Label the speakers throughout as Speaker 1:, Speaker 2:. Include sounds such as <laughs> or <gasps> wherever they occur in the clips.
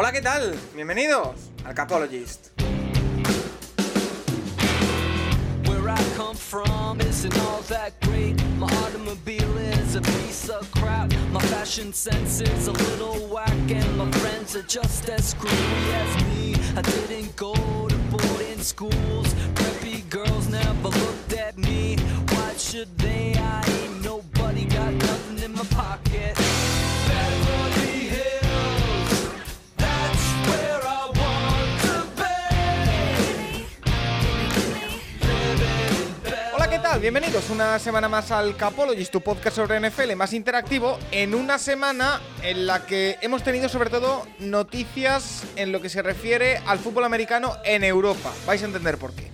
Speaker 1: Hola, ¿qué tal? Bienvenidos al Capologist. Where I come from isn't all that great. My automobile is a piece of crap. My fashion sense is a little whack, and my friends are just as screwy as me. I didn't go to boarding schools. Preppy girls never looked at me. Why should they? I ain't nobody got nothing in my pocket. Bienvenidos una semana más al Capologist, tu podcast sobre NFL más interactivo, en una semana en la que hemos tenido sobre todo noticias en lo que se refiere al fútbol americano en Europa. Vais a entender por qué.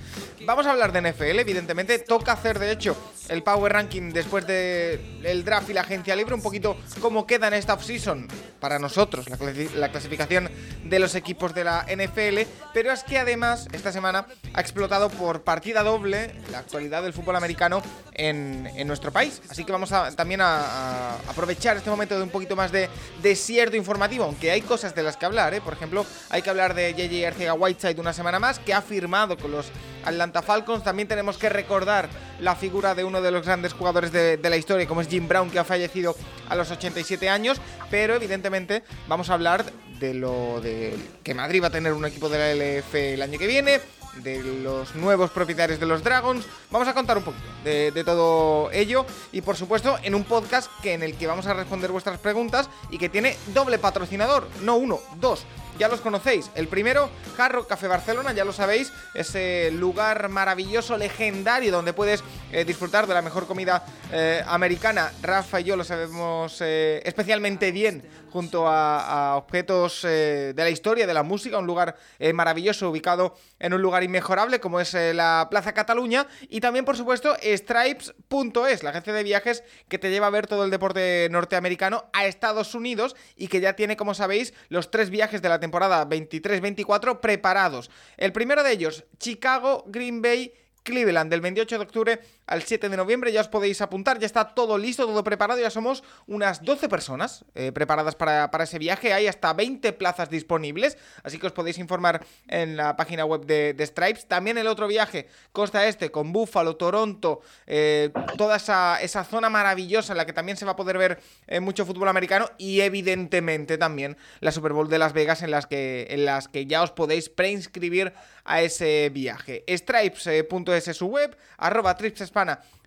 Speaker 1: Vamos a hablar de NFL, evidentemente. Toca hacer, de hecho, el Power Ranking después del draft y la agencia libre. Un poquito cómo queda en esta offseason para nosotros, la, clasificación de los equipos de la NFL. Pero es que además, esta semana ha explotado por partida doble la actualidad del fútbol americano en, nuestro país. Así que vamos a, también a, aprovechar este momento de un poquito más de desierto informativo, aunque hay cosas de las que hablar. ¿eh? Por ejemplo, hay que hablar de JJ Arcega Whiteside una semana más, que ha firmado con los Atlanta Falcons. También tenemos que recordar la figura de uno de los grandes jugadores de, la historia, como es Jim Brown, que ha fallecido a los 87 años. Pero evidentemente vamos a hablar de lo de que Madrid va a tener un equipo de la LF el año que viene de los nuevos propietarios de los Dragons. Vamos a contar un poquito de, de, todo ello y por supuesto en un podcast que en el que vamos a responder vuestras preguntas y que tiene doble patrocinador, no uno, dos ya los conocéis. El primero, Jarro Café Barcelona, ya lo sabéis, ese lugar maravilloso, legendario, donde puedes eh, disfrutar de la mejor comida eh, americana. Rafa y yo lo sabemos eh, especialmente bien junto a, objetos de la historia, de la música, un lugar maravilloso ubicado en un lugar inmejorable como es la Plaza Cataluña y también por supuesto Stripes.es, la agencia de viajes que te lleva a ver todo el deporte norteamericano a Estados Unidos y que ya tiene, como sabéis, los tres viajes de la temporada 23-24 preparados. El primero de ellos, Chicago, Green Bay, Cleveland, del 28 de octubre al 7 de noviembre. Ya os podéis apuntar, ya está todo listo, todo preparado. Ya somos unas 12 personas eh, preparadas para, ese viaje. Hay hasta 20 plazas disponibles, así que os podéis informar en la página web de, Stripes. También el otro viaje, costa este, con Buffalo, Toronto, eh, toda esa, esa, zona maravillosa en la que también se va a poder ver eh, mucho fútbol americano y evidentemente también la Super Bowl de Las Vegas en las que, en las que ya os podéis preinscribir a ese viaje. Stripes.es es su web, arroba Trips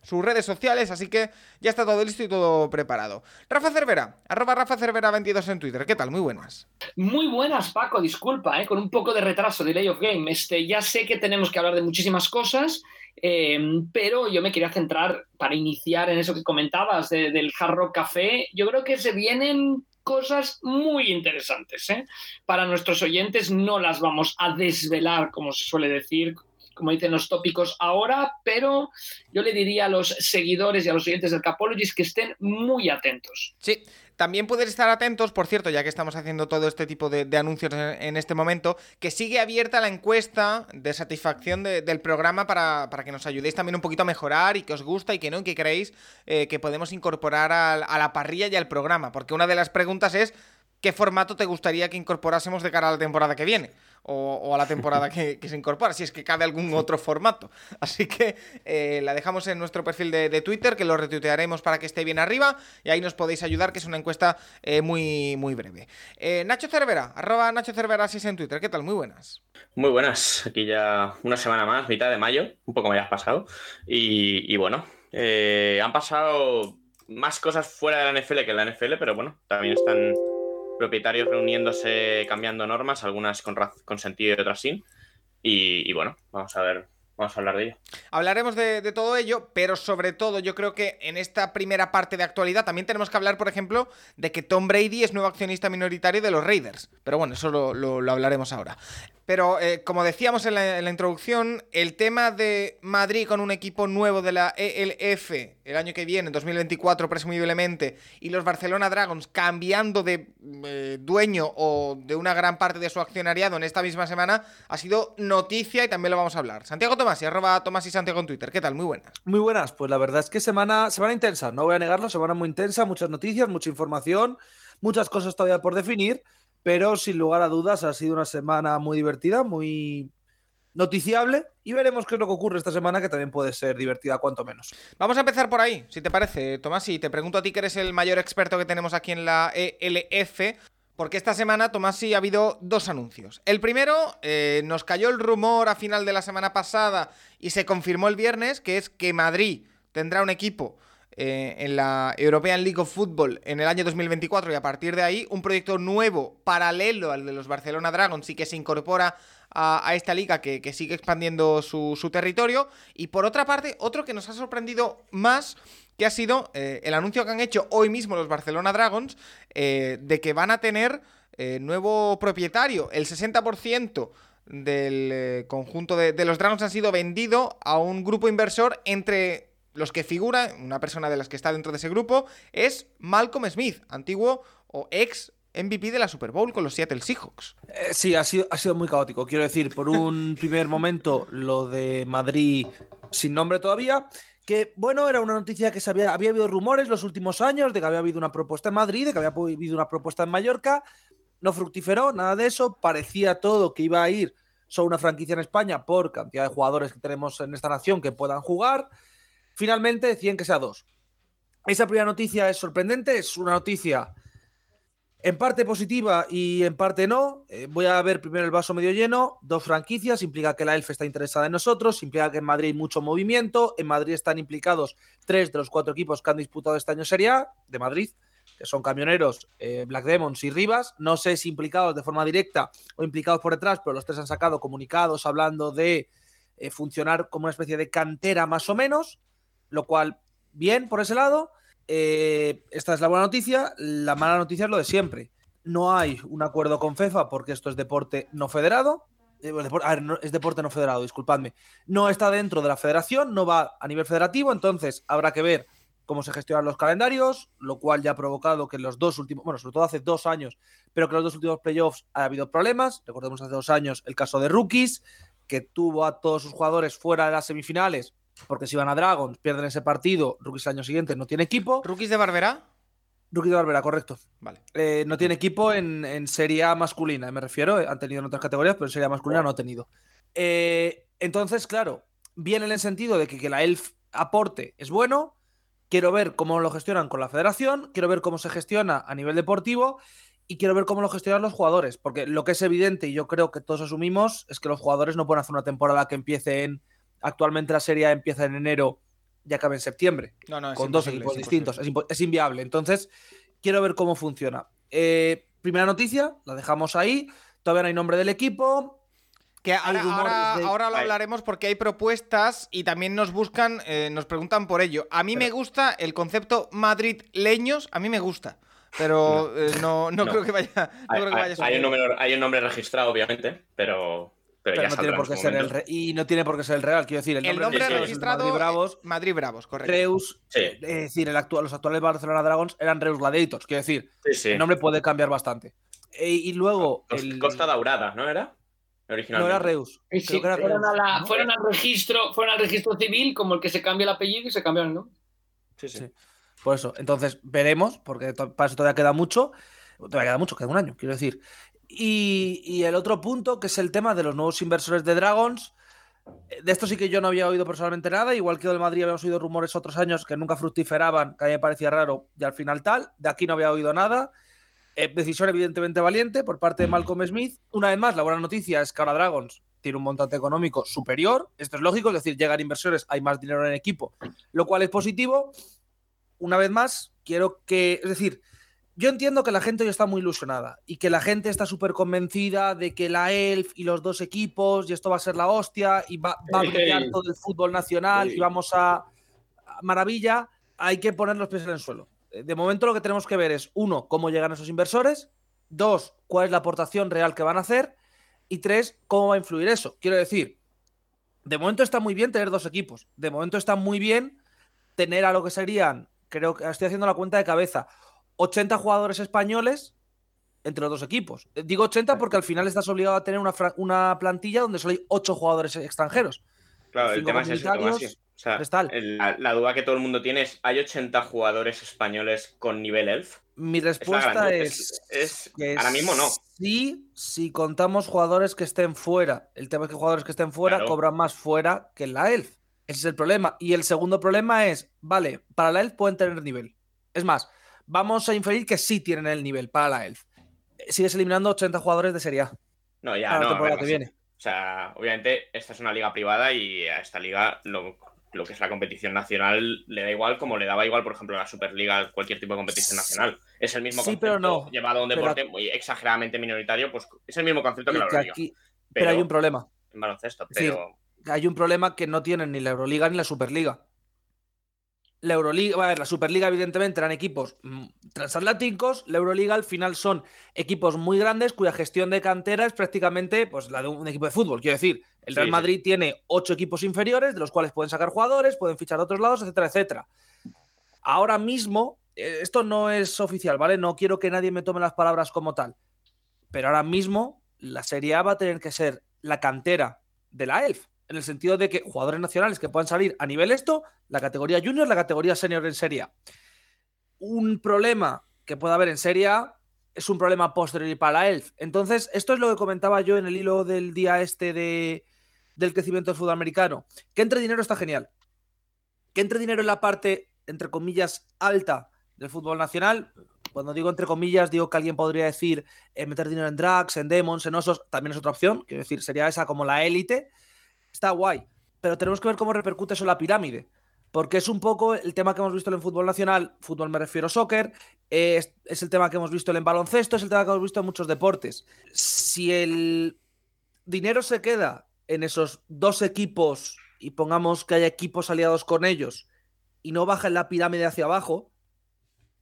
Speaker 1: sus redes sociales, así que ya está todo listo y todo preparado. Rafa Cervera, arroba Rafa Cervera 22 en Twitter. ¿Qué tal? Muy buenas.
Speaker 2: Muy buenas, Paco, disculpa, ¿eh? con un poco de retraso, delay of game. Este, ya sé que tenemos que hablar de muchísimas cosas, eh, pero yo me quería centrar para iniciar en eso que comentabas del Jarro Café. Yo creo que se vienen cosas muy interesantes. ¿eh? Para nuestros oyentes no las vamos a desvelar, como se suele decir, como dicen los tópicos ahora, pero yo le diría a los seguidores y a los oyentes del Capologist que estén muy atentos.
Speaker 1: Sí, también pueden estar atentos, por cierto, ya que estamos haciendo todo este tipo de, anuncios en, este momento, que sigue abierta la encuesta de satisfacción del programa para, que nos ayudéis también un poquito a mejorar y que os gusta y que no, y que creéis eh, que podemos incorporar a la parrilla y al programa. Porque una de las preguntas es, ¿qué formato te gustaría que incorporásemos de cara a la temporada que viene? O, a la temporada que, se incorpora, si es que cabe algún otro formato. Así que eh, la dejamos en nuestro perfil de, Twitter, que lo retuitearemos para que esté bien arriba, y ahí nos podéis ayudar, que es una encuesta eh, muy, muy breve. Eh, Nacho Cervera, arroba Nacho Cervera 6 en Twitter, ¿qué tal? Muy buenas.
Speaker 3: Muy buenas, aquí ya una semana más, mitad de mayo, un poco me has pasado, y, y bueno, han pasado más cosas fuera de la NFL que en la NFL, pero bueno, también están propietarios reuniéndose, cambiando normas, algunas con, con sentido y otras sin. Y, bueno, vamos a ver Vamos a hablar de ello.
Speaker 1: Hablaremos de, todo ello, pero sobre todo yo creo que en esta primera parte de actualidad también tenemos que hablar, por ejemplo, de que Tom Brady es nuevo accionista minoritario de los Raiders. Pero bueno, eso lo hablaremos ahora. Pero eh, como decíamos en la, introducción, el tema de Madrid con un equipo nuevo de la ELF el año que viene, en 2024 presumiblemente, y los Barcelona Dragons cambiando de eh, dueño o de una gran parte de su accionariado en esta misma semana, ha sido noticia y también lo vamos a hablar. Santiago Tomás y arroba Tomás y Santiago en Twitter. ¿Qué tal? Muy buenas.
Speaker 4: Muy buenas. Pues la verdad es que semana, semana intensa, no voy a negarlo, semana muy intensa, muchas noticias, mucha información, muchas cosas todavía por definir. Pero sin lugar a dudas ha sido una semana muy divertida, muy noticiable y veremos qué es lo que ocurre esta semana que también puede ser divertida cuanto menos.
Speaker 1: Vamos a empezar por ahí, si te parece, Tomás, y te pregunto a ti que eres el mayor experto que tenemos aquí en la ELF. Porque esta semana, Tomás, ha habido dos anuncios. El primero, eh, nos cayó el rumor a final de la semana pasada y se confirmó el viernes, que es que Madrid tendrá un equipo eh, en la European League of Football en el año 2024 y a partir de ahí un proyecto nuevo, paralelo al de los Barcelona Dragons y que se incorpora a, esta liga que, sigue expandiendo su, territorio. Y por otra parte, otro que nos ha sorprendido más, que ha sido eh, el anuncio que han hecho hoy mismo los Barcelona Dragons eh, de que van a tener nuevo propietario. El 60% del conjunto de, de, los Dragons ha sido vendido a un grupo inversor entre los que figura, una persona de las que está dentro de ese grupo, es Malcolm Smith, antiguo o ex MVP de la Super Bowl con los Seattle Seahawks.
Speaker 4: Eh, sí, ha sido, ha sido muy caótico. Quiero decir, por un <laughs> primer momento, lo de Madrid sin nombre todavía. Que bueno, era una noticia que se había, había habido rumores los últimos años de que había habido una propuesta en Madrid, de que había habido una propuesta en Mallorca. No fructiferó, nada de eso. Parecía todo que iba a ir solo una franquicia en España por cantidad de jugadores que tenemos en esta nación que puedan jugar. Finalmente decían que sea dos. Esa primera noticia es sorprendente, es una noticia en parte positiva y en parte no. Eh, voy a ver primero el vaso medio lleno. Dos franquicias, implica que la ELF está interesada en nosotros, implica que en Madrid hay mucho movimiento. En Madrid están implicados tres de los cuatro equipos que han disputado este año Serie A de Madrid, que son Camioneros, eh, Black Demons y Rivas. No sé si implicados de forma directa o implicados por detrás, pero los tres han sacado comunicados hablando de eh, funcionar como una especie de cantera más o menos, lo cual bien por ese lado. Eh, esta es la buena noticia. La mala noticia es lo de siempre. No hay un acuerdo con FEFA porque esto es deporte no federado. Eh, ver, es deporte no federado, disculpadme. No está dentro de la federación, no va a nivel federativo, entonces habrá que ver cómo se gestionan los calendarios, lo cual ya ha provocado que en los dos últimos, bueno, sobre todo hace dos años, pero que en los dos últimos playoffs ha habido problemas. Recordemos hace dos años el caso de Rookies, que tuvo a todos sus jugadores fuera de las semifinales porque si van a Dragons, pierden ese partido, Rookies el año siguiente no tiene equipo.
Speaker 1: ¿Rookies de Barbera?
Speaker 4: Rookies de Barbera, correcto.
Speaker 1: Vale.
Speaker 4: Eh, no tiene equipo en, en, Serie A masculina, me refiero. Han tenido en otras categorías, pero en Serie A masculina no ha tenido. Eh, entonces, claro, viene en el sentido de que, que la ELF aporte es bueno. Quiero ver cómo lo gestionan con la federación, quiero ver cómo se gestiona a nivel deportivo y quiero ver cómo lo gestionan los jugadores, porque lo que es evidente y yo creo que todos asumimos es que los jugadores no pueden hacer una temporada que empiece en Actualmente la serie empieza en enero y acaba en septiembre. con dos equipos distintos. Es, inviable. Entonces, quiero ver cómo funciona. Eh, primera noticia, la dejamos ahí. Todavía no hay nombre del equipo.
Speaker 1: Que ahora, ahora, lo hablaremos porque hay propuestas y también nos buscan, eh, nos preguntan por ello. A mí me gusta el concepto Madrid-Leños, a mí me gusta. Pero no, no, creo que vaya,
Speaker 3: hay, un nombre, hay un nombre registrado, obviamente, pero pero,
Speaker 4: no tiene por qué ser el y no tiene por qué ser el real, quiero decir,
Speaker 1: el nombre, registrado Madrid Bravos, Madrid Bravos, correcto.
Speaker 4: Reus, es decir, el actual, los actuales Barcelona Dragons eran Reus Gladiators, quiero decir, el nombre puede cambiar bastante. E, y luego
Speaker 3: el... Costa Daurada, ¿no era?
Speaker 4: Originalmente. No era Reus.
Speaker 2: fueron, al registro, fueron al registro civil como el que se cambia el apellido y se cambiaron, ¿no?
Speaker 4: Sí, sí. Por eso, entonces veremos, porque para eso todavía queda mucho. Todavía queda mucho, queda un año, quiero decir. Y, el otro punto, que es el tema de los nuevos inversores de Dragons. De esto sí que yo no había oído personalmente nada, igual que del Madrid habíamos oído rumores otros años que nunca fructiferaban, que a mí me parecía raro, y al final tal. De aquí no había oído nada. Eh, decisión evidentemente valiente por parte de Malcolm Smith. Una vez más, la buena noticia es que ahora Dragons tiene un montante económico superior. Esto es lógico, es decir, llegan inversores, hay más dinero en el equipo, lo cual es positivo. Una vez más, quiero que, es decir, yo entiendo que la gente hoy está muy ilusionada y que la gente está súper convencida de que la ELF y los dos equipos y esto va a ser la hostia y va, a brillar todo el fútbol nacional y vamos a, maravilla. Hay que poner los pies en el suelo. Eh, de momento lo que tenemos que ver es, uno, cómo llegan esos inversores, dos, cuál es la aportación real que van a hacer y tres, cómo va a influir eso. Quiero decir, de momento está muy bien tener dos equipos, de momento está muy bien tener a lo que serían, creo que estoy haciendo la cuenta de cabeza, 80 jugadores españoles entre los dos equipos. Eh, digo 80 porque al final estás obligado a tener una, una plantilla donde solo hay 8 jugadores extranjeros.
Speaker 3: Claro, el tema es O sea,
Speaker 4: Cristal.
Speaker 3: el- la, la duda que todo el mundo tiene es, ¿hay 80 jugadores españoles con nivel elf?
Speaker 4: Mi respuesta es,
Speaker 3: es-
Speaker 4: que
Speaker 3: ahora mismo no.
Speaker 4: Sí, si contamos jugadores que estén fuera. El tema es que jugadores que estén fuera
Speaker 3: Claro.
Speaker 4: cobran más fuera que en la ELF. Ese es el problema. Y el segundo problema es, vale, para la ELF pueden tener nivel. Es más, vamos a inferir que sí tienen el nivel para la ELF. Eh, Sigues eliminando 80 jugadores de Serie A
Speaker 3: No, ya,
Speaker 4: para
Speaker 3: no.
Speaker 4: la
Speaker 3: a
Speaker 4: temporada
Speaker 3: ver,
Speaker 4: que
Speaker 3: no sé.
Speaker 4: viene.
Speaker 3: O sea, obviamente esta es una liga privada y a esta liga lo, lo que es la competición nacional le da igual como le daba igual, por ejemplo, a la Superliga, cualquier tipo de competición nacional. Es el mismo
Speaker 4: Sí,
Speaker 3: concepto
Speaker 4: pero no.
Speaker 3: llevado a un
Speaker 4: Pero-
Speaker 3: deporte muy exageradamente minoritario, pues es el mismo concepto que
Speaker 4: Y
Speaker 3: la
Speaker 4: que
Speaker 3: Euroliga.
Speaker 4: aquí- pero hay un problema.
Speaker 3: en baloncesto, pero
Speaker 4: Hay un problema que no tienen ni la Euroliga ni la Superliga. La Euroliga, a ver, la Superliga evidentemente eran equipos mm, transatlánticos, la Euroliga al final son equipos muy grandes cuya gestión de cantera es prácticamente pues, la de un equipo de fútbol. Quiero decir, el Real
Speaker 3: Sí, sí.
Speaker 4: Madrid tiene ocho equipos inferiores de los cuales pueden sacar jugadores, pueden fichar de otros lados, etcétera, etcétera. Ahora mismo, eh, esto no es oficial, ¿vale? No quiero que nadie me tome las palabras como tal. Pero ahora mismo la Serie A va a tener que ser la cantera de la ELF, en el sentido de que jugadores nacionales que puedan salir a nivel esto, la categoría junior, la categoría senior en Serie. Un problema que pueda haber en Serie es un problema posterior para la ELF. Entonces, esto es lo que comentaba yo en el hilo del día este de, del crecimiento del fútbol americano. Que entre dinero está genial. Que entre dinero en la parte, entre comillas, alta del fútbol nacional. Cuando digo entre comillas, digo que alguien podría decir eh, meter dinero en drags, en demons, en osos, también es otra opción. Quiero decir, sería esa como la élite. Está guay. Pero tenemos que ver cómo repercute eso en la pirámide. Porque es un poco el tema que hemos visto en fútbol nacional, fútbol me refiero soccer, eh, es, es el tema que hemos visto en baloncesto, es el tema que hemos visto en muchos deportes. Si el dinero se queda en esos dos equipos y pongamos que haya equipos aliados con ellos y no baja en la pirámide hacia abajo,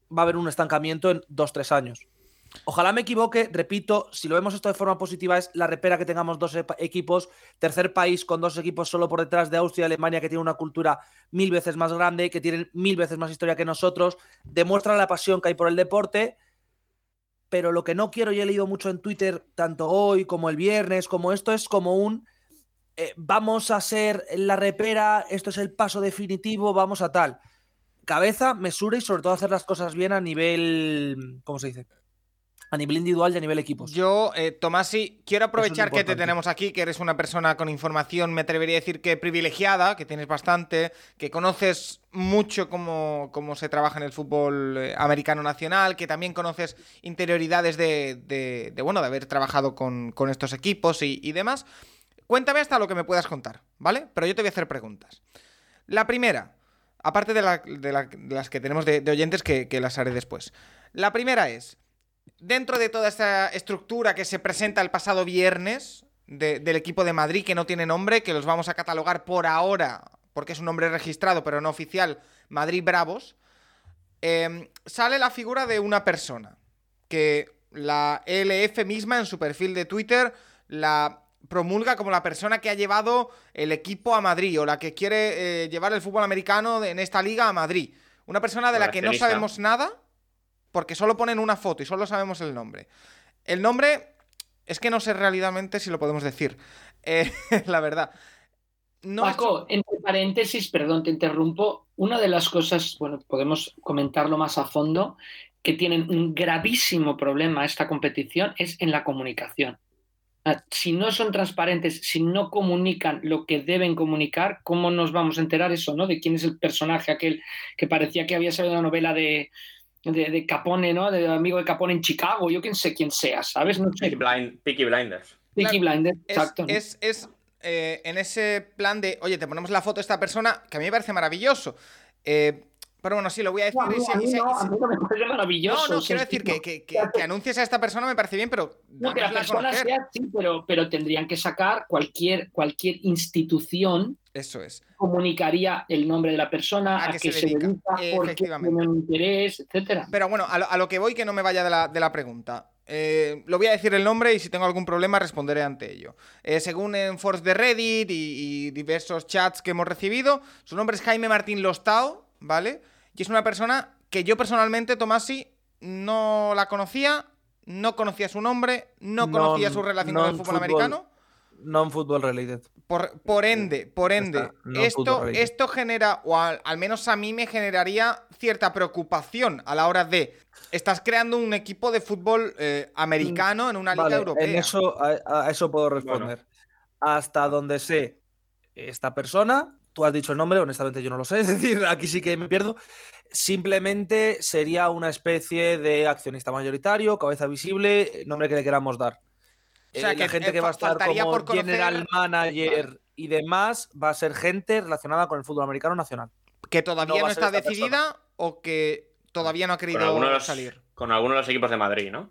Speaker 4: va a haber un estancamiento en dos, tres años. Ojalá me equivoque, repito, si lo vemos esto de forma positiva es la repera que tengamos dos equipos, tercer país con dos equipos solo por detrás de Austria y Alemania que tiene una cultura mil veces más grande, que tienen mil veces más historia que nosotros, demuestra la pasión que hay por el deporte, pero lo que no quiero y he leído mucho en Twitter, tanto hoy como el viernes, como esto es como un eh, vamos a ser la repera, esto es el paso definitivo, vamos a tal. Cabeza, mesura y sobre todo hacer las cosas bien a nivel, ¿cómo se dice? A nivel individual y a nivel equipos.
Speaker 1: Yo, eh, Tomasi, quiero aprovechar que te tenemos aquí, que eres una persona con información, me atrevería a decir que privilegiada, que tienes bastante, que conoces mucho cómo, cómo se trabaja en el fútbol eh, americano nacional, que también conoces interioridades de, de- de, bueno, de haber trabajado con, con estos equipos y, y demás. Cuéntame hasta lo que me puedas contar, ¿vale? Pero yo te voy a hacer preguntas. La primera, aparte de, la- de la- de las que tenemos de, de oyentes que, que las haré después. La primera es, dentro de toda esta estructura que se presenta el pasado viernes de- del equipo de Madrid, que no tiene nombre, que los vamos a catalogar por ahora, porque es un nombre registrado pero no oficial, Madrid Bravos, eh, sale la figura de una persona que la ELF misma en su perfil de Twitter la promulga como la persona que ha llevado el equipo a Madrid o la que quiere eh, llevar el fútbol americano en esta liga a Madrid. Una persona de la que no sabemos nada porque solo ponen una foto y solo sabemos el nombre. El nombre es que no sé realmente si lo podemos decir. <laughs> Eh, la verdad. No
Speaker 2: Paco, entre paréntesis, perdón, te interrumpo. Una de las cosas, bueno, podemos comentarlo más a fondo, que tienen un gravísimo problema esta competición es en la comunicación. Ah, Si no son transparentes, si no comunican lo que deben comunicar, ¿cómo nos vamos a enterar eso, no? De quién es el personaje aquel que parecía que había salido una novela de, de, de Capone, ¿no? De amigo de Capone en Chicago, yo quién sé quién sea, ¿sabes? No sé.
Speaker 3: Peaky, Blind- Peaky Blinders.
Speaker 2: Peaky Blinders,
Speaker 1: es,
Speaker 2: exacto.
Speaker 1: es- es, eh, en ese plan de, oye, te ponemos la foto de esta persona, que a mí me parece maravilloso. Eh, pero bueno, sí, lo voy a decir.
Speaker 2: No, a mí-
Speaker 1: y y
Speaker 2: no,
Speaker 1: y
Speaker 2: a
Speaker 1: si-
Speaker 2: mí no me parece maravilloso.
Speaker 1: no, no,
Speaker 2: o sea,
Speaker 1: quiero decir
Speaker 2: que
Speaker 1: que, que, que- que anuncies a esta persona me parece bien, pero
Speaker 2: No, que la persona sea así, pero, pero tendrían que sacar cualquier, cualquier institución
Speaker 1: Eso es.
Speaker 2: comunicaría el nombre de la persona,
Speaker 1: A qué se
Speaker 2: se
Speaker 1: dedica,
Speaker 2: dedica, por qué
Speaker 1: efectivamente.
Speaker 2: tiene un interés, etcétera.
Speaker 1: Pero bueno, a lo, a lo que voy, que no me vaya de la, de la pregunta. Eh, lo voy a decir el nombre y si tengo algún problema responderé ante ello. Eh, según en Force de Reddit y, y diversos chats que hemos recibido, su nombre es Jaime Martín Lostao, ¿vale? Y es una persona que yo personalmente, Tomasi, no la conocía, no conocía su nombre, no
Speaker 4: Non-
Speaker 1: conocía su relación con el
Speaker 4: non
Speaker 1: fútbol
Speaker 4: fútbol.
Speaker 1: americano.
Speaker 4: non-football related.
Speaker 1: Por, por ende, por ende,
Speaker 4: está, no
Speaker 1: esto, esto genera, o al, al menos a mí me generaría cierta preocupación a la hora de. Estás creando un equipo de fútbol eh, americano en una liga
Speaker 4: Vale,
Speaker 1: europea.
Speaker 4: En eso, a, a eso puedo responder. Hasta donde sé esta persona, tú has dicho el nombre, honestamente yo no lo sé, <laughs> es decir, aquí sí que me pierdo. Simplemente sería una especie de accionista mayoritario, cabeza visible, nombre que le queramos dar.
Speaker 1: O sea,
Speaker 4: Eh, la
Speaker 1: que,
Speaker 4: gente
Speaker 1: eh,
Speaker 4: que va a estar como
Speaker 1: por conocer-
Speaker 4: general manager y demás va a ser gente relacionada con el fútbol americano nacional.
Speaker 1: que todavía
Speaker 4: no
Speaker 1: está decidida o que todavía no ha
Speaker 3: Con
Speaker 1: querido
Speaker 3: algunos,
Speaker 1: salir.
Speaker 3: con algunos de los equipos de Madrid, ¿no?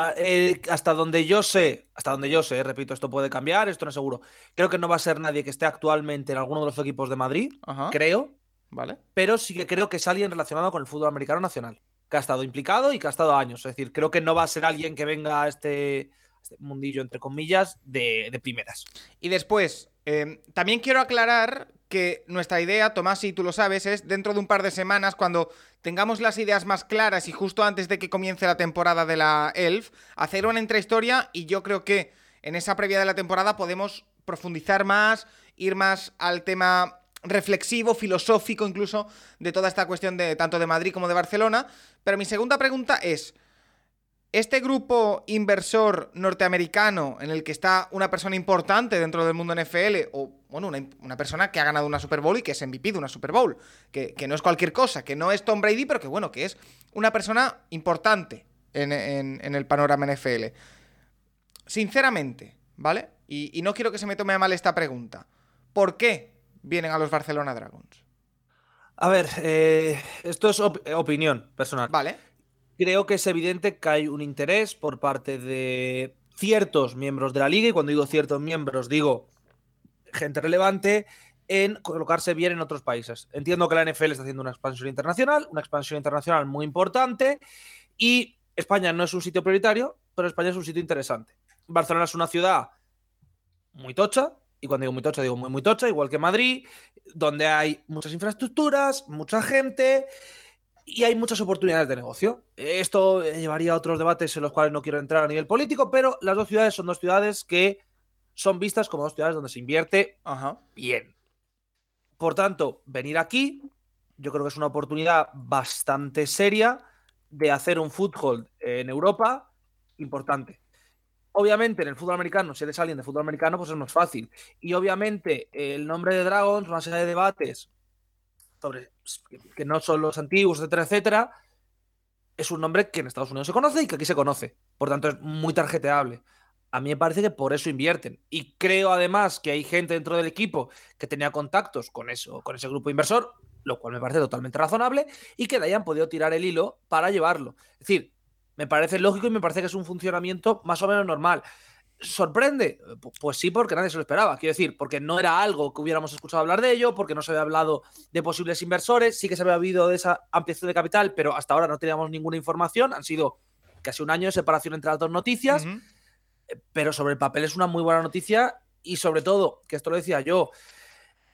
Speaker 4: Ah, eh, hasta donde yo sé, hasta donde yo sé, repito, esto puede cambiar, esto no es seguro. Creo que no va a ser nadie que esté actualmente en alguno de los equipos de Madrid,
Speaker 1: Ajá.
Speaker 4: creo,
Speaker 1: Vale.
Speaker 4: pero sí que creo que es alguien relacionado con el fútbol americano nacional, que ha estado implicado y que ha estado años. Es decir, creo que no va a ser alguien que venga a este, a este mundillo, entre comillas, de, de primeras.
Speaker 1: Y después, eh, también quiero aclarar que nuestra idea, Tomás, y tú lo sabes, es dentro de un par de semanas, cuando tengamos las ideas más claras y justo antes de que comience la temporada de la ELF, hacer una intrahistoria y yo creo que en esa previa de la temporada podemos profundizar más, ir más al tema reflexivo, filosófico incluso, de toda esta cuestión de tanto de Madrid como de Barcelona. Pero mi segunda pregunta es, este grupo inversor norteamericano en el que está una persona importante dentro del mundo NFL, o bueno, una, una persona que ha ganado una Super Bowl y que es MVP de una Super Bowl, que, que no es cualquier cosa, que no es Tom Brady, pero que bueno, que es una persona importante en, en- en el panorama NFL. Sinceramente, ¿vale? Y, y no quiero que se me tome a mal esta pregunta. ¿Por qué vienen a los Barcelona Dragons?
Speaker 4: A ver, eh, esto es op- opinión personal.
Speaker 1: ¿Vale?
Speaker 4: Creo que es evidente que hay un interés por parte de ciertos miembros de la liga, y cuando digo ciertos miembros, digo gente relevante, en colocarse bien en otros países. Entiendo que la NFL está haciendo una expansión internacional, una expansión internacional muy importante, y España no es un sitio prioritario, pero España es un sitio interesante. Barcelona es una ciudad muy tocha, y cuando digo muy tocha, digo muy, tocha, igual que Madrid, donde hay muchas infraestructuras, mucha gente, y hay muchas oportunidades de negocio. Esto llevaría a otros debates en los cuales no quiero entrar a nivel político, pero las dos ciudades son dos ciudades que son vistas como dos ciudades donde se invierte
Speaker 1: Ajá.
Speaker 4: bien. Por tanto, venir aquí, yo creo que es una oportunidad bastante seria de hacer un foothold en Europa importante. Obviamente, en el fútbol americano, si eres alguien de fútbol americano, pues es más fácil. Y obviamente, el nombre de Dragons, una serie de debates sobre que- que no son los antiguos, etcétera, etcétera, es un nombre que en Estados Unidos se conoce y que aquí se conoce. Por tanto, es muy tarjeteable. A mí me parece que por eso invierten. Y creo además que hay gente dentro del equipo que tenía contactos con eso, con ese grupo inversor, lo cual me parece totalmente razonable, y que le hayan podido tirar el hilo para llevarlo. Es decir, me parece lógico y me parece que es un funcionamiento más o menos normal. ¿Sorprende? Pu- Pues sí, porque nadie se lo esperaba. Quiero decir, porque no era algo que hubiéramos escuchado hablar de ello, porque no se había hablado de posibles inversores, sí que se había habido de esa ampliación de capital, pero hasta ahora no teníamos ninguna información. Han sido casi un año de separación entre las dos noticias
Speaker 1: Ujú.
Speaker 4: pero sobre el papel es una muy buena noticia y sobre todo, que esto lo decía yo,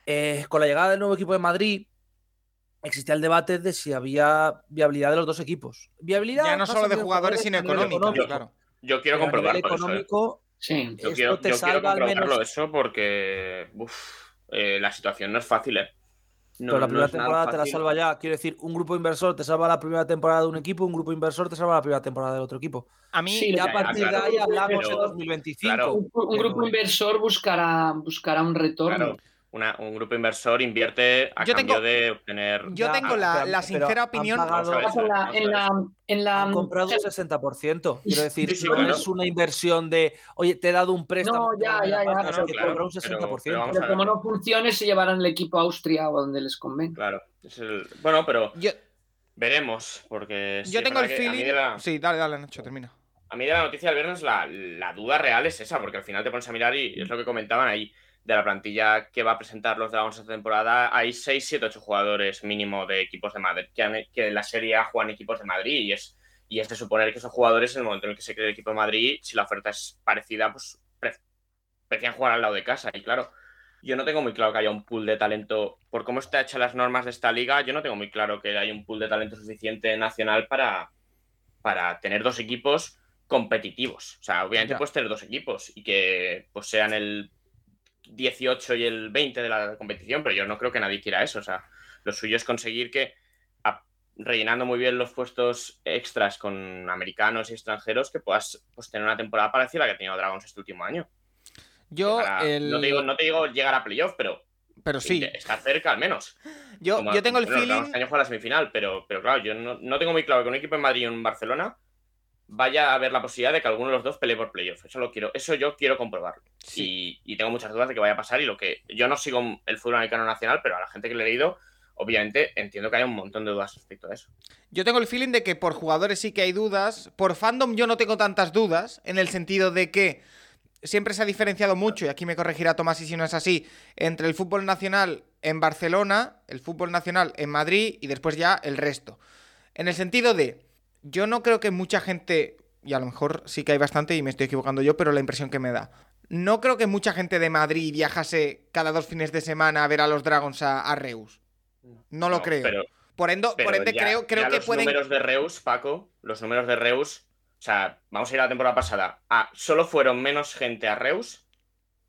Speaker 4: eh, con la llegada del nuevo equipo de Madrid existía el debate de si había viabilidad de los dos equipos. Viabilidad
Speaker 1: Ya no solo de jugadores, sino económico,
Speaker 3: económico.
Speaker 1: claro.
Speaker 3: Yo quiero eso. ¿eh?
Speaker 2: Sí.
Speaker 3: Yo
Speaker 4: esto
Speaker 3: quiero,
Speaker 4: te
Speaker 3: yo quiero
Speaker 4: salva al menos-
Speaker 3: eso porque uf, eh, la situación no es fácil, ¿eh? No,
Speaker 4: pero la primera temporada te la salva ya. Quiero decir, un grupo inversor te salva la primera temporada de un equipo, un grupo inversor te salva la primera temporada del otro equipo.
Speaker 1: A mí,
Speaker 2: Sí,
Speaker 4: Y a
Speaker 3: ya,
Speaker 4: partir
Speaker 3: claro,
Speaker 4: de ahí hablamos en 2025.
Speaker 3: claro.
Speaker 2: Un, un grupo inversor buscará, buscará un retorno.
Speaker 3: Claro, una- un grupo inversor invierte a
Speaker 1: Yo
Speaker 3: cambio
Speaker 1: tengo-
Speaker 3: de obtener.
Speaker 1: yo tengo la, la sincera
Speaker 4: han
Speaker 1: opinión.
Speaker 4: pagado-
Speaker 2: en la, en la, en la-
Speaker 4: Han comprado un 60%. Quiero decir,
Speaker 3: Sí, sí,
Speaker 4: no es una inversión de, oye, te he dado un préstamo.
Speaker 2: No, ya, ya, ya,
Speaker 4: pasta",
Speaker 2: pero
Speaker 4: que
Speaker 3: claro,
Speaker 4: un
Speaker 3: pero-
Speaker 4: 60%.
Speaker 3: pero
Speaker 2: pero como no funcione, se llevarán el equipo a Austria o donde les convenga.
Speaker 3: Claro. es el- Bueno, pero
Speaker 1: Yo,
Speaker 3: veremos. Porque sí
Speaker 1: yo tengo el feeling. Sí, dale, dale, Nacho, termina.
Speaker 3: A mí de la noticia del viernes la, la duda real es esa, porque al final te pones a mirar y es lo que comentaban ahí, de la plantilla que va a presentar los Dragons esta temporada, hay 6, 7, 8 jugadores mínimo de equipos de Madrid, que, han- que en la Serie A juegan equipos de Madrid y es, y es de suponer que esos jugadores en el momento en el que se cree el equipo de Madrid, si la oferta es parecida, pues pre- prefieren jugar al lado de casa. Y claro, yo no tengo muy claro que haya un pool de talento, por cómo está hecha las normas de esta liga, yo no tengo muy claro que haya un pool de talento suficiente nacional para, para tener dos equipos competitivos. O sea, obviamente
Speaker 4: Ya.
Speaker 3: puedes tener dos equipos y que pues sean el 18 y el 20 de la competición, pero yo no creo que nadie quiera eso. O sea, lo suyo es conseguir que, a- rellenando muy bien los puestos extras con americanos y extranjeros, que puedas pues, tener una temporada parecida a la que ha tenido Dragons este último año.
Speaker 1: Yo, el-
Speaker 3: no, te digo, no te digo llegar a playoff, pero
Speaker 1: pero sí,
Speaker 3: está cerca al menos.
Speaker 1: yo,
Speaker 3: Como-
Speaker 1: yo tengo el
Speaker 3: bueno,
Speaker 1: feeling.
Speaker 3: Este año fue a la semifinal, pero, pero claro, yo no, no tengo muy claro que un equipo en Madrid y un Barcelona vaya a haber la posibilidad de que alguno de los dos pelee por playoff. Eso lo quiero, eso yo quiero comprobarlo.
Speaker 1: Sí.
Speaker 3: Y, y tengo muchas dudas de que vaya a pasar. Y lo que yo no sigo el fútbol americano nacional, pero a la gente que le he leído, obviamente entiendo que hay un montón de dudas respecto a eso.
Speaker 1: Yo tengo el feeling de que por jugadores sí que hay dudas. Por fandom yo no tengo tantas dudas, en el sentido de que siempre se ha diferenciado mucho, y aquí me corregirá Tomás y si no es así, entre el fútbol nacional en Barcelona, el fútbol nacional en Madrid y después ya el resto. En el sentido de, yo no creo que mucha gente, y a lo mejor sí que hay bastante y me estoy equivocando yo, pero la impresión que me da. No creo que mucha gente de Madrid viajase cada dos fines de semana a ver a los Dragons a, a Reus. No lo creo.
Speaker 3: Pero,
Speaker 1: por
Speaker 3: pero
Speaker 1: por ende
Speaker 3: ya-
Speaker 1: creo, creo
Speaker 3: ya
Speaker 1: que
Speaker 3: los
Speaker 1: pueden...
Speaker 3: números de Reus, Paco, los números de Reus, o sea, vamos a ir a la temporada pasada. Ah, solo fueron menos gente a Reus.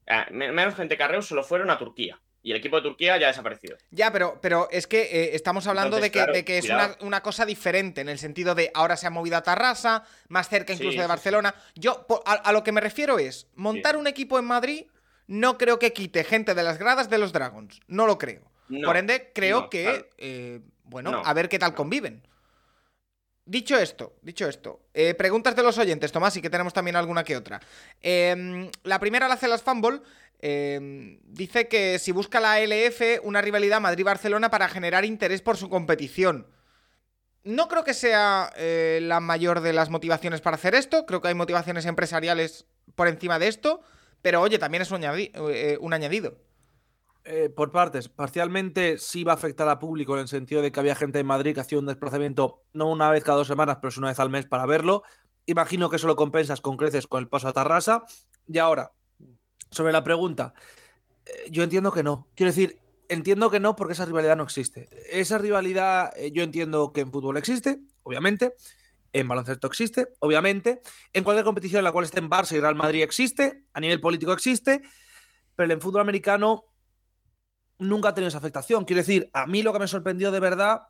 Speaker 3: ah, me- menos gente que a Reus solo fueron a Turquía. Y el equipo de Turquía ya ha desaparecido.
Speaker 1: Ya, pero, pero es que eh, estamos hablando
Speaker 3: Entonces,
Speaker 1: de que,
Speaker 3: claro,
Speaker 1: de que es una, cosa diferente, en el sentido de ahora se ha movido a Tarrasa, más cerca incluso
Speaker 3: sí,
Speaker 1: de
Speaker 3: sí.
Speaker 1: Barcelona. Yo, a, a lo que me refiero es, montar un equipo en Madrid no creo que quite gente de las gradas de los Dragons. No lo creo.
Speaker 3: No,
Speaker 1: Por ende, creo
Speaker 3: no,
Speaker 1: que,
Speaker 3: claro.
Speaker 1: eh, bueno,
Speaker 3: No,
Speaker 1: a ver qué tal conviven. Dicho esto, dicho esto, eh, preguntas de los oyentes, Tomás, y que tenemos también alguna que otra. Eh, la primera la hace las Fanball. eh, dice que si busca la LF una rivalidad Madrid-Barcelona para generar interés por su competición. No creo que sea eh, la mayor de las motivaciones para hacer esto. Creo que hay motivaciones empresariales por encima de esto. Pero oye, también es un, eh, un añadido.
Speaker 4: Eh, por partes, parcialmente sí va a afectar a público en el sentido de que había gente en Madrid que hacía un desplazamiento no una vez cada dos semanas, pero sí una vez al mes para verlo. Imagino que eso lo compensas con creces con el paso a Tarrasa. Y ahora, sobre la pregunta, eh, yo entiendo que no. Quiero decir, entiendo que no porque esa rivalidad no existe. Esa rivalidad eh, yo entiendo que en fútbol existe, obviamente. En baloncesto existe, obviamente. En cualquier competición en la cual estén Barça y Real Madrid existe. A nivel político existe. Pero en fútbol americano nunca ha tenido esa afectación. Quiero decir, a mí lo que me sorprendió de verdad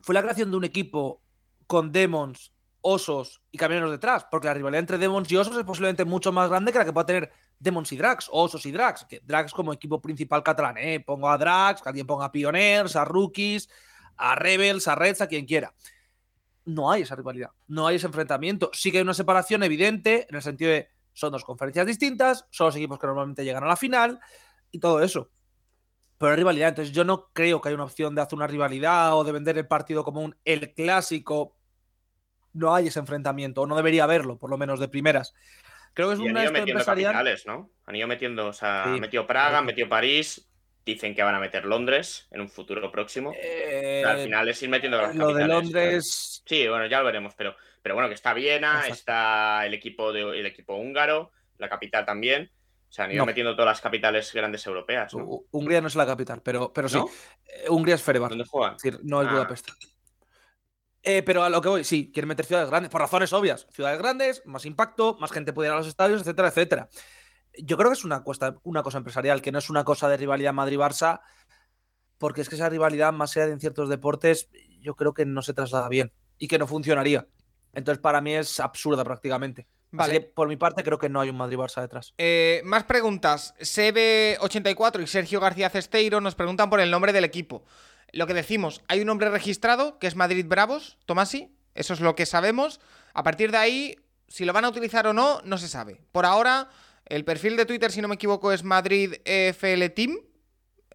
Speaker 4: fue la creación de un equipo con Demons, Osos y Camioneros detrás, porque la rivalidad entre Demons y Osos es posiblemente mucho más grande que la que pueda tener Demons y Drax, o Osos y Drax, que Drax como equipo principal catalán, ¿eh? Pongo a Drax, que alguien ponga a Pioneers, a Rookies, a Rebels, a Reds, a quien quiera. No hay esa rivalidad, no hay ese enfrentamiento. Sí que hay una separación evidente en el sentido de son dos conferencias distintas, son los equipos que normalmente llegan a la final y todo eso pero hay rivalidad. Entonces, yo no creo que haya una opción de hacer una rivalidad o de vender el partido como un el clásico. No hay ese enfrentamiento, o no debería haberlo, por lo menos de primeras. Creo que es
Speaker 3: Y han
Speaker 4: una
Speaker 3: ido
Speaker 4: esto
Speaker 3: metiendo
Speaker 4: empresarial.
Speaker 3: capitales, ¿no? Han ido metiendo, o sea,
Speaker 4: Sí,
Speaker 3: han metido Praga, han metido París, dicen que van a meter Londres en un futuro próximo.
Speaker 4: Eh,
Speaker 3: O sea, al final es ir metiendo las
Speaker 4: lo de Londres.
Speaker 3: Sí, bueno, ya lo veremos, pero, pero bueno, que está Viena,
Speaker 4: Exacto.
Speaker 3: está el equipo, de, el equipo húngaro, la capital también. O sea, han ido
Speaker 4: No.
Speaker 3: metiendo todas las capitales grandes europeas,
Speaker 4: Hungría no es la capital, pero, pero sí.
Speaker 3: ¿No?
Speaker 4: Eh, Hungría es Ferebar.
Speaker 3: ¿Dónde juegan?
Speaker 4: Es decir, no es
Speaker 3: Ah.
Speaker 4: Budapest. Eh, pero a lo que voy, sí, quieren meter ciudades grandes, por razones obvias. Ciudades grandes, más impacto, más gente puede ir a los estadios, etcétera, etcétera. Yo creo que es una, cuesta- una cosa empresarial, que no es una cosa de rivalidad Madrid-Barça, porque es que esa rivalidad, más allá de en ciertos deportes, yo creo que no se traslada bien y que no funcionaría. Entonces, para mí es absurda prácticamente. Así
Speaker 1: Vale.
Speaker 4: que, por mi parte, creo que no hay un Madrid-Barça detrás.
Speaker 1: Eh, más preguntas. Sebe84 y Sergio García Cesteiro nos preguntan por el nombre del equipo. Lo que decimos, hay un nombre registrado que es Madrid Bravos, Tomasi. Eso es lo que sabemos. A partir de ahí, si lo van a utilizar o no, no se sabe. Por ahora, el perfil de Twitter, si no me equivoco, es Madrid EFL Team.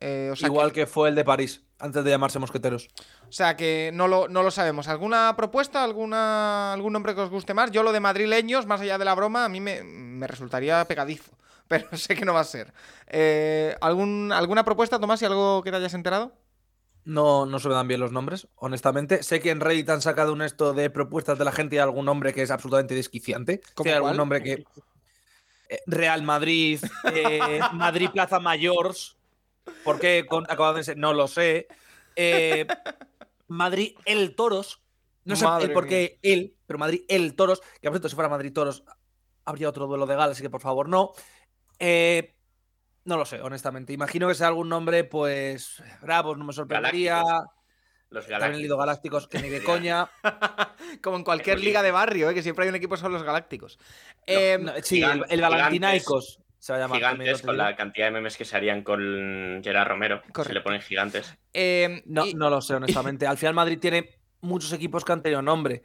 Speaker 1: Eh, o sea
Speaker 4: Igual que... fue el de París, antes de llamarse Mosqueteros.
Speaker 1: O sea que no lo, no lo sabemos. ¿Alguna propuesta? ¿Alguna, ¿Algún nombre que os guste más? Yo lo de madrileños, más allá de la broma, a mí me, me resultaría pegadizo. <laughs> Pero sé que no va a ser. Eh, ¿algún, ¿Alguna propuesta, Tomás, y algo que te hayas enterado?
Speaker 4: No, no se me dan bien los nombres, honestamente. Sé que en Reddit han sacado un esto de propuestas de la gente y algún nombre que es absolutamente desquiciante.
Speaker 1: ¿Cómo
Speaker 4: hay algún
Speaker 1: cuál?
Speaker 4: nombre que. eh, Real Madrid, eh, <laughs> Madrid Plaza Mayors. ¿Por qué con- de ser? No lo sé. Eh, Madrid El Toros. No sé
Speaker 1: Madre
Speaker 4: por qué él, pero Madrid, el Toros, que por cierto, si fuera Madrid Toros, habría otro duelo de gala, así que por favor no. Eh, no lo sé, honestamente. Imagino que sea algún nombre, pues, Bravos, no me sorprendería.
Speaker 3: Los
Speaker 4: También
Speaker 3: galácticos.
Speaker 4: Lido Galácticos, que ni de coña.
Speaker 1: Como en cualquier liga de barrio, ¿eh? que siempre hay un equipo son los galácticos.
Speaker 3: No,
Speaker 1: Eh,
Speaker 4: No, sí, el,
Speaker 3: Gigantes,
Speaker 4: el Valentinaicos se va a llamar.
Speaker 3: Gigantes con la cantidad de memes que se harían con Gerard Romero. Se le ponen gigantes.
Speaker 1: eh,
Speaker 4: No,
Speaker 1: y-
Speaker 4: no lo sé, honestamente. Al final Madrid tiene muchos equipos que han tenido nombre,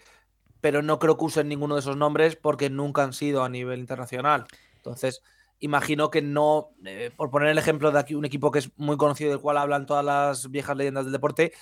Speaker 4: pero no creo que usen ninguno de esos nombres porque nunca han sido a nivel internacional. Entonces, imagino que no, eh, por poner el ejemplo de aquí, un equipo que es muy conocido, del cual hablan todas las viejas leyendas del deporte,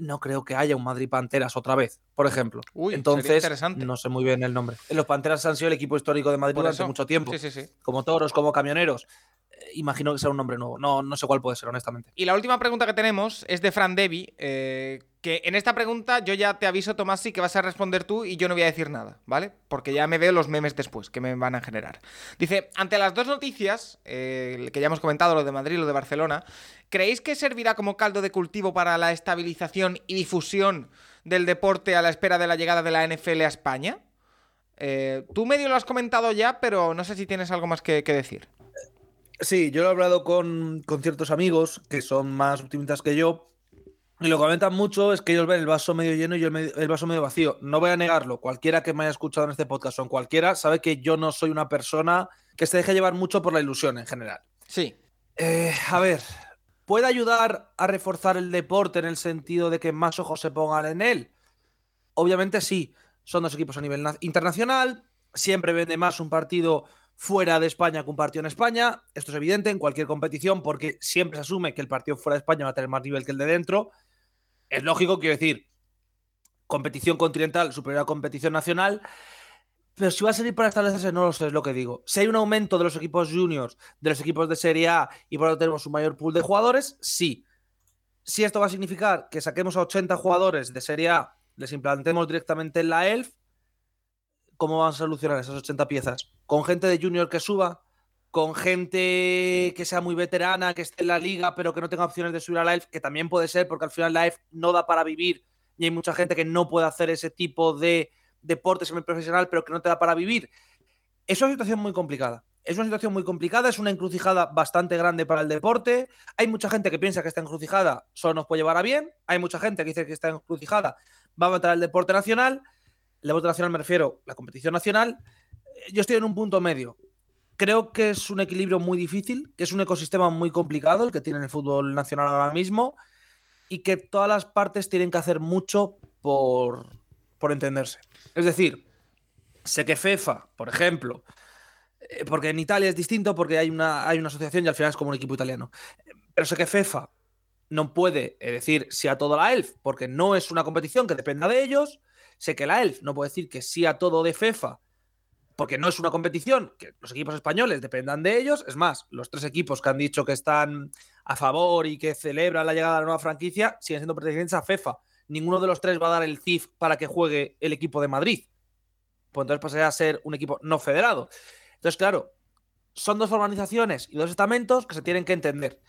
Speaker 4: no creo que haya un Madrid Panteras otra vez, por ejemplo.
Speaker 1: Uy,
Speaker 4: Entonces,
Speaker 1: interesante.
Speaker 4: no sé muy bien el nombre. Los Panteras han sido el equipo histórico de Madrid
Speaker 1: Por
Speaker 4: durante
Speaker 1: eso.
Speaker 4: mucho tiempo,
Speaker 1: Sí, sí, sí.
Speaker 4: como toros, como camioneros. Eh, imagino que será un nombre nuevo. No, no sé cuál puede ser, honestamente.
Speaker 1: Y la última pregunta que tenemos es de Fran Devi, eh, que en esta pregunta yo ya te aviso, Tomasi, que vas a responder tú y yo no voy a decir nada, ¿vale? Porque ya me veo los memes después que me van a generar. Dice, ante las dos noticias, eh, que ya hemos comentado, lo de Madrid y lo de Barcelona, ¿creéis que servirá como caldo de cultivo para la estabilización y difusión del deporte a la espera de la llegada de la NFL a España? Eh, tú medio lo has comentado ya, pero no sé si tienes algo más que, que decir.
Speaker 4: Sí, yo lo he hablado con, con ciertos amigos que son más optimistas que yo. Y lo que comentan mucho es que ellos ven el vaso medio lleno y yo el, medio- el vaso medio vacío. No voy a negarlo. Cualquiera que me haya escuchado en este podcast o en cualquiera sabe que yo no soy una persona que se deje llevar mucho por la ilusión en general.
Speaker 1: Sí.
Speaker 4: Eh, a ver, ¿puede ayudar a reforzar el deporte en el sentido de que más ojos se pongan en él? Obviamente sí. Son dos equipos a nivel na- internacional. Siempre vende más un partido fuera de España que un partido en España. Esto es evidente en cualquier competición porque siempre se asume que el partido fuera de España va a tener más nivel que el de dentro. Es lógico, quiero decir, competición continental superior a competición nacional. Pero si va a servir para establecerse, no lo sé, es lo que digo. Si hay un aumento de los equipos juniors, de los equipos de Serie A y por lo tanto tenemos un mayor pool de jugadores, sí. Si esto va a significar que saquemos a 80 jugadores de Serie A, les implantemos directamente en la ELF, ¿cómo van a solucionar esas 80 piezas? ¿Con gente de junior que suba? ¿Con gente que sea muy veterana, que esté en la liga, pero que no tenga opciones de subir a ELF? Que también puede ser, porque al final ELF no da para vivir y hay mucha gente que no puede hacer ese tipo de deporte semiprofesional, pero que no te da para vivir. Es una situación muy complicada. Es una situación muy complicada, es una encrucijada bastante grande para el deporte. Hay mucha gente que piensa que esta encrucijada solo nos puede llevar a bien. Hay mucha gente que dice que esta encrucijada va a matar el deporte nacional. El deporte nacional me refiero a la competición nacional. Yo estoy en un punto medio. Creo que es un equilibrio muy difícil, que es un ecosistema muy complicado el que tiene el fútbol nacional ahora mismo y que todas las partes tienen que hacer mucho por, por entenderse. Es decir, sé que FEFA, por ejemplo, eh, porque en Italia es distinto porque hay una, hay una asociación y al final es como un equipo italiano. Pero sé que FEFA no puede eh, decir sí a todo la ELF porque no es una competición que dependa de ellos. Sé que la ELF no puede decir que sí a todo de FEFA porque no es una competición que los equipos españoles dependan de ellos. Es más, los tres equipos que han dicho que están a favor y que celebran la llegada de la nueva franquicia siguen siendo pertenecientes a FEFA. Ninguno de los tres va a dar el CIF para que juegue el equipo de Madrid. Pues entonces pasaría a ser un equipo no federado. Entonces, claro, son dos organizaciones y dos estamentos que se tienen que entender.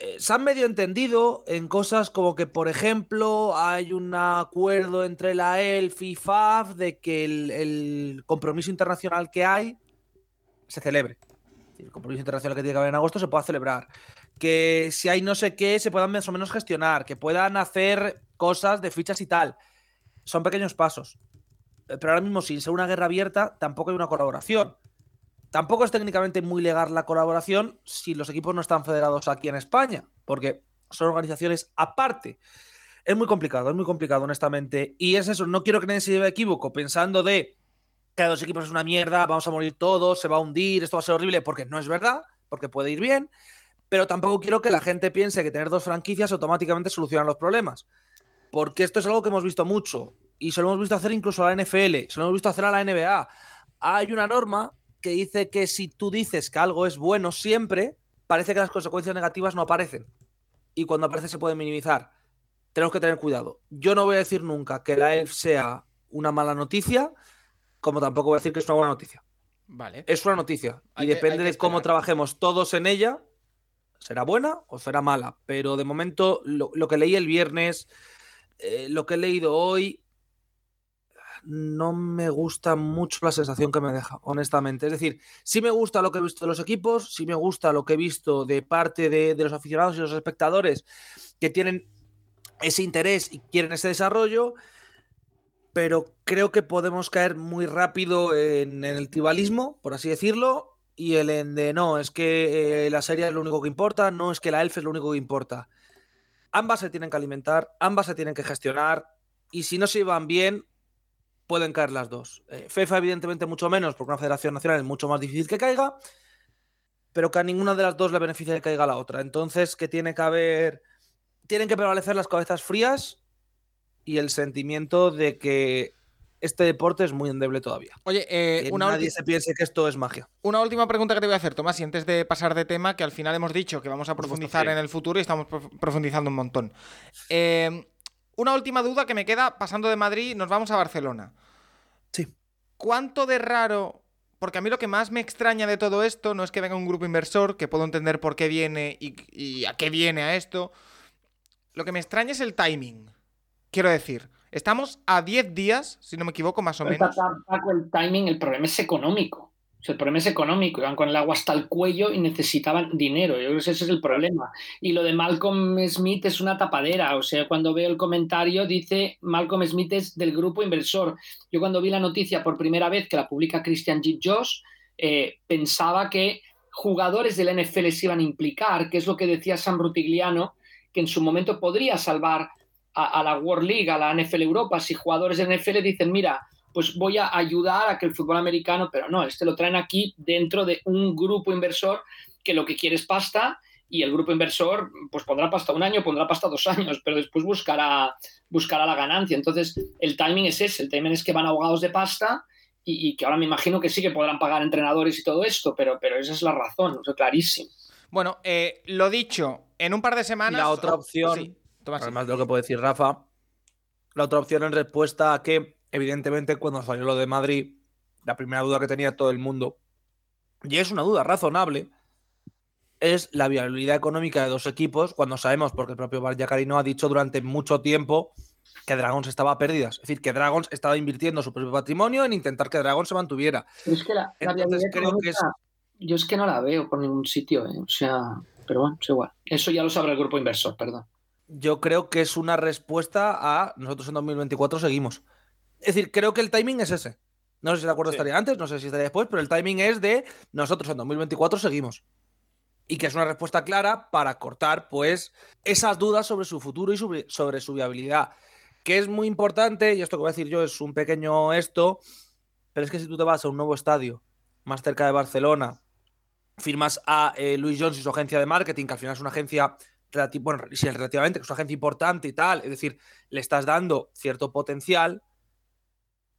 Speaker 4: Eh, se han medio entendido en cosas como que, por ejemplo, hay un acuerdo entre la ELF y FAF de que el, compromiso internacional que hay se celebre. El compromiso internacional que tiene que haber en agosto se pueda celebrar. Que si hay no sé qué, se puedan más o menos gestionar. Que puedan hacer cosas de fichas y tal. Son pequeños pasos. Eh, Pero ahora mismo, sin ser una guerra abierta, tampoco hay una colaboración. Tampoco es técnicamente muy legal la colaboración si los equipos no están federados aquí en España, porque son organizaciones aparte. Es muy complicado, es muy complicado, honestamente. Y es eso, no quiero que nadie se lleve equívoco pensando de que a dos equipos es una mierda, vamos a morir todos, se va a hundir, esto va a ser horrible, porque no es verdad, porque puede ir bien. Pero tampoco quiero que la gente piense que tener dos franquicias automáticamente soluciona los problemas. Porque esto es algo que hemos visto mucho. Y se lo hemos visto hacer incluso a la NFL, se lo hemos visto hacer a la NBA. Hay una norma que dice que si tú dices que algo es bueno siempre, parece que las consecuencias negativas no aparecen. Y cuando aparece se pueden minimizar. Tenemos que tener cuidado. Yo no voy a decir nunca que la ELF sea una mala noticia, como tampoco voy a decir que es una buena noticia.
Speaker 1: Vale.
Speaker 4: Es una noticia.
Speaker 1: Hay
Speaker 4: y
Speaker 1: que-
Speaker 4: depende de cómo trabajemos todos en ella, será buena o será mala. Pero de momento, lo, lo que leí el viernes, eh, lo que he leído hoy, no me gusta mucho la sensación que me deja, honestamente. Es decir, sí me gusta lo que he visto de los equipos, sí me gusta lo que he visto de parte de, los aficionados y los espectadores que tienen ese interés y quieren ese desarrollo, pero creo que podemos caer muy rápido en, en el tribalismo, por así decirlo, y el en de no, es que eh, la serie es lo único que importa, no es que la elf es lo único que importa. Ambas se tienen que alimentar, ambas se tienen que gestionar, y si no se llevan bien, pueden caer las dos. Eh, FIFA, evidentemente, mucho menos, porque una federación nacional es mucho más difícil que caiga, pero que a ninguna de las dos le beneficia que caiga la otra. Entonces, que tiene que haber. Tienen que prevalecer las cabezas frías y el sentimiento de que este deporte es muy endeble todavía.
Speaker 1: Oye, eh, una,
Speaker 4: nadie se piense que esto es magia.
Speaker 1: una última pregunta que te voy a hacer, Tomás, y antes de pasar de tema, que al final hemos dicho que vamos a profundizar en el futuro y estamos prof- profundizando un montón. Eh, una última duda que me queda, pasando de Madrid, nos vamos a Barcelona.
Speaker 4: Sí.
Speaker 1: ¿Cuánto de raro? Porque a mí lo que más me extraña de todo esto no es que venga un grupo inversor, que puedo entender por qué viene y, y a qué viene a esto. Lo que me extraña es el timing. Quiero decir, estamos a 10 días, si no me equivoco, más o menos.
Speaker 2: Paco, el timing, el problema es económico. El problema es económico. Iban con el agua hasta el cuello y necesitaban dinero. Yo creo que ese es el problema. Y lo de Malcolm Smith es una tapadera. O sea, cuando veo el comentario dice Malcolm Smith es del grupo inversor. Yo cuando vi la noticia por primera vez que la publica Christian Jeep Josh, eh, pensaba que jugadores del NFL se iban a implicar, que es lo que decía Sam Rutigliano, que en su momento podría salvar a, a la World League, a la NFL Europa, si jugadores de NFL dicen, mira, pues voy a ayudar a que el fútbol americano, pero no, este lo traen aquí dentro de un grupo inversor que lo que quiere es pasta y el grupo inversor pues pondrá pasta un año, pondrá pasta dos años, pero después buscará, buscará la ganancia. Entonces, el timing es ese, el timing es que van ahogados de pasta y, y que ahora me imagino que sí que podrán pagar entrenadores y todo esto, pero, pero esa es la razón, es clarísimo.
Speaker 1: Bueno, eh, lo dicho, en un par de semanas.
Speaker 4: La otra opción,
Speaker 1: sí.
Speaker 4: Además de lo que puede decir Rafa, la otra opción en respuesta a que, evidentemente, cuando salió lo de Madrid, la primera duda que tenía todo el mundo, y es una duda razonable, es la viabilidad económica de dos equipos, cuando sabemos, porque el propio Barjacarino ha dicho durante mucho tiempo que Dragons estaba a pérdidas. Es decir, que Dragons estaba invirtiendo su propio patrimonio en intentar que Dragons se mantuviera.
Speaker 2: Pero es que la, la
Speaker 4: Entonces,
Speaker 2: viabilidad
Speaker 4: creo que es-
Speaker 2: económica, yo es que no la veo por ningún sitio, ¿eh? o sea, pero bueno, es igual. Eso ya lo sabrá el grupo inversor, perdón.
Speaker 4: yo creo que es una respuesta a nosotros en 2024 seguimos. Es decir, creo que el timing es ese. No sé si el acuerdo
Speaker 3: Sí.
Speaker 4: estaría antes, no sé si estaría después, pero el timing es de nosotros en 2024 seguimos. Y que es una respuesta clara para cortar, pues, esas dudas sobre su futuro y sobre, sobre su viabilidad. Que es muy importante, y esto que voy a decir yo es un pequeño esto, pero es que si tú te vas a un nuevo estadio más cerca de Barcelona, firmas a eh, Luis Jones y su agencia de marketing, que al final es una agencia relati- bueno, sí, relativamente, que es una agencia importante y tal, es decir, le estás dando cierto potencial.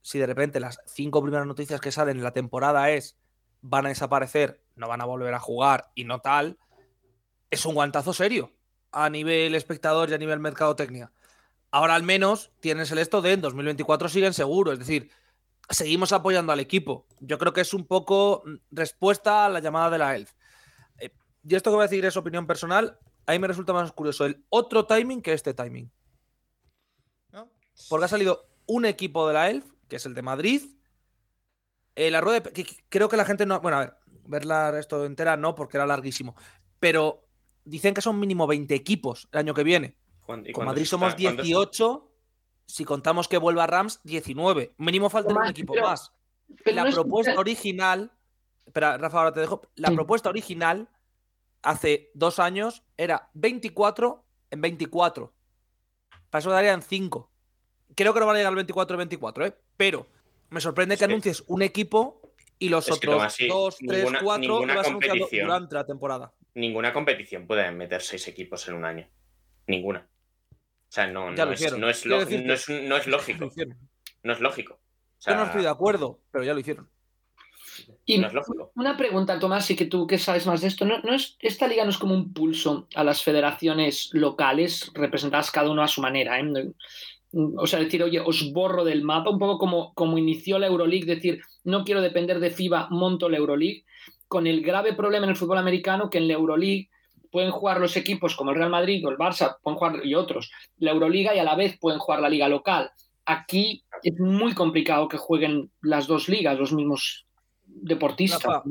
Speaker 4: Si de repente las cinco primeras noticias que salen en la temporada es van a desaparecer, no van a volver a jugar y no tal, es un guantazo serio a nivel espectador y a nivel mercadotecnia. Ahora al menos tienes el esto de en 2024 siguen seguros, es decir, seguimos apoyando al equipo. Yo creo que es un poco mm, respuesta a la llamada de la ELF. Eh, y esto que voy a decir es opinión personal, a mí me resulta más curioso el otro timing que este timing. Porque ha salido un equipo de la ELF, que es el de Madrid. Eh, la rueda de- que- que creo que la gente no. Bueno, a ver, verla esto entera no, porque era larguísimo. Pero dicen que son mínimo 20 equipos el año que viene.
Speaker 3: ¿Cuán- y
Speaker 4: Con Madrid somos
Speaker 3: están- cuántos-
Speaker 4: 18. Si contamos que vuelva Rams, 19. Mínimo falta un equipo
Speaker 2: pero-
Speaker 4: más.
Speaker 2: Pero
Speaker 4: la
Speaker 2: no es-
Speaker 4: propuesta original. Espera, Rafa, ahora te dejo. La
Speaker 2: Sí.
Speaker 4: propuesta original hace dos años era 24 en 24. Para eso darían 5. Creo que no van a llegar al 24 en 24, ¿eh? Pero me sorprende que
Speaker 3: Sí.
Speaker 4: anuncies un equipo y los
Speaker 3: Es
Speaker 4: otros 2, 3,
Speaker 3: ninguna-
Speaker 4: 4
Speaker 3: ninguna
Speaker 4: vas
Speaker 3: competición.
Speaker 4: durante la temporada.
Speaker 3: Ninguna competición puede meter seis equipos en un año. Ninguna. O sea, no,
Speaker 4: Ya
Speaker 3: no,
Speaker 4: lo
Speaker 3: es, no, es,
Speaker 4: Quiero
Speaker 3: lo-
Speaker 4: decirte-
Speaker 3: no, es, no es
Speaker 4: Lo
Speaker 3: lógico. No es lógico. O
Speaker 4: Yo no estoy de acuerdo, pero ya lo hicieron.
Speaker 2: Y
Speaker 3: No es lógico.
Speaker 2: una pregunta, Tomás, y que tú que sabes más de esto, ¿no, no es, esta liga no es como un pulso a las federaciones locales representadas cada uno a su manera? ¿eh? O sea, decir, oye, os borro del mapa, un poco como, como inició la Euroleague, decir, no quiero depender de FIBA, monto la Euroleague, con el grave problema en el fútbol americano que en la Euroleague pueden jugar los equipos como el Real Madrid o el Barça, pueden jugar y otros, la Euroliga y a la vez pueden jugar la liga local. Aquí es muy complicado que jueguen las dos ligas, los mismos deportistas.
Speaker 4: Rafa,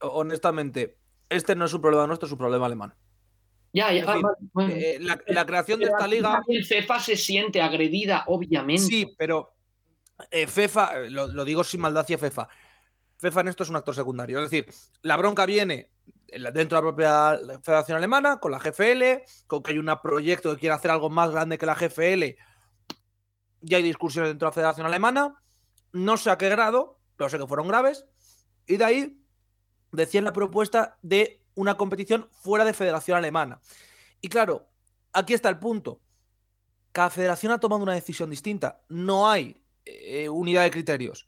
Speaker 4: honestamente, este no es un problema nuestro, es un problema alemán.
Speaker 2: Ya, ya.
Speaker 4: Es decir,
Speaker 2: bueno.
Speaker 4: Eh, la, la creación de esta liga.
Speaker 2: El FIFA se siente agredida, obviamente.
Speaker 4: Sí, pero eh, FEFA, eh, lo, lo digo sin maldad hacia FEFA. FEFA en esto es un actor secundario. Es decir, la bronca viene dentro de la propia Federación Alemana, con la GFL, con que hay un proyecto que quiere hacer algo más grande que la GFL. Ya hay discusiones dentro de la Federación Alemana. No sé a qué grado, pero sé que fueron graves. Y de ahí decían la propuesta de una competición fuera de Federación Alemana. Y claro, aquí está el punto. Cada federación ha tomado una decisión distinta. No hay eh, unidad de criterios.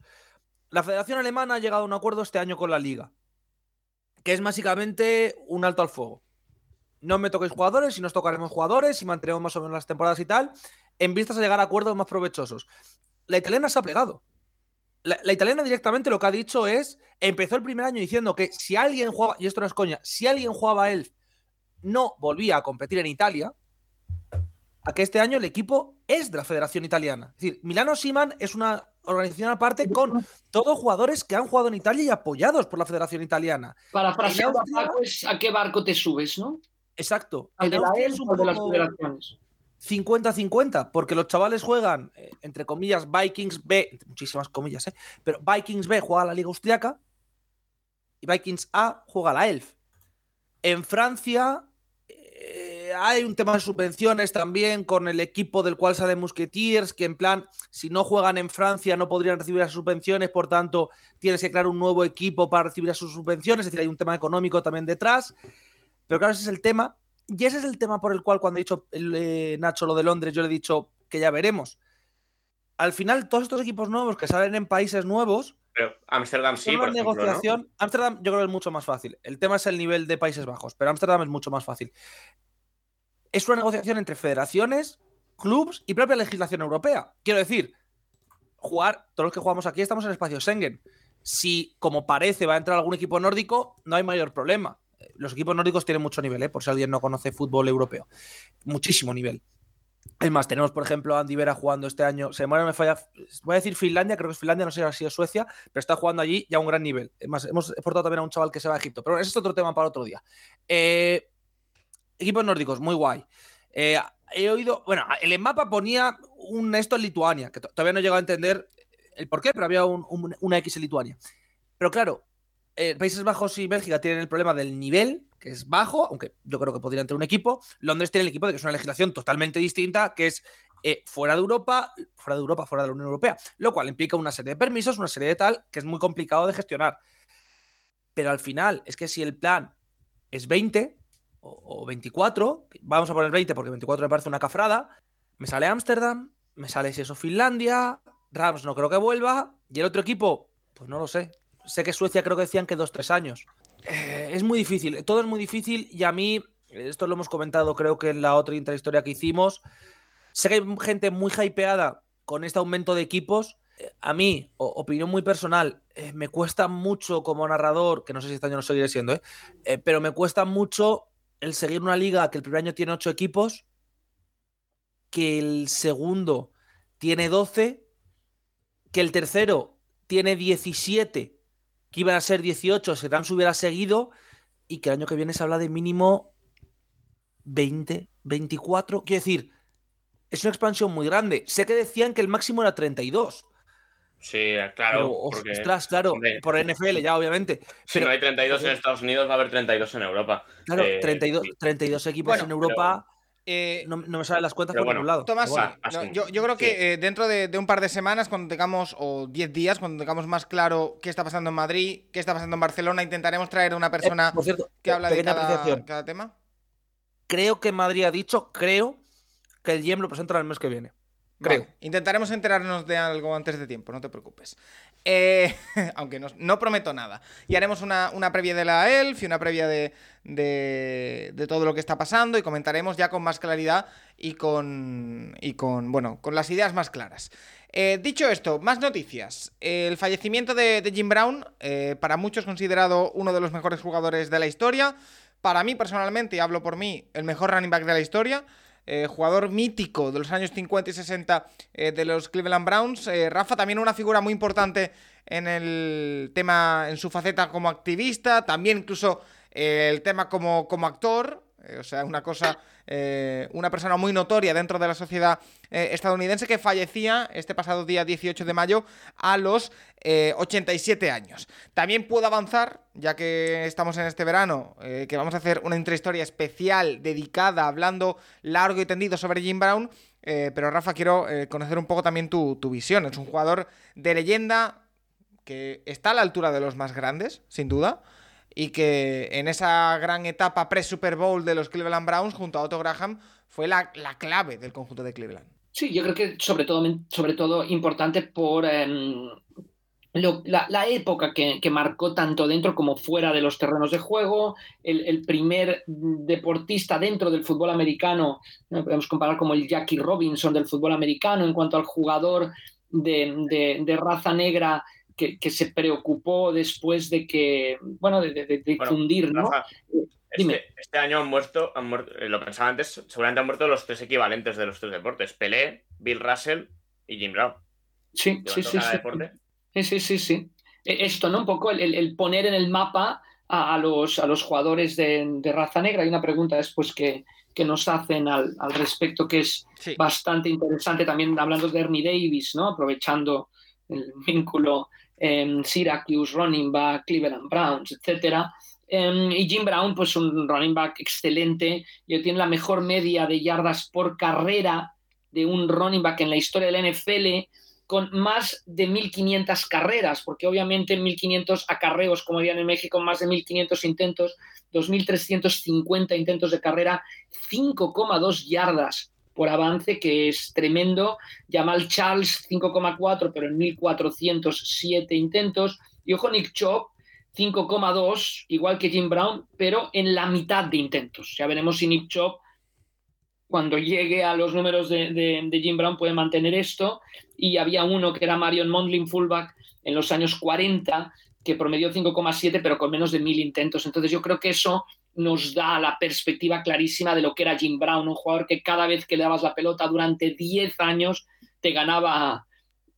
Speaker 4: La Federación Alemana ha llegado a un acuerdo este año con la Liga, que es básicamente un alto al fuego. No me toquéis jugadores, y nos tocaremos jugadores, y mantenemos más o menos las temporadas y tal, en vistas a llegar a acuerdos más provechosos. La italiana se ha plegado. La, la italiana directamente lo que ha dicho es, empezó el primer año diciendo que si alguien jugaba, y esto no es coña, si alguien jugaba a Elf, no volvía a competir en Italia, a que este año el equipo es de la Federación Italiana. Es decir, Milano Siman es una organización aparte con todos jugadores que han jugado en Italia y apoyados por la Federación Italiana.
Speaker 2: Para frasear Paco, es a qué barco te subes, ¿no?
Speaker 4: Exacto.
Speaker 2: ¿Al
Speaker 4: En
Speaker 2: de la ELF o de las federaciones?
Speaker 4: 50-50, porque los chavales juegan, eh, entre comillas, Vikings B, muchísimas comillas, ¿eh? pero Vikings B juega a la Liga Austriaca y Vikings A juega a la ELF. En Francia eh, hay un tema de subvenciones también con el equipo del cual sale Musketeers, que en plan, si no juegan en Francia no podrían recibir las subvenciones, por tanto, tienes que crear un nuevo equipo para recibir esas subvenciones, es decir, hay un tema económico también detrás. Pero claro, ese es el tema. Y ese es el tema por el cual cuando ha dicho eh, Nacho lo de Londres, yo le he dicho que ya veremos. Al final, todos estos equipos nuevos que salen en países nuevos,
Speaker 3: Pero Ámsterdam sí, por
Speaker 4: negociación. Ámsterdam yo creo que es mucho más fácil. El tema es el nivel de Países Bajos, pero Ámsterdam es mucho más fácil. Es una negociación entre federaciones, clubs y propia legislación europea. Quiero decir, jugar, todos los que jugamos aquí estamos en el espacio Schengen. Si, como parece, va a entrar algún equipo nórdico, no hay mayor problema. Los equipos nórdicos tienen mucho nivel, ¿eh? por si alguien no conoce fútbol europeo. Muchísimo nivel. Es más, tenemos, por ejemplo, a Andy Vera jugando este año. Se me falla. Voy a decir Finlandia, creo que es Finlandia, no sé si ha sido Suecia, pero está jugando allí ya a un gran nivel. Es más, hemos exportado también a un chaval que se va a Egipto, pero ese es otro tema para otro día. Eh, equipos nórdicos, muy guay. Eh, he oído, bueno, el mapa ponía un esto en Lituania, que to- todavía no he llegado a entender el por qué, pero había un- un- una X en Lituania. Pero claro, eh, Países Bajos y Bélgica tienen el problema del nivel, que es bajo, aunque yo creo que podría entrar un equipo. Londres tiene el equipo de que es una legislación totalmente distinta, que es eh, fuera de Europa, fuera de Europa, fuera de la Unión Europea, lo cual implica una serie de permisos, una serie de tal, que es muy complicado de gestionar. Pero al final, es que si el plan es 20 o, o 24, vamos a poner 20 porque 24 me parece una cafrada, me sale Ámsterdam, me sale si eso Finlandia, Rams no creo que vuelva, y el otro equipo, pues no lo sé. Sé que Suecia creo que decían que dos, tres años. Eh, es muy difícil, todo es muy difícil y a mí, esto lo hemos comentado creo que en la otra intrahistoria que hicimos, sé que hay gente muy hypeada con este aumento de equipos. Eh, A mí, opinión muy personal, eh, me cuesta mucho como narrador, que no sé si este año no seguiré siendo, pero me cuesta mucho el seguir una liga que el primer año tiene ocho equipos, que el segundo tiene 12, que el tercero tiene 17, que iban a ser 18, si Rams hubiera seguido, y que el año que viene se habla de mínimo 20, 24. Quiero decir, es una expansión muy grande. Sé que decían que el máximo era 32.
Speaker 3: Sí, claro.
Speaker 4: Pero,
Speaker 3: porque
Speaker 4: ostras, claro,
Speaker 3: hombre,
Speaker 4: por NFL ya, obviamente.
Speaker 3: si
Speaker 4: pero-
Speaker 3: no hay 32 en Estados Unidos, va a haber 32 en Europa.
Speaker 4: Claro,
Speaker 3: Eh,
Speaker 4: 32,
Speaker 3: sí.
Speaker 4: 32 equipos
Speaker 1: Bueno,
Speaker 4: en Europa.
Speaker 1: Eh,
Speaker 4: No, no me salen las cuentas por
Speaker 3: bueno,
Speaker 4: ningún lado.
Speaker 1: Tomás,
Speaker 4: bueno.
Speaker 1: sí. No, yo, yo creo
Speaker 3: Sí.
Speaker 1: que eh, dentro de, de un par de semanas, cuando tengamos, o 10 días, cuando tengamos más claro qué está pasando en Madrid, qué está pasando en Barcelona, intentaremos traer a una
Speaker 4: Eh,
Speaker 1: persona
Speaker 4: por cierto,
Speaker 1: que habla de cada, tema.
Speaker 4: Creo que Madrid ha dicho, creo, que el GM lo presentará el mes que viene. Creo.
Speaker 1: Vale, Intentaremos enterarnos de algo antes de tiempo, no te preocupes. Eh, <laughs> aunque no, prometo nada. Y haremos una, previa de la ELF y una previa de, de, de todo lo que está pasando y comentaremos ya con más claridad y con, y con, bueno, con las ideas más claras. Eh, dicho esto, más noticias. El fallecimiento de, de Jim Brown, eh, para muchos considerado uno de los mejores jugadores de la historia. Para mí, personalmente, y hablo por mí, el mejor running back de la historia. Eh, jugador mítico de los años 50 y 60 eh, de los Cleveland Browns. Eh, Rafa también una figura muy importante en el tema, en su faceta como activista, también incluso el tema como, como actor. O sea, una cosa, una persona muy notoria dentro de la sociedad estadounidense que fallecía este pasado día 18 de mayo a los 87 años. También puedo avanzar, ya que estamos en este verano, que vamos a hacer una intrahistoria especial dedicada hablando largo y tendido sobre Jim Brown. pero Rafa, quiero conocer un poco también tu, tu visión. Es un jugador de leyenda que está a la altura de los más grandes, sin duda, y que en esa gran etapa pre-Super Bowl de los Cleveland Browns, junto a Otto Graham, fue la, clave del conjunto de Cleveland.
Speaker 2: Sí, yo creo que sobre todo, sobre todo importante por em, la, época que, marcó tanto dentro como fuera de los terrenos de juego, el, primer deportista dentro del fútbol americano, podemos comparar como el Jackie Robinson del fútbol americano en cuanto al jugador de raza negra que, se preocupó después de que, bueno, de, difundir, ¿no?
Speaker 3: Este, este, año han muerto, han muerto, eh, lo pensaba antes, seguramente han muerto los tres equivalentes de los tres deportes: Pelé, Bill Russell y Jim Brown.
Speaker 2: Sí, sí, sí. Sí. sí, sí, sí, e, Esto, ¿no? Un poco el, poner en el mapa a, los, a los jugadores de, raza negra. Hay una pregunta después que, que nos hacen al, respecto que es bastante interesante, también hablando de Ernie Davis, ¿no? Aprovechando el vínculo Syracuse, running back, Cleveland Browns, etc. Em, y Jim Brown, pues un running back excelente, y tiene la mejor media de yardas por carrera de un running back en la historia del NFL, con más de 1.500 carreras, porque obviamente 1.500 acarreos, como dirían en México, más de 1.500 intentos, 2.350 intentos de carrera, 5,2 yardas por avance, que es tremendo. Jamal Charles 5,4, pero en 1407 intentos. Y ojo, Nick Chop 5,2, igual que Jim Brown, pero en la mitad de intentos. Ya veremos si Nick Chop, cuando llegue a los números de, Jim Brown, puede mantener esto. Y había uno que era Marion Mondlin, fullback, en los años 40, que promedió 5,7, pero con menos de mil intentos. Entonces yo creo que eso nos da la perspectiva clarísima de lo que era Jim Brown, un jugador que cada vez que le dabas la pelota durante 10 años te ganaba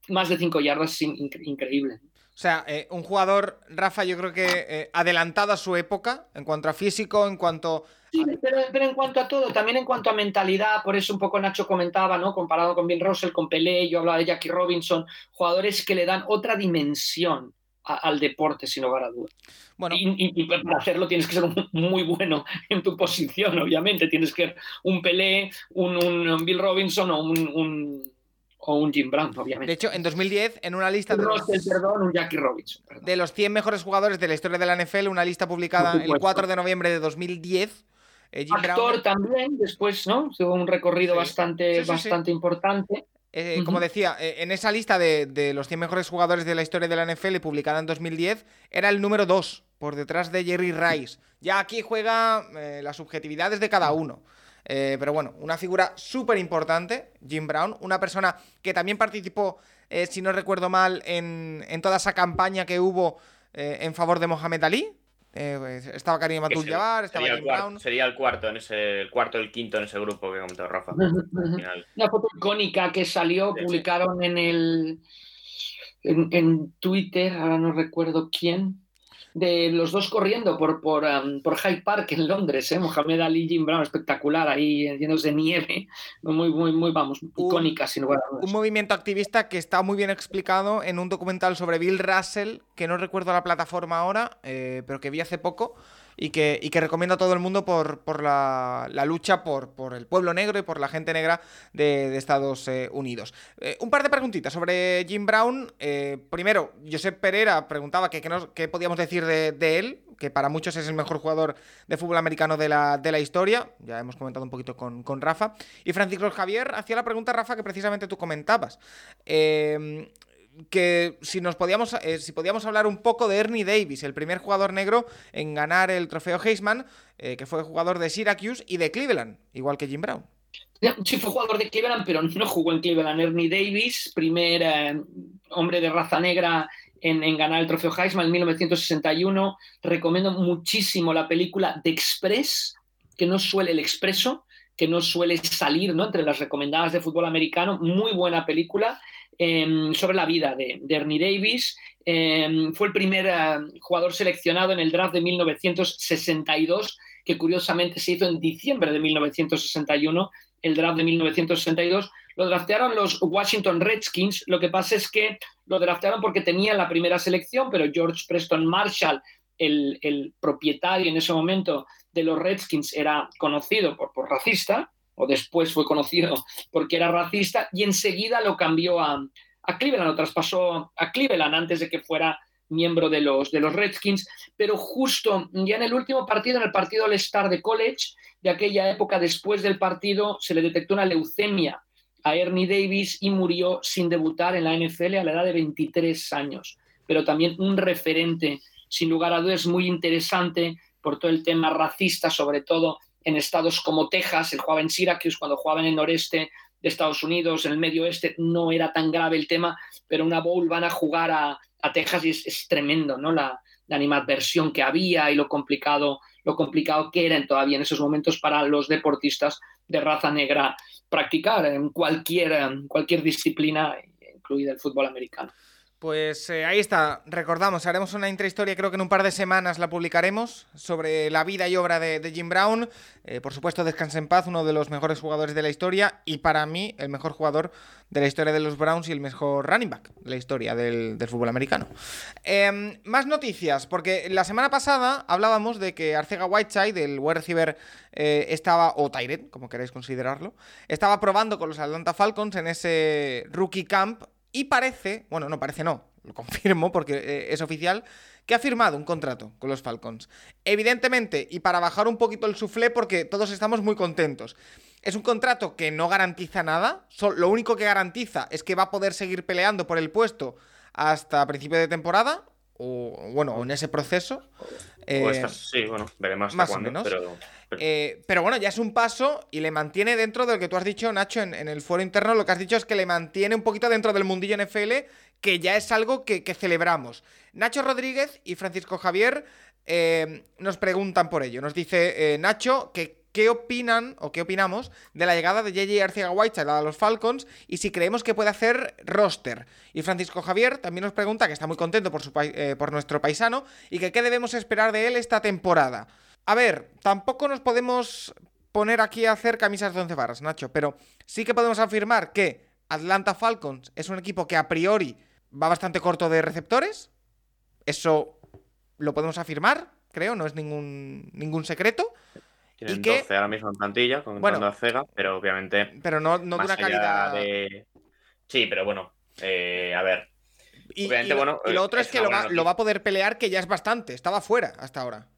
Speaker 2: más de 5 yardas, increíble.
Speaker 1: O sea, eh, un jugador, Rafa, yo creo que eh, adelantado a su época, en cuanto a físico, en cuanto...
Speaker 2: Sí, pero, en cuanto a todo, también en cuanto a mentalidad, por eso un poco Nacho comentaba, ¿no? Comparado con Bill Russell, con Pelé, yo hablaba de Jackie Robinson, jugadores que le dan otra dimensión al deporte, sin lugar a dudas. Bueno. Y, para hacerlo tienes que ser muy bueno <laughs> en tu posición, obviamente. Tienes que ser un Pelé, un, Bill Robinson o un, o un Jim Brown, obviamente.
Speaker 1: De hecho, en 2010, en una lista
Speaker 2: de los, perdón, un Jackie Robinson,
Speaker 1: de los 100 mejores jugadores de la historia de la NFL, una lista publicada el 4 de noviembre de 2010.
Speaker 2: Eh, Jim Actor también, después, ¿no? Tuvo un recorrido bastante, bastante importante.
Speaker 1: Eh, como decía, eh, en esa lista de, los 100 mejores jugadores de la historia de la NFL publicada en 2010, era el número 2, por detrás de Jerry Rice. Ya aquí juega eh, las subjetividades de cada uno. pero bueno, una figura súper importante, Jim Brown, una persona que también participó, si no recuerdo mal, en, en, toda esa campaña que hubo en favor de Mohamed Ali, eh, pues, estaba Karim Abdul Jabbar, estaba
Speaker 3: sería
Speaker 1: Brown.
Speaker 3: Sería el cuarto, en ese, el cuarto, el quinto en ese grupo que comentó Rafa.
Speaker 2: Una foto icónica que salió, publicaron en el en, en, Twitter, ahora no recuerdo quién, de los dos corriendo por, por, um, por Hyde Park en Londres, ¿eh? Mohamed Ali Jim Brown, espectacular, ahí llenos de nieve, muy, muy, muy, vamos, icónica, sin lugar a dudas.
Speaker 1: Un movimiento activista que está muy bien explicado en un documental sobre Bill Russell, que no recuerdo la plataforma ahora, eh, pero que vi hace poco, y que, y que recomiendo a todo el mundo por, por la, lucha por, por, el pueblo negro y por la gente negra de, Estados eh, Unidos. Eh, un par de preguntitas sobre Jim Brown. Eh, primero, Josep Pereira preguntaba qué que podíamos decir de, él, que para muchos es el mejor jugador de fútbol americano de la, de la historia. Ya hemos comentado un poquito con, con, Rafa. Y Francisco Javier hacía la pregunta, Rafa, que precisamente tú comentabas que si nos podíamos, eh, si podíamos hablar un poco de Ernie Davis, el primer jugador negro en ganar el trofeo Heisman, eh, que fue jugador de Syracuse y de Cleveland, igual que Jim Brown.
Speaker 2: Sí, fue jugador de Cleveland, pero no jugó en Cleveland. Ernie Davis, primer eh, hombre de raza negra en, ganar el trofeo Heisman en 1961. Recomiendo muchísimo la película The Express, que no suele el expreso, que no suele salir ¿no? entre las recomendadas de fútbol americano. Muy buena película em, sobre la vida de, Ernie Davis. Em, fue el primer eh, jugador seleccionado en el draft de 1962, que curiosamente se hizo en diciembre de 1961, el draft de 1962. Lo draftearon los Washington Redskins. Lo que pasa es que lo draftearon porque tenía la primera selección, pero George Preston Marshall, el, propietario en ese momento de los Redskins era conocido por racista, o después fue conocido porque era racista, y enseguida lo cambió a, a Cleveland, lo traspasó a Cleveland antes de que fuera miembro de los, de los Redskins, pero justo ya en el último partido, en el partido All-Star de College, de aquella época, después del partido, se le detectó una leucemia a Ernie Davis y murió sin debutar en la NFL a la edad de 23 años. Pero también un referente, sin lugar a dudas, muy interesante por todo el tema racista, sobre todo en estados como Texas, él jugaba en Syracuse cuando jugaba en el noreste de Estados Unidos, en el medio oeste no era tan grave el tema, pero una bowl van a jugar a, Texas y es, tremendo, ¿no? La, animadversión que había y lo complicado, lo complicado que era todavía en esos momentos para los deportistas de raza negra practicar en cualquier, cualquier disciplina, incluida el fútbol americano.
Speaker 1: Pues eh, ahí está, recordamos, haremos una intrahistoria, creo que en un par de semanas la publicaremos, sobre la vida y obra de, Jim Brown. Eh, por supuesto, descanse en paz, uno de los mejores jugadores de la historia y para mí el mejor jugador de la historia de los Browns y el mejor running back de la historia del, fútbol americano. Em, más noticias, porque la semana pasada hablábamos de que Arcega Whiteside, el wide receiver, eh, estaba, o Tyrant, como queráis considerarlo, estaba probando con los Atlanta Falcons en ese rookie camp y parece, bueno, no parece no, lo confirmo porque eh, es oficial, que ha firmado un contrato con los Falcons. Evidentemente, y para bajar un poquito el suflé porque todos estamos muy contentos. Es un contrato que no garantiza nada, lo único que garantiza es que va a poder seguir peleando por el puesto hasta principio de temporada, o bueno, en ese proceso.
Speaker 3: Eh, sí, bueno, veremos más o menos. Pero...
Speaker 1: Eh, pero bueno, ya es un paso y le mantiene dentro de lo que tú has dicho, Nacho, en, el foro interno. Lo que has dicho es que le mantiene un poquito dentro del mundillo NFL, que ya es algo que, celebramos. Nacho Rodríguez y Francisco Javier eh, nos preguntan por ello. Nos dice eh, Nacho que qué opinan o qué opinamos de la llegada de JJ Arcega Whiteside a los Falcons y si creemos que puede hacer roster. Y Francisco Javier también nos pregunta que está muy contento por, por nuestro paisano y que qué debemos esperar de él esta temporada. A ver, tampoco nos podemos poner aquí a hacer camisas de once barras, Nacho, pero sí que podemos afirmar que Atlanta Falcons es un equipo que a priori va bastante corto de receptores. Eso lo podemos afirmar, creo, no es ningún, ningún secreto.
Speaker 3: Tienen y que, 12 ahora mismo en plantilla, contando a Cega, pero obviamente.
Speaker 1: Pero no, no de una calidad.
Speaker 3: Sí, pero bueno, eh, a ver.
Speaker 1: Y, bueno, lo otro es, que lo va, lo va, a poder pelear, que ya es bastante. Estaba fuera hasta ahora.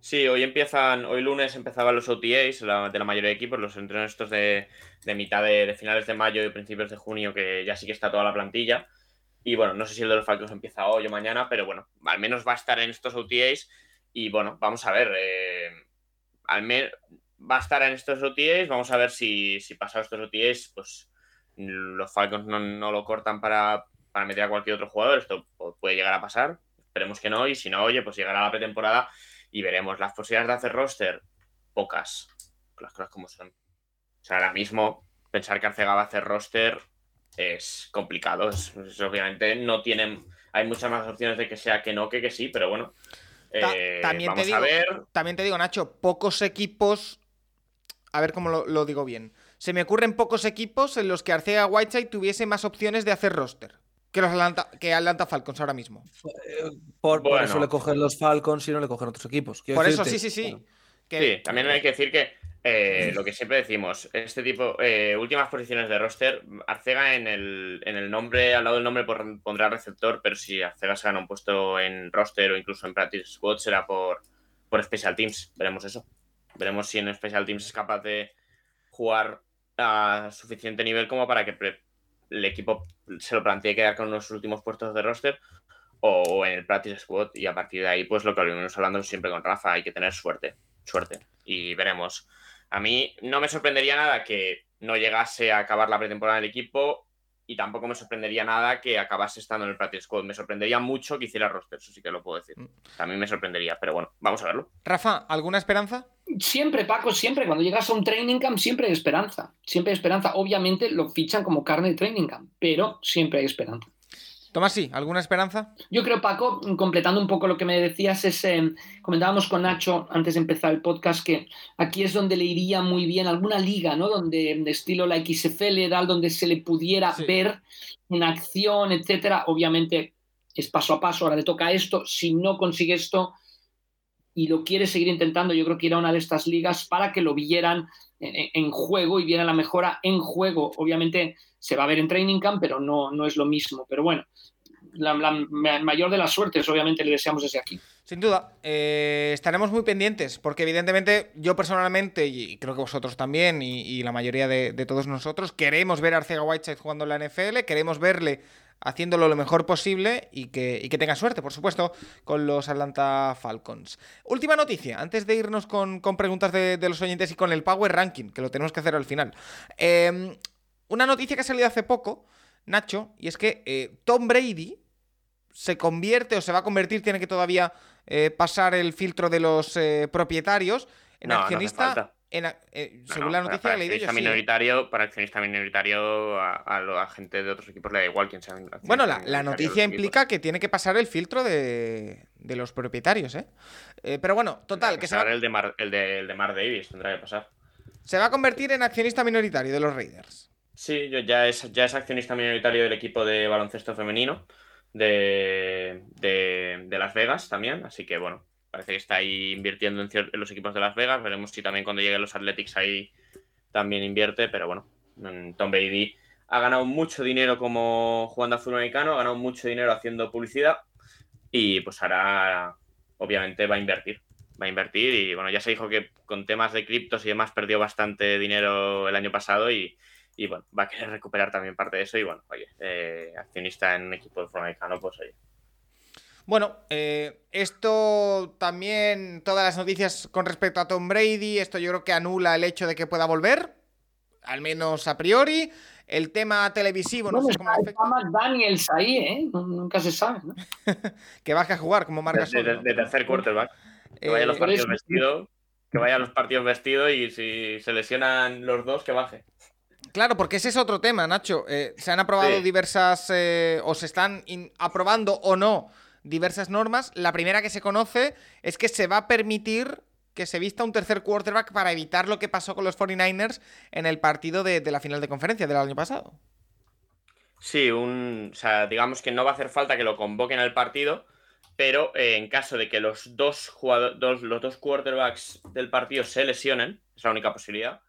Speaker 3: Sí, hoy empiezan, hoy lunes empezaban los OTAs de la mayoría de equipos, los entrenos estos de, mitad de, finales de mayo y principios de junio, que ya sí que está toda la plantilla. Y bueno, no sé si el de los Falcons empieza hoy o mañana, pero bueno, al menos va a estar en estos OTAs. Y bueno, vamos a ver. Eh, al menos va a estar en estos OTAs. Vamos a ver si, si pasados estos OTAs, pues los Falcons no, lo cortan para, para meter a cualquier otro jugador. Esto puede llegar a pasar. Esperemos que no. Y si no, oye, pues llegará la pretemporada y veremos. Las posibilidades de hacer roster, pocas. Las cosas como son. O sea, ahora mismo pensar que Arcega va a hacer roster es complicado. obviamente no tienen. Hay muchas más opciones de que sea que no que que sí, pero bueno.
Speaker 1: Eh, también, te digo, también te digo, Nacho, pocos equipos. A ver cómo lo, digo bien. Se me ocurren pocos equipos en los que Arcega Whiteside tuviese más opciones de hacer roster que los Atlanta, que Atlanta Falcons ahora mismo.
Speaker 4: Por, eso le cogen los Falcons y no le cogen otros equipos.
Speaker 1: por eso, sí, sí, sí.
Speaker 3: Sí, también hay que decir que eh, lo que siempre decimos, este tipo, eh, últimas posiciones de roster, Arcega en el, en el nombre, al lado del nombre pondrá receptor, pero si Arcega se gana un puesto en roster o incluso en practice squad será por, por Special Teams. Veremos eso. Veremos si en Special Teams es capaz de jugar a suficiente nivel como para que el equipo se lo plantee quedar con los últimos puestos de roster o en el practice squad y a partir de ahí pues lo que venimos hablando siempre con Rafa hay que tener suerte suerte. Y veremos. A mí no me sorprendería nada que no llegase a acabar la pretemporada del equipo y tampoco me sorprendería nada que acabase estando en el practice squad. Me sorprendería mucho que hiciera roster, eso sí que lo puedo decir. Mm. También me sorprendería, pero bueno, vamos a verlo.
Speaker 1: Rafa, ¿alguna esperanza?
Speaker 2: Siempre, Paco, siempre. Cuando llegas a un training camp, siempre hay esperanza. Siempre hay esperanza. Obviamente lo fichan como carne de training camp, pero siempre hay esperanza.
Speaker 1: Tomás, sí, ¿alguna esperanza?
Speaker 2: Yo creo, Paco, completando un poco lo que me decías, es, eh, comentábamos con Nacho antes de empezar el podcast que aquí es donde le iría muy bien alguna liga, ¿no? Donde de estilo la XFL, tal, donde se le pudiera ver una acción, etcétera. Obviamente es paso a paso, ahora le toca esto. Si no consigue esto y lo quiere seguir intentando, yo creo que ir a una de estas ligas para que lo vieran en, juego y viera la mejora en juego. Obviamente se va a ver en training camp, pero no, no es lo mismo. Pero bueno, la, mayor de las suertes, obviamente, le deseamos desde aquí.
Speaker 1: Sin duda, eh, estaremos muy pendientes, porque evidentemente yo personalmente, y creo que vosotros también, y, la mayoría de, todos nosotros, queremos ver a Arcega Whiteside jugando en la NFL, queremos verle haciéndolo lo mejor posible y que, tenga suerte, por supuesto, con los Atlanta Falcons. Última noticia, antes de irnos con, preguntas de, los oyentes y con el Power Ranking, que lo tenemos que hacer al final. Eh, una noticia que ha salido hace poco, Nacho, y es que eh, Tom Brady se convierte o se va a convertir, tiene que todavía eh, pasar el filtro de los eh, propietarios en accionista. en, según la noticia
Speaker 3: que leído minoritario, Para accionista minoritario, a, la gente de otros equipos le da igual quién sea.
Speaker 1: Bueno, la, noticia implica que tiene que pasar el filtro de, los propietarios, ¿eh? pero bueno, total.
Speaker 3: Que,
Speaker 1: se
Speaker 3: va... el, de Mar, el, de, el de Mar Davis tendrá que pasar.
Speaker 1: Se va a convertir en accionista minoritario de los Raiders.
Speaker 3: Sí, ya es, ya es accionista minoritario del equipo de baloncesto femenino de, Las Vegas también. Así que bueno, parece que está ahí invirtiendo en, los equipos de Las Vegas. Veremos si también cuando lleguen los Athletics ahí también invierte. Pero bueno, Tom Brady ha ganado mucho dinero como jugando a fútbol americano, ha ganado mucho dinero haciendo publicidad y pues ahora obviamente va a invertir. Va a invertir y bueno, ya se dijo que con temas de criptos y demás perdió bastante dinero el año pasado y y bueno, va a querer recuperar también parte de eso y bueno, oye, eh, accionista en un equipo de fútbol americano, pues oye.
Speaker 1: Bueno, eh, esto también, todas las noticias con respecto a Tom Brady, esto yo creo que anula el hecho de que pueda volver, al menos a priori. El tema televisivo, no, sé cómo
Speaker 2: afecta. Daniels ahí, ¿eh? Nunca se sabe, ¿no? <laughs>
Speaker 1: que baje a jugar como marca
Speaker 3: de, de, tercer quarterback. Que vaya a los eh, partidos vestido, que vaya a los partidos vestido y si se lesionan los dos, que baje.
Speaker 1: Claro, porque ese es otro tema, Nacho. Eh, se han aprobado diversas, eh, o se están aprobando o no diversas normas. La primera que se conoce es que se va a permitir que se vista un tercer quarterback para evitar lo que pasó con los 49ers en el partido de, la final de conferencia del año pasado.
Speaker 3: Sí, un, o sea, digamos que no va a hacer falta que lo convoquen al partido, pero eh, en caso de que los dos, los dos quarterbacks del partido se lesionen, es la única posibilidad,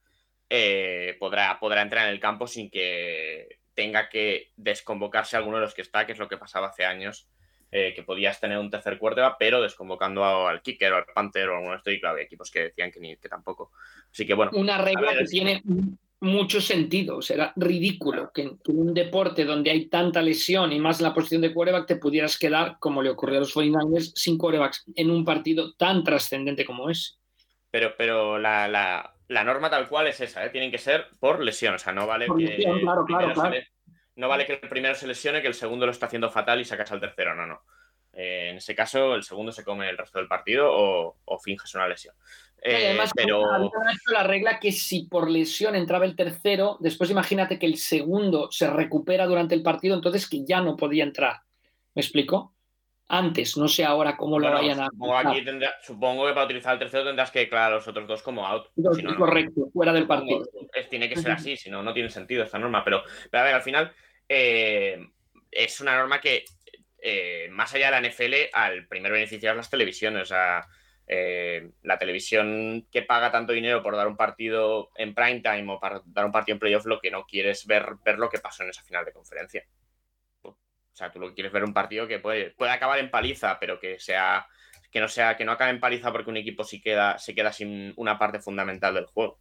Speaker 3: eh, podrá, podrá entrar en el campo sin que tenga que desconvocarse alguno de los que está, que es lo que pasaba hace años, eh, que podías tener un tercer quarterback, pero desconvocando al kicker o al panther o alguno de estos, y claro, hay equipos que decían que, ni, que tampoco. Así que bueno.
Speaker 2: Una regla que tiene mucho sentido, o sea, ridículo que en un deporte donde hay tanta lesión y más en la posición de quarterback te pudieras quedar, como le ocurrió a los 49ers, sin quarterbacks en un partido tan trascendente como ese.
Speaker 3: Pero, pero la, la norma tal cual es esa, ¿eh? tienen que ser por lesión, o sea, no vale que no vale que el primero se lesione, que el segundo lo está haciendo fatal y sacas al tercero, no, no. Eh, en ese caso, el segundo se come el resto del partido o, o finges una lesión.
Speaker 2: Eh, además, pero... la regla que si por lesión entraba el tercero, después imagínate que el segundo se recupera durante el partido, entonces que ya no podía entrar. ¿Me explico? antes, no sé ahora cómo lo vayan a.
Speaker 3: Supongo, que para utilizar el tercero tendrás que declarar a los otros dos como out.
Speaker 2: correcto, fuera del partido.
Speaker 3: tiene que ser así, si no, no tiene sentido esta norma. Pero, a ver, al final eh, es una norma que, eh, más allá de la NFL, al primer beneficiar las televisiones. O sea, eh, la televisión que paga tanto dinero por dar un partido en prime time o para dar un partido en playoff, lo que no quieres ver, ver lo que pasó en esa final de conferencia. O sea, tú lo que quieres ver un partido que puede, puede acabar en paliza, pero que sea que no sea que no acabe en paliza porque un equipo sí queda, se queda sin una parte fundamental del juego.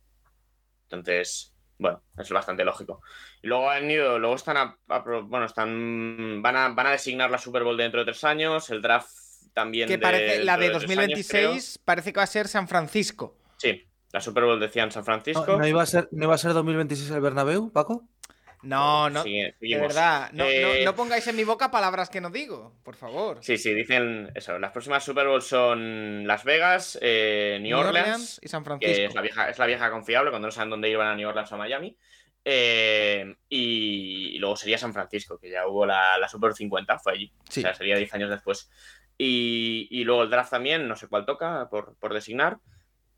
Speaker 3: Entonces, bueno, es bastante lógico. Y luego han ido, luego están a, bueno, están van a, van a designar la Super Bowl dentro de tres años, el draft también.
Speaker 1: Que parece, la de 2026 parece que va a ser San Francisco.
Speaker 3: Sí, la Super Bowl decían San Francisco.
Speaker 4: ¿No, iba, a ser, ¿No iba a ser 2026 el Bernabéu, Paco?
Speaker 1: No, no.
Speaker 3: Sigue-
Speaker 1: De
Speaker 3: seguimos.
Speaker 1: verdad, no, no-
Speaker 3: Eh,
Speaker 1: no pongáis en mi boca palabras que no digo, por favor.
Speaker 3: Sí, sí, dicen eso. Las próximas Super Bowl son Las Vegas, eh, New, Orleans,
Speaker 1: y San
Speaker 3: que
Speaker 1: Francisco.
Speaker 3: es la, vieja, es la vieja confiable cuando no saben dónde ir van a New Orleans o a Miami. Eh, y, y luego sería San Francisco, que ya hubo la, la Super 50, fue allí.
Speaker 1: Sí.
Speaker 3: O sea, sería 10 años después. Y, y luego el draft también, no sé cuál toca por, por designar.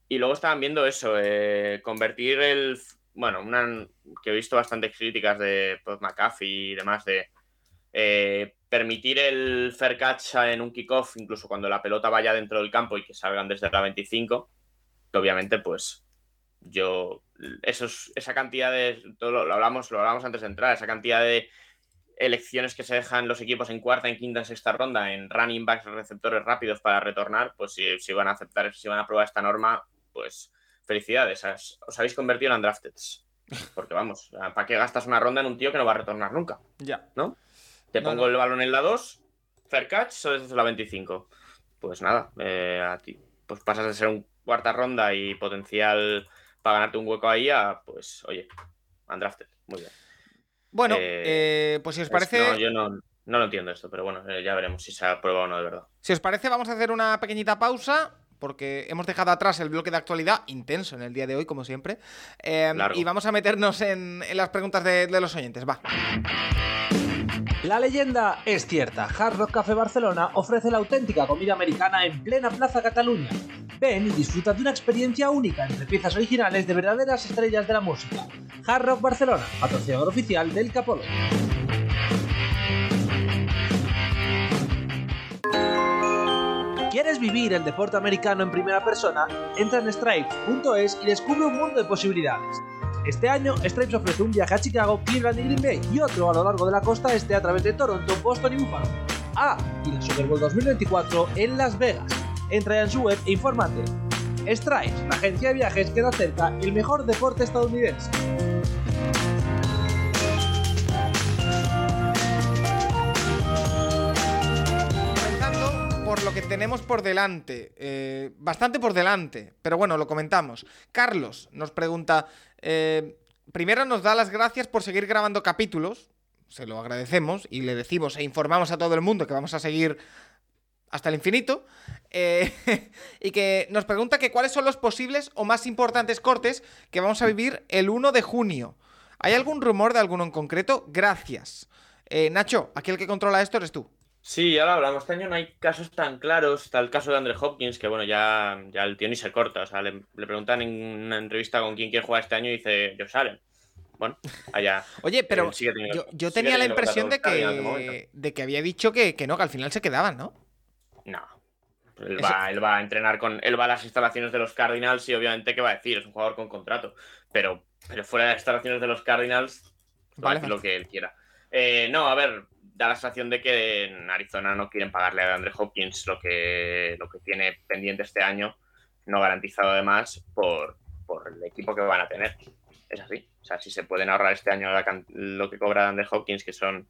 Speaker 3: Y luego estaban viendo eso, eh, convertir el. Bueno, una que he visto bastantes críticas de pues, McAfee y demás, de eh, permitir el fair catch en un kickoff, incluso cuando la pelota vaya dentro del campo y que salgan desde la 25, que obviamente, pues yo, esos, esa cantidad de, todo lo, lo hablamos, lo hablamos antes de entrar, esa cantidad de elecciones que se dejan los equipos en cuarta, en quinta, en sexta ronda, en running backs, receptores rápidos para retornar, pues si, si van a aceptar, si van a aprobar esta norma, pues felicidades, os, habéis convertido en undrafted. Porque vamos, ¿para qué gastas una ronda en un tío que no va a retornar nunca?
Speaker 1: Ya.
Speaker 3: Te
Speaker 1: No,
Speaker 3: pongo
Speaker 1: no.
Speaker 3: el balón en la 2, fair catch, o desde la 25. Pues nada, eh, a ti. Pues pasas de ser un cuarta ronda y potencial para ganarte un hueco ahí a, pues, oye, undrafted. Muy bien.
Speaker 1: Bueno,
Speaker 3: Eh,
Speaker 1: eh, pues si os
Speaker 3: Es-
Speaker 1: parece,
Speaker 3: no, yo no, no lo entiendo esto, pero bueno, ya veremos si se aprueba o no de verdad.
Speaker 1: si os parece, vamos a hacer una pequeñita pausa. Porque hemos dejado atrás el bloque de actualidad, intenso en el día de hoy, como siempre. Eh,
Speaker 3: Largo.
Speaker 1: y vamos a meternos en, en las preguntas de, de los oyentes. Va.
Speaker 4: La leyenda es cierta. Hard Rock Café Barcelona ofrece la auténtica comida americana en plena Plaza Cataluña. Ven y disfruta de una experiencia única entre piezas originales de verdaderas estrellas de la música. Hard Rock Barcelona, patrocinador oficial del Capolo. ¿Quieres vivir el deporte americano en primera persona? Entra en stripes.es y descubre un mundo de posibilidades. Este año, Stripes ofrece un viaje a Chicago, Cleveland y Green Bay y otro a lo largo de la costa este a través de Toronto, Boston y Buffalo. Ah, y la Super Bowl 2024 en Las Vegas. Entra ya en su web e infórmate. Stripes, la agencia de viajes que da cerca el mejor deporte estadounidense.
Speaker 1: Por lo que tenemos por delante. eh, bastante por delante. Pero bueno, lo comentamos. Carlos nos pregunta. eh, primero nos da las gracias por seguir grabando capítulos. Se lo agradecemos y le decimos e informamos a todo el mundo que vamos a seguir hasta el infinito. eh, <laughs> y que nos pregunta que cuáles son los posibles o más importantes cortes que vamos a vivir el 1 de junio. ¿Hay algún rumor de alguno en concreto? Gracias. Nacho, aquí el que controla esto eres tú.
Speaker 3: Sí, ahora hablamos. Este año no hay casos tan claros. Está el caso de Andre Hopkins, que bueno, ya, ya el tío ni se corta. O sea, le, le preguntan en una entrevista con quién quiere jugar este año y dice Josh Allen. Bueno, allá.
Speaker 1: Oye, pero
Speaker 3: Él sigue teniendo-
Speaker 1: yo, yo tenía la impresión de que, de que había dicho que, que no, que al final se quedaban, ¿no?
Speaker 3: No. Él
Speaker 1: Eso-
Speaker 3: va, él va a entrenar con. Él va a las instalaciones de los Cardinals y obviamente, ¿qué va a decir? Es un jugador con contrato. Pero, pero fuera de las instalaciones de los Cardinals, va a
Speaker 1: Vale,
Speaker 3: decir lo que él quiera. Eh, no, a ver, da la sensación de que en Arizona no quieren pagarle a Andre Hopkins lo que, lo que tiene pendiente este año, no garantizado además por, por el equipo que van a tener. Es así. O sea, si se pueden ahorrar este año lo que cobra Andre Hopkins, que son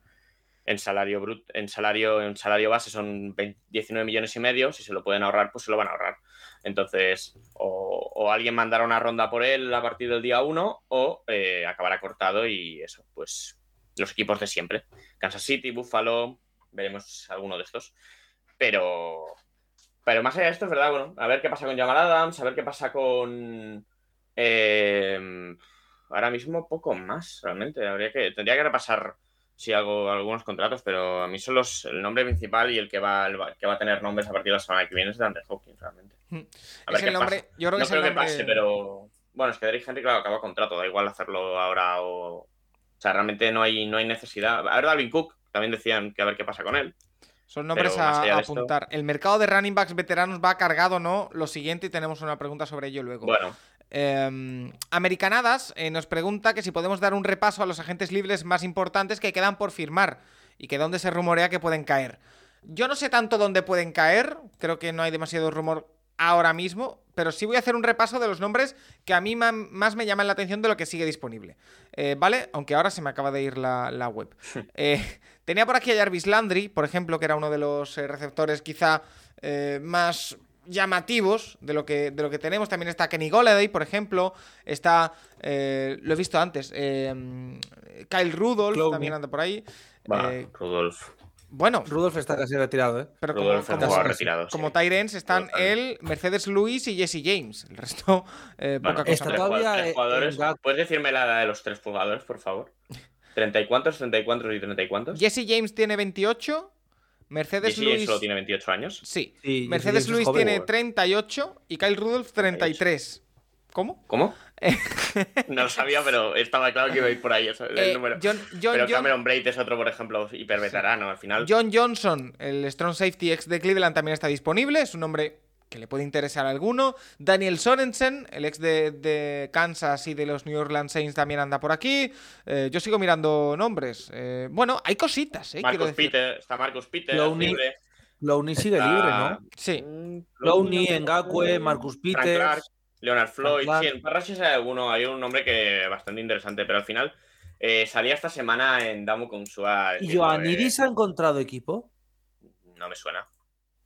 Speaker 3: en salario brut, en salario, en salario base son 20 19 millones y medio, si se lo pueden ahorrar, pues se lo van a ahorrar. Entonces, o, o alguien mandará una ronda por él a partir del día 1, o eh, acabará cortado y eso, pues los equipos de siempre. Kansas City, Buffalo, veremos alguno de estos. Pero, pero más allá de esto, es verdad, bueno, a ver qué pasa con Jamal Adams, a ver qué pasa con... eh, ahora mismo poco más, realmente. Habría que, tendría que repasar si hago algunos contratos, pero a mí son los, el nombre principal y el que va, el que va a tener nombres a partir de la semana que viene es de Andre Hopkins, realmente. A ver
Speaker 1: es
Speaker 3: qué
Speaker 1: el nombre,
Speaker 3: pasa.
Speaker 1: yo creo que
Speaker 3: no
Speaker 1: es el
Speaker 3: creo que
Speaker 1: nombre...
Speaker 3: pase, pero bueno, es que Derrick Henry, claro, acaba contrato, da igual hacerlo ahora o. O sea, realmente no hay, no hay necesidad. A ver, Dalvin Cook, también decían que a ver qué pasa con él.
Speaker 1: Son nombres a,
Speaker 3: esto-
Speaker 1: apuntar. ¿El mercado de running backs veteranos va cargado no? Lo siguiente y tenemos una pregunta sobre ello luego.
Speaker 3: Bueno,
Speaker 1: Eh, Americanadas eh, nos pregunta que si podemos dar un repaso a los agentes libres más importantes que quedan por firmar y que dónde se rumorea que pueden caer. Yo no sé tanto dónde pueden caer, creo que no hay demasiado rumor ahora mismo, pero sí voy a hacer un repaso de los nombres que a mí más me llaman la atención de lo que sigue disponible. Eh, ¿Vale? Aunque ahora se me acaba de ir la, la web. Eh, tenía por aquí a Jarvis Landry, por ejemplo, que era uno de los eh, receptores quizá eh, más llamativos de lo que, de lo que tenemos. También está Kenny Golladay, por ejemplo. Está, lo he visto antes, Kyle Rudolph
Speaker 4: Clowney.
Speaker 1: también anda por ahí.
Speaker 3: Rudolf.
Speaker 1: Bueno,
Speaker 4: Rudolf está casi retirado, ¿eh?
Speaker 1: pero como,
Speaker 3: Rudolf
Speaker 1: como,
Speaker 3: sí.
Speaker 1: Tyrants están él, Mercedes Luis y Jesse James. El resto, eh,
Speaker 3: Bueno,
Speaker 1: poca cosa.
Speaker 4: todavía
Speaker 3: jugadores. ¿Puedes decirme la edad de los tres jugadores, por favor? ¿30 y cuántos? ¿30 y cuántos y 30 y cuántos?
Speaker 1: Jesse James tiene 28. Mercedes
Speaker 3: Jesse James
Speaker 1: Luis.
Speaker 3: solo tiene 28 años.
Speaker 1: Sí.
Speaker 4: Sí,
Speaker 1: Mercedes
Speaker 4: James
Speaker 1: Luis
Speaker 4: joven,
Speaker 1: tiene
Speaker 4: güey.
Speaker 1: 38 y Kyle Rudolph 33. ¿Cómo?
Speaker 3: ¿Cómo? <laughs> no lo sabía, pero estaba claro que iba a ir por ahí eso, el
Speaker 1: Eh,
Speaker 3: número.
Speaker 1: John, John-
Speaker 3: pero
Speaker 1: John-
Speaker 3: Cameron Braid es otro, por ejemplo, hiperveterano. Al final,
Speaker 1: John Johnson, el strong safety ex de Cleveland, también está disponible. Es un nombre que le puede interesar a alguno. Daniel Sorensen, el ex de, de Kansas y de los New Orleans Saints, también anda por aquí. Eh, yo sigo mirando nombres. Eh, bueno, hay cositas, ¿eh?
Speaker 3: Marcus
Speaker 1: decir.
Speaker 3: Peter, está Marcus Peter,
Speaker 4: Clowney.
Speaker 3: libre.
Speaker 4: Clowney sigue
Speaker 3: Está-
Speaker 4: libre, ¿no?
Speaker 1: Sí.
Speaker 3: Mm,
Speaker 4: Clowney, Ngakwe, Marcus
Speaker 3: Frank Clark,
Speaker 4: Peters.
Speaker 3: Leonard Floyd. Sí, en Parrashis hay alguno, hay un nombre que bastante interesante, pero al final eh, salía esta semana en Damu con Sua.
Speaker 4: ¿Y
Speaker 3: eh,
Speaker 4: ha encontrado equipo?
Speaker 3: No me suena.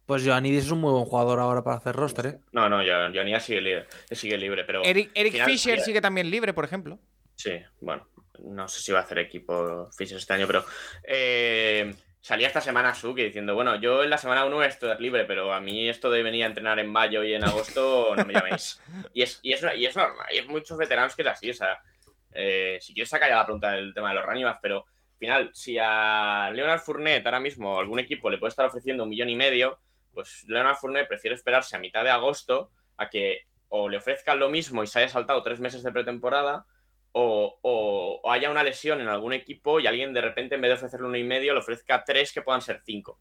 Speaker 4: Pues Joannidis es un muy buen jugador ahora para hacer roster, ¿eh?
Speaker 3: No, no, Johnny sigue libre, sigue libre, pero
Speaker 1: Eric, Eric
Speaker 3: final,
Speaker 1: Fisher sigue también libre, por ejemplo.
Speaker 3: sí, bueno, no sé si va a hacer equipo Fisher este año, pero eh, salía esta semana Suki diciendo, bueno, yo en la semana 1 voy a estar libre, pero a mí esto de venir a entrenar en mayo y en agosto no me llaméis. y, es, y, es, y es normal, y muchos veteranos que es así, o sea, eh, si quieres sacar ya la pregunta del tema de los backs, pero al final, si a Leonard Fournette ahora mismo algún equipo le puede estar ofreciendo un millón y medio, pues Leonard Fournette prefiere esperarse a mitad de agosto a que o le ofrezcan lo mismo y se haya saltado tres meses de pretemporada, o, o- o haya una lesión en algún equipo y alguien de repente, en vez de ofrecerle uno y medio, le ofrezca tres que puedan ser cinco.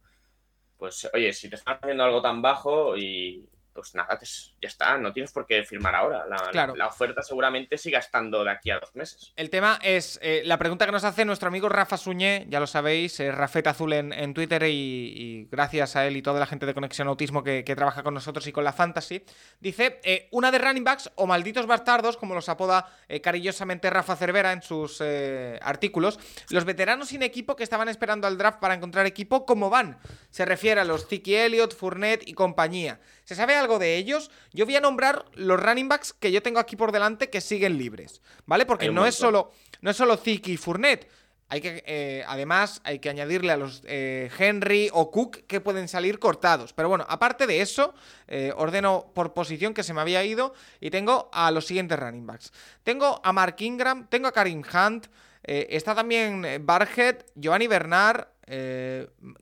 Speaker 3: Pues, oye, si te están haciendo algo tan bajo y pues nada, ya está, no tienes por qué firmar ahora. La,
Speaker 1: Claro.
Speaker 3: la oferta seguramente siga estando de aquí a dos meses.
Speaker 1: El tema es eh, la pregunta que nos hace nuestro amigo Rafa Suñé, ya lo sabéis, es Rafeta Azul en, en Twitter y, y gracias a él y toda la gente de Conexión Autismo que, que trabaja con nosotros y con la Fantasy. Dice, eh, una de running backs o malditos bastardos, como los apoda eh, cariñosamente Rafa Cervera en sus eh, artículos, los veteranos sin equipo que estaban esperando al draft para encontrar equipo, ¿cómo van? Se refiere a los Ziki Elliott, Fournette y compañía. ¿Se sabe algo de ellos? Yo voy a nombrar los running backs que yo tengo aquí por delante que siguen libres, ¿vale? Porque no es solo no es solo Zeke y Fournette. Hay que, eh, además, hay que añadirle a los eh, Henry o Cook que pueden salir cortados. Pero bueno, aparte de eso, eh, ordeno por posición que se me había ido y tengo a los siguientes running backs. Tengo a Mark Ingram, tengo a Karim Hunt, está también Barhead, Giovanni Bernard,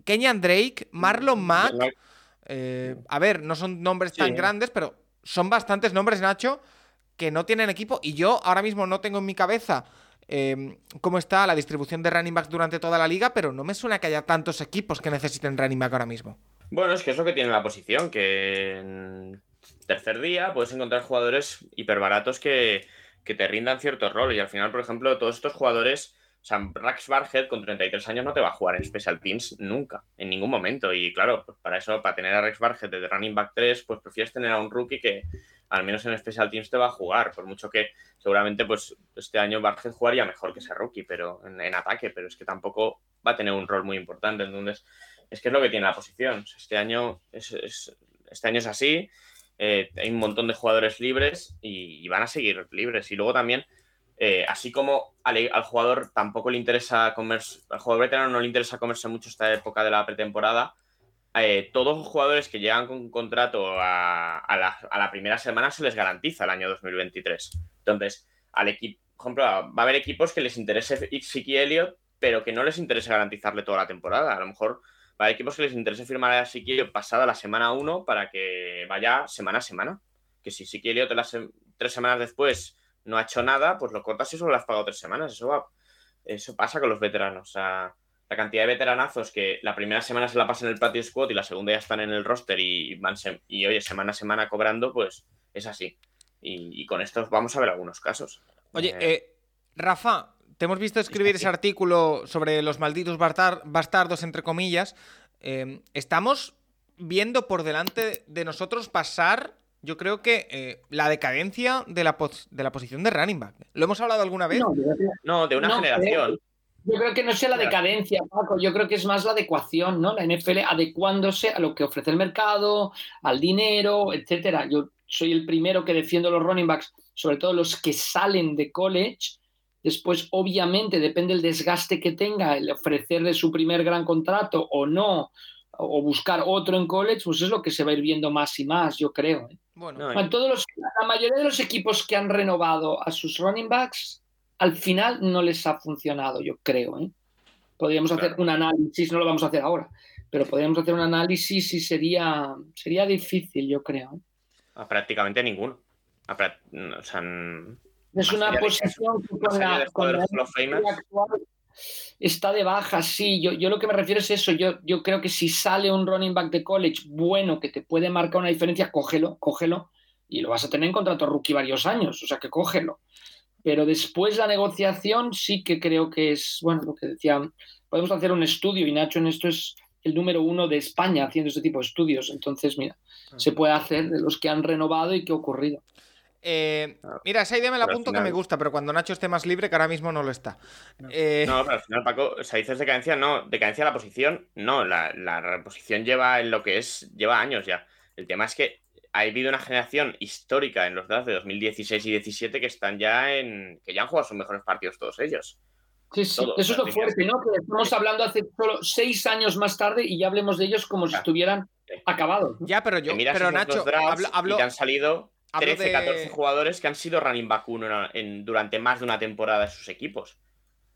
Speaker 1: Kenyan Drake, Marlon Mack. Eh, a ver, no son nombres tan grandes, pero son bastantes nombres, Nacho, que no tienen equipo. Y yo ahora mismo no tengo en mi cabeza eh, cómo está la distribución de running backs durante toda la liga, pero no me suena que haya tantos equipos que necesiten running back ahora mismo.
Speaker 3: Bueno, es que es lo que tiene la posición, que en tercer día puedes encontrar jugadores hiperbaratos que, que te rindan cierto rol. Y al final, por ejemplo, todos estos jugadores, o sea, Rax Barhead con 33 años no te va a jugar en Special Teams nunca, en ningún momento. Y claro, pues para eso, para tener a Rex Barhead de running back 3, pues prefieres tener a un rookie que al menos en Special Teams te va a jugar, por mucho que seguramente pues este año Barhead jugaría mejor que ese rookie, pero en, ataque, pero es que tampoco va a tener un rol muy importante. Entonces, es que es lo que tiene la posición. Este año es, es- este año es así. eh, hay un montón de jugadores libres y van a seguir libres. Y luego también, eh, así como al, jugador tampoco le interesa comerse, al jugador veterano no le interesa comerse mucho esta época de la pretemporada, eh, todos los jugadores que llegan con contrato a, la, primera semana se les garantiza el año 2023. Entonces, al equipo, por ejemplo, va a haber equipos que les interese Siki Elliott, pero que no les interese garantizarle toda la temporada. A lo mejor va a haber equipos que les interese firmar a Siki Elliott pasada la semana 1 para que vaya semana a semana. Que si Siki Elliott las tres semanas después no ha hecho nada, pues lo cortas y solo le has pagado tres semanas. Eso, va, eso pasa con los veteranos. O sea, la cantidad de veteranazos que la primera semana se la pasan en el patio squad y la segunda ya están en el roster y van y oye, semana a semana cobrando, pues es así. Y, y con esto vamos a ver algunos casos.
Speaker 1: Oye,
Speaker 3: Eh,
Speaker 1: eh, Rafa, te hemos visto escribir ese artículo sobre los malditos bastar- bastardos, entre comillas. Eh, estamos viendo por delante de nosotros pasar, yo creo que eh, la decadencia de la, pos- de la posición de running back. ¿Lo hemos hablado alguna vez?
Speaker 2: No,
Speaker 3: no, de una
Speaker 2: no,
Speaker 3: generación.
Speaker 2: Yo creo que no sea la decadencia, Paco, yo creo que es más la adecuación, ¿no? La NFL adecuándose a lo que ofrece el mercado, al dinero, etcétera. Yo soy el primero que defiendo los running backs, sobre todo los que salen de college. Después, obviamente, depende del desgaste que tenga, el ofrecerle su primer gran contrato o no, o buscar otro en college, pues es lo que se va a ir viendo más y más, yo creo. ¿eh? Bueno, todos los, la mayoría de los equipos que han renovado a sus running backs, al final no les ha funcionado, yo creo. ¿eh? Podríamos hacer un análisis, no lo vamos a hacer ahora, pero podríamos hacer un análisis y sería, sería difícil, yo creo. ¿eh?
Speaker 3: A prácticamente ninguno.
Speaker 2: es una posición que con la, con la actual está de baja, sí. Yo, yo lo que me refiero es eso. Yo, yo creo que si sale un running back de college bueno que te puede marcar una diferencia, cógelo, cógelo. Y lo vas a tener en contrato rookie varios años, o sea que cógelo. Pero después la negociación sí que creo que es, bueno, lo que decía, podemos hacer un estudio y Nacho en esto es el número uno de España haciendo este tipo de estudios. Entonces, mira, se puede hacer de los que han renovado y qué ha ocurrido.
Speaker 1: Eh, mira, esa idea me la apunto que me gusta, pero cuando Nacho esté más libre, que ahora mismo no lo está.
Speaker 3: No, eh, pero al final, Paco, o sea, dices decadencia, no, decadencia de la posición, no, la, la reposición lleva en lo que es, lleva años ya. El tema es que ha habido una generación histórica en los datos de 2016 y 2017 que están ya en, que ya han jugado sus mejores partidos todos ellos.
Speaker 2: Sí, sí. Eso es lo fuerte, ¿no? Que estamos hablando hace solo seis años más tarde y ya hablemos de ellos como si estuvieran acabados.
Speaker 1: Ya, pero yo, pero Nacho,
Speaker 3: hablo, Y han salido 13, 14 jugadores que han sido running back 1 en, durante más de una temporada de sus equipos.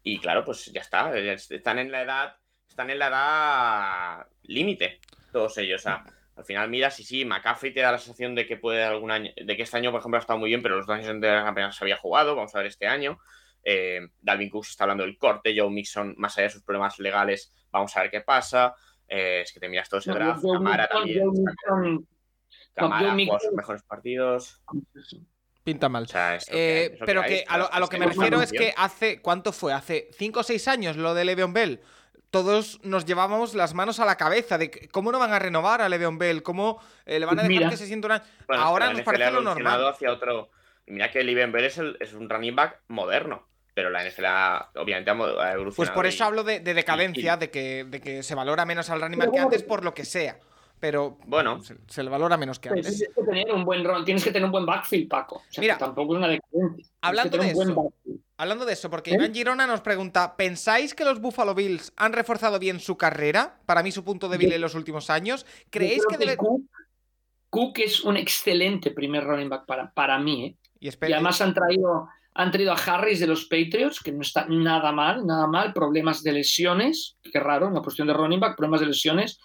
Speaker 3: Y claro, pues ya está. Están en la edad. Están en la edad límite. Todos ellos. al final miras y sí, McCaffrey te da la sensación de que puede algún año. De que este año, por ejemplo, ha estado muy bien, pero los dos años anteriores apenas se había jugado. Vamos a ver este año. Eh, Dalvin Cook está hablando del corte. Joe Mixon, más allá de sus problemas legales, vamos a ver qué pasa. Eh, es que te miras todo ese draft. Camara también sus mejores partidos.
Speaker 1: Pinta mal. Eh, pero que, a, lo, que me refiero es que hace, ¿cuánto fue? Hace 5 o 6 años lo de Le'Veon Bell. Todos nos llevábamos las manos a la cabeza de cómo no van a renovar a Le'Veon Bell, cómo eh, le van a dejar que se sienta un año. Ahora nos parece lo normal.
Speaker 3: Hacia otro... Mira que Le'Veon Bell es, es, un running back moderno pero la NFL obviamente ha evolucionado.
Speaker 1: Pues por eso hablo de, decadencia, de, que, de que se valora menos al running back que antes por lo que sea pero bueno, se, le valora menos que antes.
Speaker 2: Tienes que tener un buen tienes que tener un buen backfield, Paco. Mira, tampoco es una decadencia.
Speaker 1: Hablando de eso, hablando de eso, porque ¿Eh? Iván Girona nos pregunta, ¿pensáis que los Buffalo Bills han reforzado bien su carrera? Para mí su punto débil en los últimos años. ¿Creéis que, debe...
Speaker 2: Cook, es un excelente primer running back para, para mí, ¿eh? y, y además han traído han traído a Harris de los Patriots, que no está nada mal, nada mal, problemas de lesiones, qué raro, una cuestión de running back, problemas de lesiones,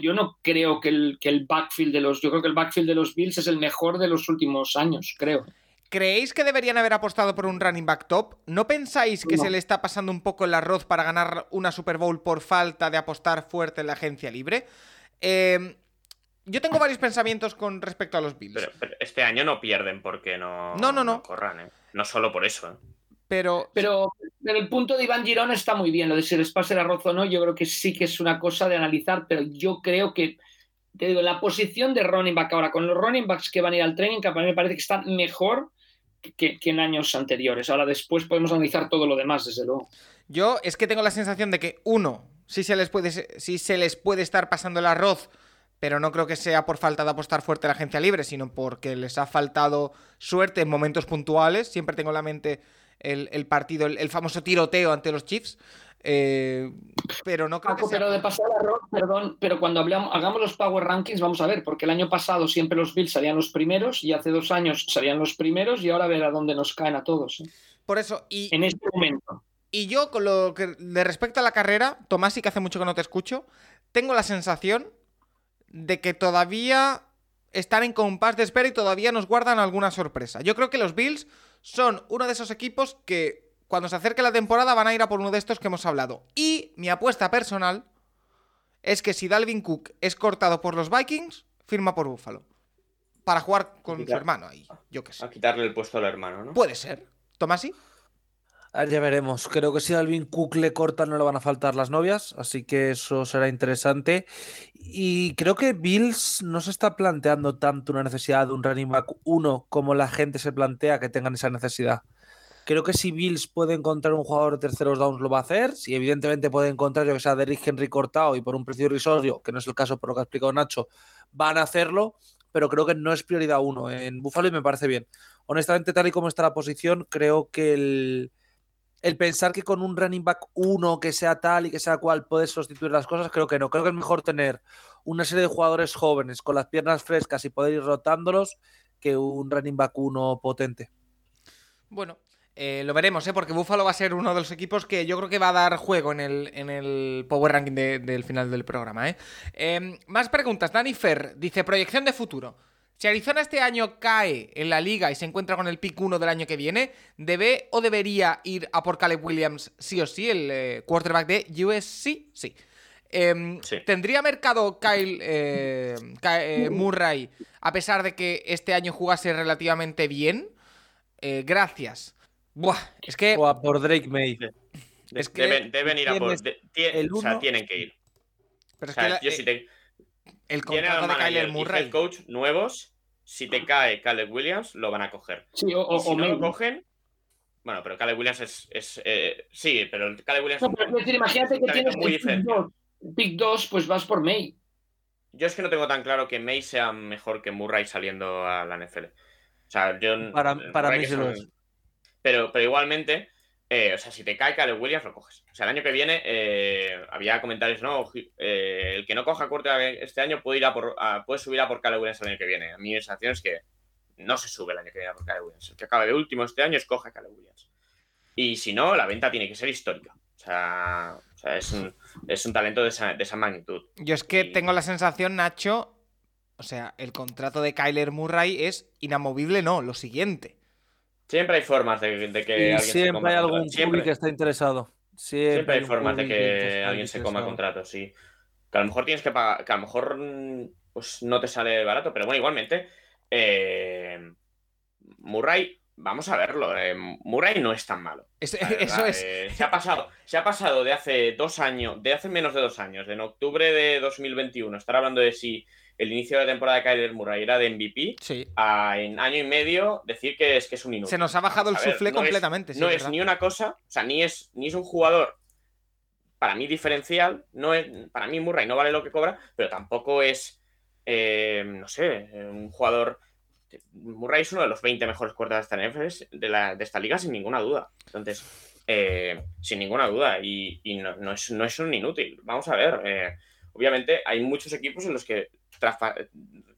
Speaker 2: yo no creo que el, que el backfield de los. Yo creo que el backfield de los Bills es el mejor de los últimos años, creo.
Speaker 1: ¿Creéis que deberían haber apostado por un running back top? ¿No pensáis que se le está pasando un poco el arroz para ganar una Super Bowl por falta de apostar fuerte en la agencia libre? Em, yo tengo varios pensamientos con respecto a los Bills.
Speaker 3: Pero, este año no pierden porque no,
Speaker 1: no, no, no.
Speaker 3: corran, ¿eh? No solo por eso. ¿eh?
Speaker 1: Pero,
Speaker 2: pero en el punto de Iván Girón está muy bien, lo de si les pasa el arroz o no, yo creo que sí que es una cosa de analizar, pero yo creo que, te digo, la posición de running back ahora, con los running backs que van a ir al training camp, a mí me parece que están mejor que, en años anteriores. Ahora después podemos analizar todo lo demás, desde luego.
Speaker 1: Yo es que tengo la sensación de que, uno, sí se les puede, sí se les puede estar pasando el arroz, pero no creo que sea por falta de apostar fuerte a la agencia libre, sino porque les ha faltado suerte en momentos puntuales. Siempre tengo en la mente el, partido, el, famoso tiroteo ante los Chiefs. Eh, pero no creo que sea...
Speaker 2: Pero de pasar perdón, pero cuando hablamos, hagamos los Power Rankings, vamos a ver, porque el año pasado siempre los Bills salían los primeros y hace dos años salían los primeros y ahora a ver a dónde nos caen a todos. ¿eh?
Speaker 1: Por eso, y...
Speaker 2: En este momento.
Speaker 1: Y yo, con lo que le respecto a la carrera, Tomás, y que hace mucho que no te escucho, tengo la sensación de que todavía están en compás de espera y todavía nos guardan alguna sorpresa. Yo creo que los Bills son uno de esos equipos que cuando se acerque la temporada van a ir a por uno de estos que hemos hablado. Y mi apuesta personal es que si Dalvin Cook es cortado por los Vikings, firma por Buffalo. Para jugar con su hermano ahí, yo qué sé.
Speaker 3: A quitarle el puesto al hermano, ¿no?
Speaker 1: Puede ser. ¿Tomasi?
Speaker 4: Ya veremos. Creo que si Dalvin Cook le corta no le van a faltar las novias, así que eso será interesante. Y creo que Bills no se está planteando tanto una necesidad de un running back uno como la gente se plantea que tengan esa necesidad. Creo que si Bills puede encontrar un jugador de terceros downs, lo va a hacer. Si evidentemente puede encontrar, yo que sea, Derrick Henry cortado y por un precio irrisorio, que no es el caso por lo que ha explicado Nacho, van a hacerlo, pero creo que no es prioridad uno en Buffalo y me parece bien. Honestamente, tal y como está la posición, creo que el, el pensar que con un running back uno que sea tal y que sea cual puedes sustituir las cosas, creo que no. Creo que es mejor tener una serie de jugadores jóvenes con las piernas frescas y poder ir rotándolos que un running back uno potente.
Speaker 1: Bueno, eh, lo veremos, ¿eh? porque Buffalo va a ser uno de los equipos que yo creo que va a dar juego en el, en el Power Ranking del final del programa. ¿eh? Em, más preguntas. Danny Fer dice: proyección de futuro. Si Arizona este año cae en la liga y se encuentra con el pick 1 del año que viene, ¿debe o debería ir a por Caleb Williams sí o sí, el eh, quarterback de USC? Sí. Em,
Speaker 3: Sí.
Speaker 1: ¿Tendría mercado Kyle eh, Ky- eh, Murray a pesar de que este año jugase relativamente bien? Eh, gracias. Buah, es que.
Speaker 4: O a por Drake May.
Speaker 1: Es que
Speaker 3: deben, deben ir a por. de- o sea, tienen que ir.
Speaker 1: Pero
Speaker 3: O sea,
Speaker 1: que la-
Speaker 3: yo si te,
Speaker 1: el contrato de Kyler
Speaker 3: y
Speaker 1: Murray.
Speaker 3: head coach nuevos, si te cae Caleb Williams, lo van a coger.
Speaker 2: Sí, o,
Speaker 3: Y
Speaker 2: o-
Speaker 3: si
Speaker 2: o
Speaker 3: no lo cogen. Bueno, pero Caleb Williams es. es, eh, sí, pero el Caleb Williams
Speaker 2: No,
Speaker 3: es
Speaker 2: pero decir, imagínate que tienes
Speaker 3: muy
Speaker 2: el pick
Speaker 3: diferente.
Speaker 2: 2, pick 2, pues vas por May.
Speaker 3: Yo es que no tengo tan claro que May sea mejor que Murray saliendo a la NFL. O sea, yo.
Speaker 4: Para- para
Speaker 3: Murray
Speaker 4: mí lo
Speaker 3: es un- Pero, pero igualmente, eh, o sea, si te cae Caleb Williams, lo coges. O sea, el año que viene eh, había comentarios, no, eh, el que no coja corte este año puede ir a por, a- puede subir a por Caleb Williams el año que viene. A mí mi sensación es que no se sube el año que viene a por Caleb Williams. El que acabe de último este año escoja a Caleb Williams. Y si no, la venta tiene que ser histórica. O sea, o sea, es, un, es un talento de esa, de esa magnitud.
Speaker 1: Yo es que
Speaker 3: Y-
Speaker 1: tengo la sensación, Nacho. O sea, el contrato de Kyler Murray es inamovible, no, lo siguiente.
Speaker 3: Siempre hay formas de, de que
Speaker 4: Y
Speaker 3: alguien se
Speaker 4: siempre
Speaker 3: coma
Speaker 4: hay algún
Speaker 3: contratos. Siempre,
Speaker 4: público que está interesado. Siempre,
Speaker 3: siempre hay formas de que alguien se coma contratos, sí. Que a lo mejor tienes que pagar, que a lo mejor mm, pues no te sale barato, pero bueno, igualmente. eh, Murray, vamos a verlo. eh, Murray no es tan malo.
Speaker 1: Es-
Speaker 3: la <laughs> verdad,
Speaker 1: eso es.
Speaker 3: eh, se, ha pasado, se ha pasado de hace dos años, de hace menos de dos años, de en octubre de 2021, estar hablando de si el inicio de la temporada de Kyler Murray era de MVP,
Speaker 1: Sí.
Speaker 3: a en año y medio decir que es que es un inútil.
Speaker 1: Se nos ha bajado el
Speaker 3: ver,
Speaker 1: suflé
Speaker 3: no es-
Speaker 1: completamente. sí,
Speaker 3: no
Speaker 1: es
Speaker 3: ni una cosa, o sea, ni es, ni es un jugador para mí diferencial, no es, para mí Murray no vale lo que cobra, pero tampoco es, eh, no sé, un jugador... Murray es uno de los 20 mejores cuartos de esta, NFL, de, la, de esta liga sin ninguna duda. Entonces, eh, sin ninguna duda, y, y no, no es, no es un inútil. Vamos a ver, eh, obviamente hay muchos equipos en los que traspa-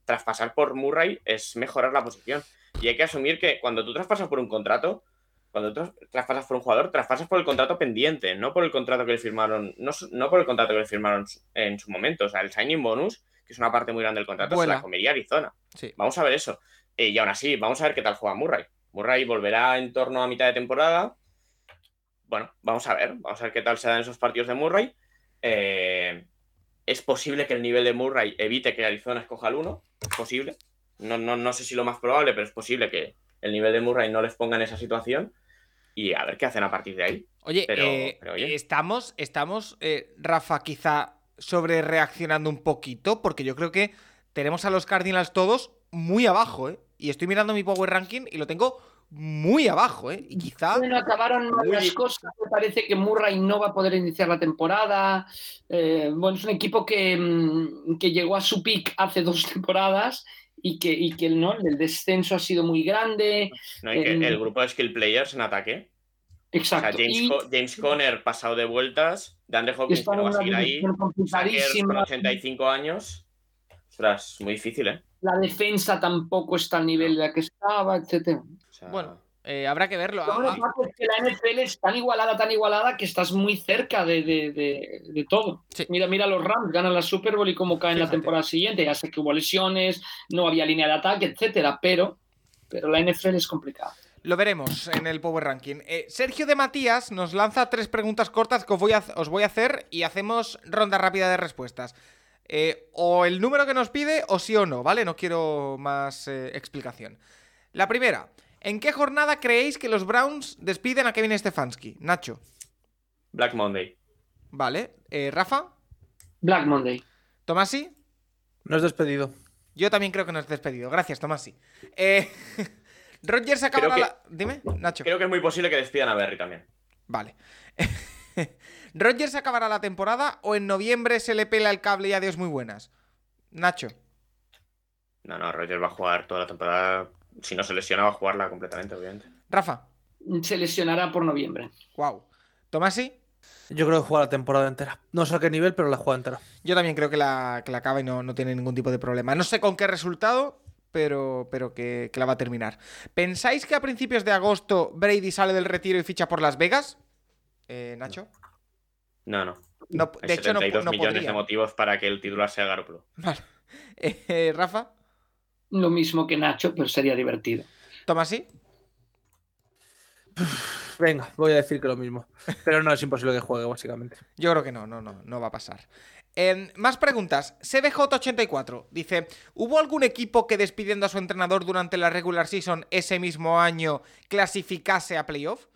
Speaker 3: traspasar por Murray es mejorar la posición. Y hay que asumir que cuando tú traspasas por un contrato, cuando tú traspasas por un jugador, traspasas por el contrato pendiente, no por el contrato que le firmaron, no, no por el contrato que le firmaron en su momento. O sea, el signing bonus, que es una parte muy grande del contrato,
Speaker 1: Vuela.
Speaker 3: se la comería Arizona.
Speaker 1: Sí.
Speaker 3: Vamos a ver eso. Eh, y aún así, vamos a ver qué tal juega Murray. Murray volverá en torno a mitad de temporada. Bueno, vamos a ver. Vamos a ver qué tal se dan esos partidos de Murray. Eh, es posible que el nivel de Murray evite que Arizona escoja el 1. Es posible. No, no, no sé si lo más probable, pero es posible que el nivel de Murray no les ponga en esa situación. Y a ver qué hacen a partir de ahí.
Speaker 1: Oye,
Speaker 3: Pero-
Speaker 1: eh,
Speaker 3: pero oye.
Speaker 1: estamos, estamos eh, Rafa, quizá sobre reaccionando un poquito, porque yo creo que tenemos a los Cardinals todos muy abajo, ¿eh? Y estoy mirando mi Power Ranking y lo tengo muy abajo, ¿eh? Y quizá.
Speaker 2: Bueno, acabaron mal
Speaker 3: Muy-
Speaker 2: las cosas. Me parece que Murray no va a poder iniciar la temporada. Eh, bueno, es un equipo que, mm, que llegó a su pick hace dos <laughs> temporadas y que, y que ¿no? el descenso ha sido muy grande.
Speaker 3: ¿no? Y que
Speaker 2: Em,
Speaker 3: el grupo de skill players en ataque. O sea,
Speaker 2: Exacto.
Speaker 3: James,
Speaker 2: y
Speaker 3: Co- James Conner pasado de vueltas. De Andre Hopkins no va a seguir ahí. con
Speaker 2: complicadísima.
Speaker 3: 85 años. Ostras, muy difícil, ¿eh?
Speaker 2: La defensa tampoco está al nivel de la que estaba, etcétera.
Speaker 3: O sea,
Speaker 1: Bueno, eh, habrá que verlo.
Speaker 2: Lo
Speaker 1: Ah,
Speaker 2: bueno
Speaker 1: ah,
Speaker 2: es que la NFL es tan igualada, tan igualada que estás muy cerca de, de- de- de todo.
Speaker 1: Sí.
Speaker 2: Mira, mira los Rams, ganan la Super Bowl y cómo caen la temporada siguiente. Ya sé que hubo lesiones, no había línea de ataque, etcétera, pero, pero la NFL es complicada.
Speaker 1: Lo veremos en el Power Ranking. Eh, Sergio de Matías nos lanza tres preguntas cortas que os voy a, os voy a hacer y hacemos ronda rápida de respuestas. Eh, o el número que nos pide o sí o no, ¿vale? No quiero más eh, explicación. La primera, ¿en qué jornada creéis que los Browns despiden a Kevin Stefanski? Nacho,
Speaker 3: Black Monday.
Speaker 1: ¿vale? Eh, Rafa,
Speaker 2: Black Monday.
Speaker 1: Tomasi,
Speaker 4: No es despedido.
Speaker 1: yo también creo que nos has despedido. Gracias, Tomasi. Eh, <laughs> Rodgers acabará
Speaker 3: que-
Speaker 1: la... Dime, Nacho.
Speaker 3: Creo que es muy posible que despidan a Berry también.
Speaker 1: Vale. <laughs> <laughs> ¿Rodgers acabará la temporada o en noviembre se le pela el cable y adiós muy buenas? Nacho.
Speaker 3: No, no, Rogers va a jugar toda la temporada. Si no se lesiona, va a jugarla completamente, obviamente.
Speaker 1: Rafa.
Speaker 2: Se lesionará por noviembre.
Speaker 1: Wow. Tomasi.
Speaker 4: Yo creo que juega la temporada entera. No sé a qué nivel, pero la juega entera.
Speaker 1: Yo también creo que la, que la acaba y no, no tiene ningún tipo de problema. No sé con qué resultado, pero, pero que, que la va a terminar. ¿Pensáis que a principios de agosto Brady sale del retiro y ficha por Las Vegas? Eh, Nacho.
Speaker 3: No, no.
Speaker 1: No,
Speaker 3: Hay
Speaker 1: de hecho, no,
Speaker 3: 72
Speaker 1: no
Speaker 3: millones
Speaker 1: podría.
Speaker 3: de motivos para que el titular sea Garoppolo.
Speaker 1: Vale. <laughs> Eh, Rafa.
Speaker 2: Lo mismo que Nacho, pero sería divertido.
Speaker 1: Tomasi.
Speaker 4: Venga, voy a decir que lo mismo. Pero no es imposible que juegue, básicamente.
Speaker 1: Yo creo que no, no, no, no va a pasar. Em, más preguntas. CBJ84 dice: ¿Hubo algún equipo que despidiendo a su entrenador durante la regular season ese mismo año clasificase a playoff?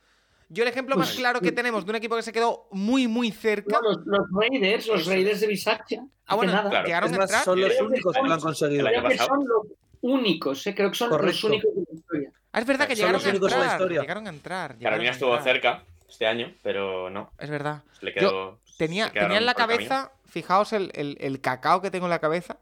Speaker 1: Yo el ejemplo más claro que tenemos de un equipo que se quedó muy, muy cerca.
Speaker 2: No, los, los Raiders, los. Raiders de Bisaccia.
Speaker 1: Ah, bueno,
Speaker 2: nada.
Speaker 3: claro.
Speaker 1: llegaron a
Speaker 4: son los únicos que lo han
Speaker 2: son-
Speaker 4: conseguido.
Speaker 2: Creo que son los únicos, ¿eh? creo que son
Speaker 4: Correcto.
Speaker 2: los únicos de la historia.
Speaker 1: Ah, es verdad que
Speaker 4: Son
Speaker 1: llegaron
Speaker 4: los
Speaker 1: a
Speaker 4: únicos en la
Speaker 1: entrar.
Speaker 4: historia.
Speaker 1: Llegaron a entrar.
Speaker 3: Carolina estuvo cerca este año, pero no.
Speaker 1: Es verdad.
Speaker 3: Le quedó,
Speaker 1: Tenía, tenía en la
Speaker 3: el camino.
Speaker 1: cabeza, fijaos el, el- el cacao que tengo en la cabeza,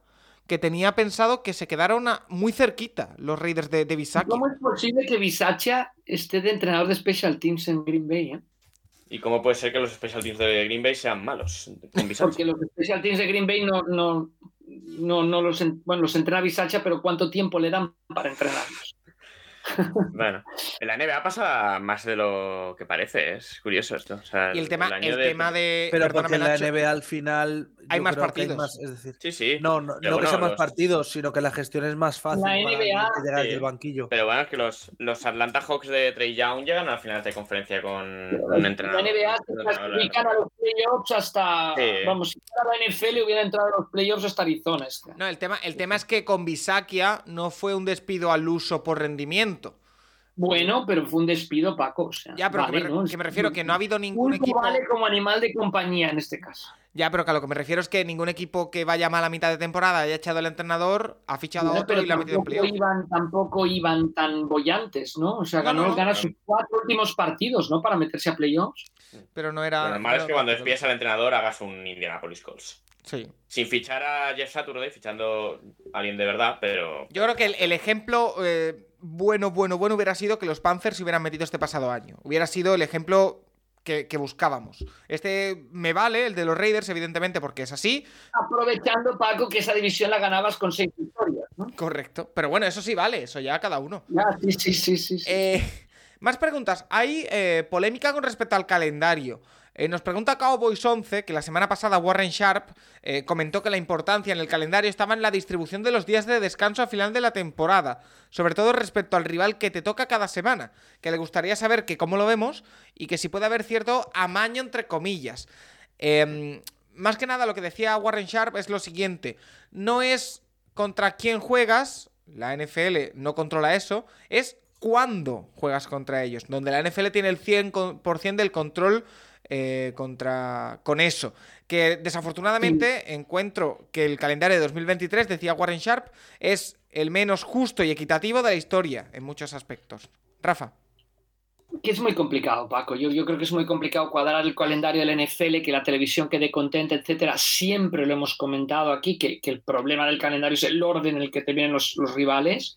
Speaker 1: que tenía pensado que se quedaron a- muy cerquita los Raiders de, de Bisaccia.
Speaker 2: ¿Cómo es posible que Bisaccia esté de entrenador de Special Teams en Green Bay? eh?
Speaker 3: ¿Y cómo puede ser que los special teams de Green Bay sean malos? Con?
Speaker 2: Porque los Special Teams de Green Bay no, no, no, no los, en- bueno, los entrena Bisaccia, pero ¿cuánto tiempo le dan para entrenarlos?
Speaker 3: Bueno, en la NBA pasa más de lo que parece, es curioso esto. O sea,
Speaker 1: Y el tema,
Speaker 3: año
Speaker 1: el tema de.
Speaker 4: Pero porque en la NBA al final.
Speaker 1: Hay más
Speaker 4: que hay
Speaker 1: partidos.
Speaker 4: más- es decir,
Speaker 3: Sí, sí.
Speaker 4: no, no, no que
Speaker 3: bueno,
Speaker 4: sean más
Speaker 3: los-
Speaker 4: partidos, sino que la gestión es más fácil
Speaker 2: La
Speaker 4: para
Speaker 2: NBA,
Speaker 4: alguien que llega
Speaker 3: sí.
Speaker 4: desde el banquillo.
Speaker 3: Pero bueno, es que los, los Atlanta Hawks de Trey Young llegan a la final de conferencia con un
Speaker 2: La
Speaker 3: entrenador.
Speaker 2: NBA
Speaker 3: un
Speaker 2: se
Speaker 3: de la
Speaker 2: clasifican a los playoffs hasta.
Speaker 3: Sí.
Speaker 2: Vamos, si fuera la NFL hubiera entrado a los playoffs hasta Arizona. Este.
Speaker 1: No, el tema, el tema es que con Bisakia no fue un despido al uso por rendimiento.
Speaker 2: Bueno, pero fue un despido, Paco. o sea,
Speaker 1: Ya, pero
Speaker 2: vale,
Speaker 1: que, me,
Speaker 2: ¿no?
Speaker 1: que me refiero que no ha habido ningún
Speaker 2: Pulpo
Speaker 1: equipo.
Speaker 2: vale como animal de compañía en este caso.
Speaker 1: Ya, pero que a lo que me refiero es que ningún equipo que vaya mal a mitad de temporada haya echado al entrenador, ha fichado a otro y lo ha metido en playoff.
Speaker 2: iban, tampoco iban tan bollantes, ¿no? O sea,
Speaker 1: No,
Speaker 2: ganó,
Speaker 1: no,
Speaker 2: gana sus cuatro últimos partidos, ¿no? Para meterse a playoffs.
Speaker 1: Pero no era.
Speaker 3: Lo normal
Speaker 1: no
Speaker 3: es que cuando despides al entrenador hagas un Indianapolis Colts.
Speaker 1: Sí.
Speaker 3: Sin fichar a Jeff Saturday, fichando a alguien de verdad, pero
Speaker 1: Yo creo que el, el ejemplo eh, bueno, bueno, bueno hubiera sido que los Panthers se hubieran metido este pasado año. Hubiera sido el ejemplo que, que buscábamos. Este me vale, el de los Raiders, evidentemente, porque es así.
Speaker 2: Aprovechando, Paco, que esa división la ganabas con seis victorias, ¿no?
Speaker 1: Correcto. Pero bueno, eso sí vale, eso ya cada uno.
Speaker 2: Ya, sí, sí, sí, sí. sí.
Speaker 1: Eh, <laughs> más preguntas. Hay eh, polémica con respecto al calendario. Eh, nos pregunta Cowboys 11 que la semana pasada Warren Sharp eh, comentó que la importancia en el calendario estaba en la distribución de los días de descanso a final de la temporada, sobre todo respecto al rival que te toca cada semana, que le gustaría saber que cómo lo vemos y que si puede haber cierto amaño entre comillas. Eh, más que nada lo que decía Warren Sharp es lo siguiente, no es contra quién juegas, la NFL no controla eso, es cuándo juegas contra ellos, donde la NFL tiene el 100% del control eh, contra, con eso. Que desafortunadamente encuentro que el calendario de 2023, decía Warren Sharp, es el menos justo y equitativo de la historia en muchos aspectos. Rafa.
Speaker 2: Que es muy complicado, Paco. Yo, yo creo que es muy complicado cuadrar el calendario del NFL, que la televisión quede contenta, etcétera. Siempre lo hemos comentado aquí, que, que el problema del calendario es el orden en el que te vienen los, los rivales.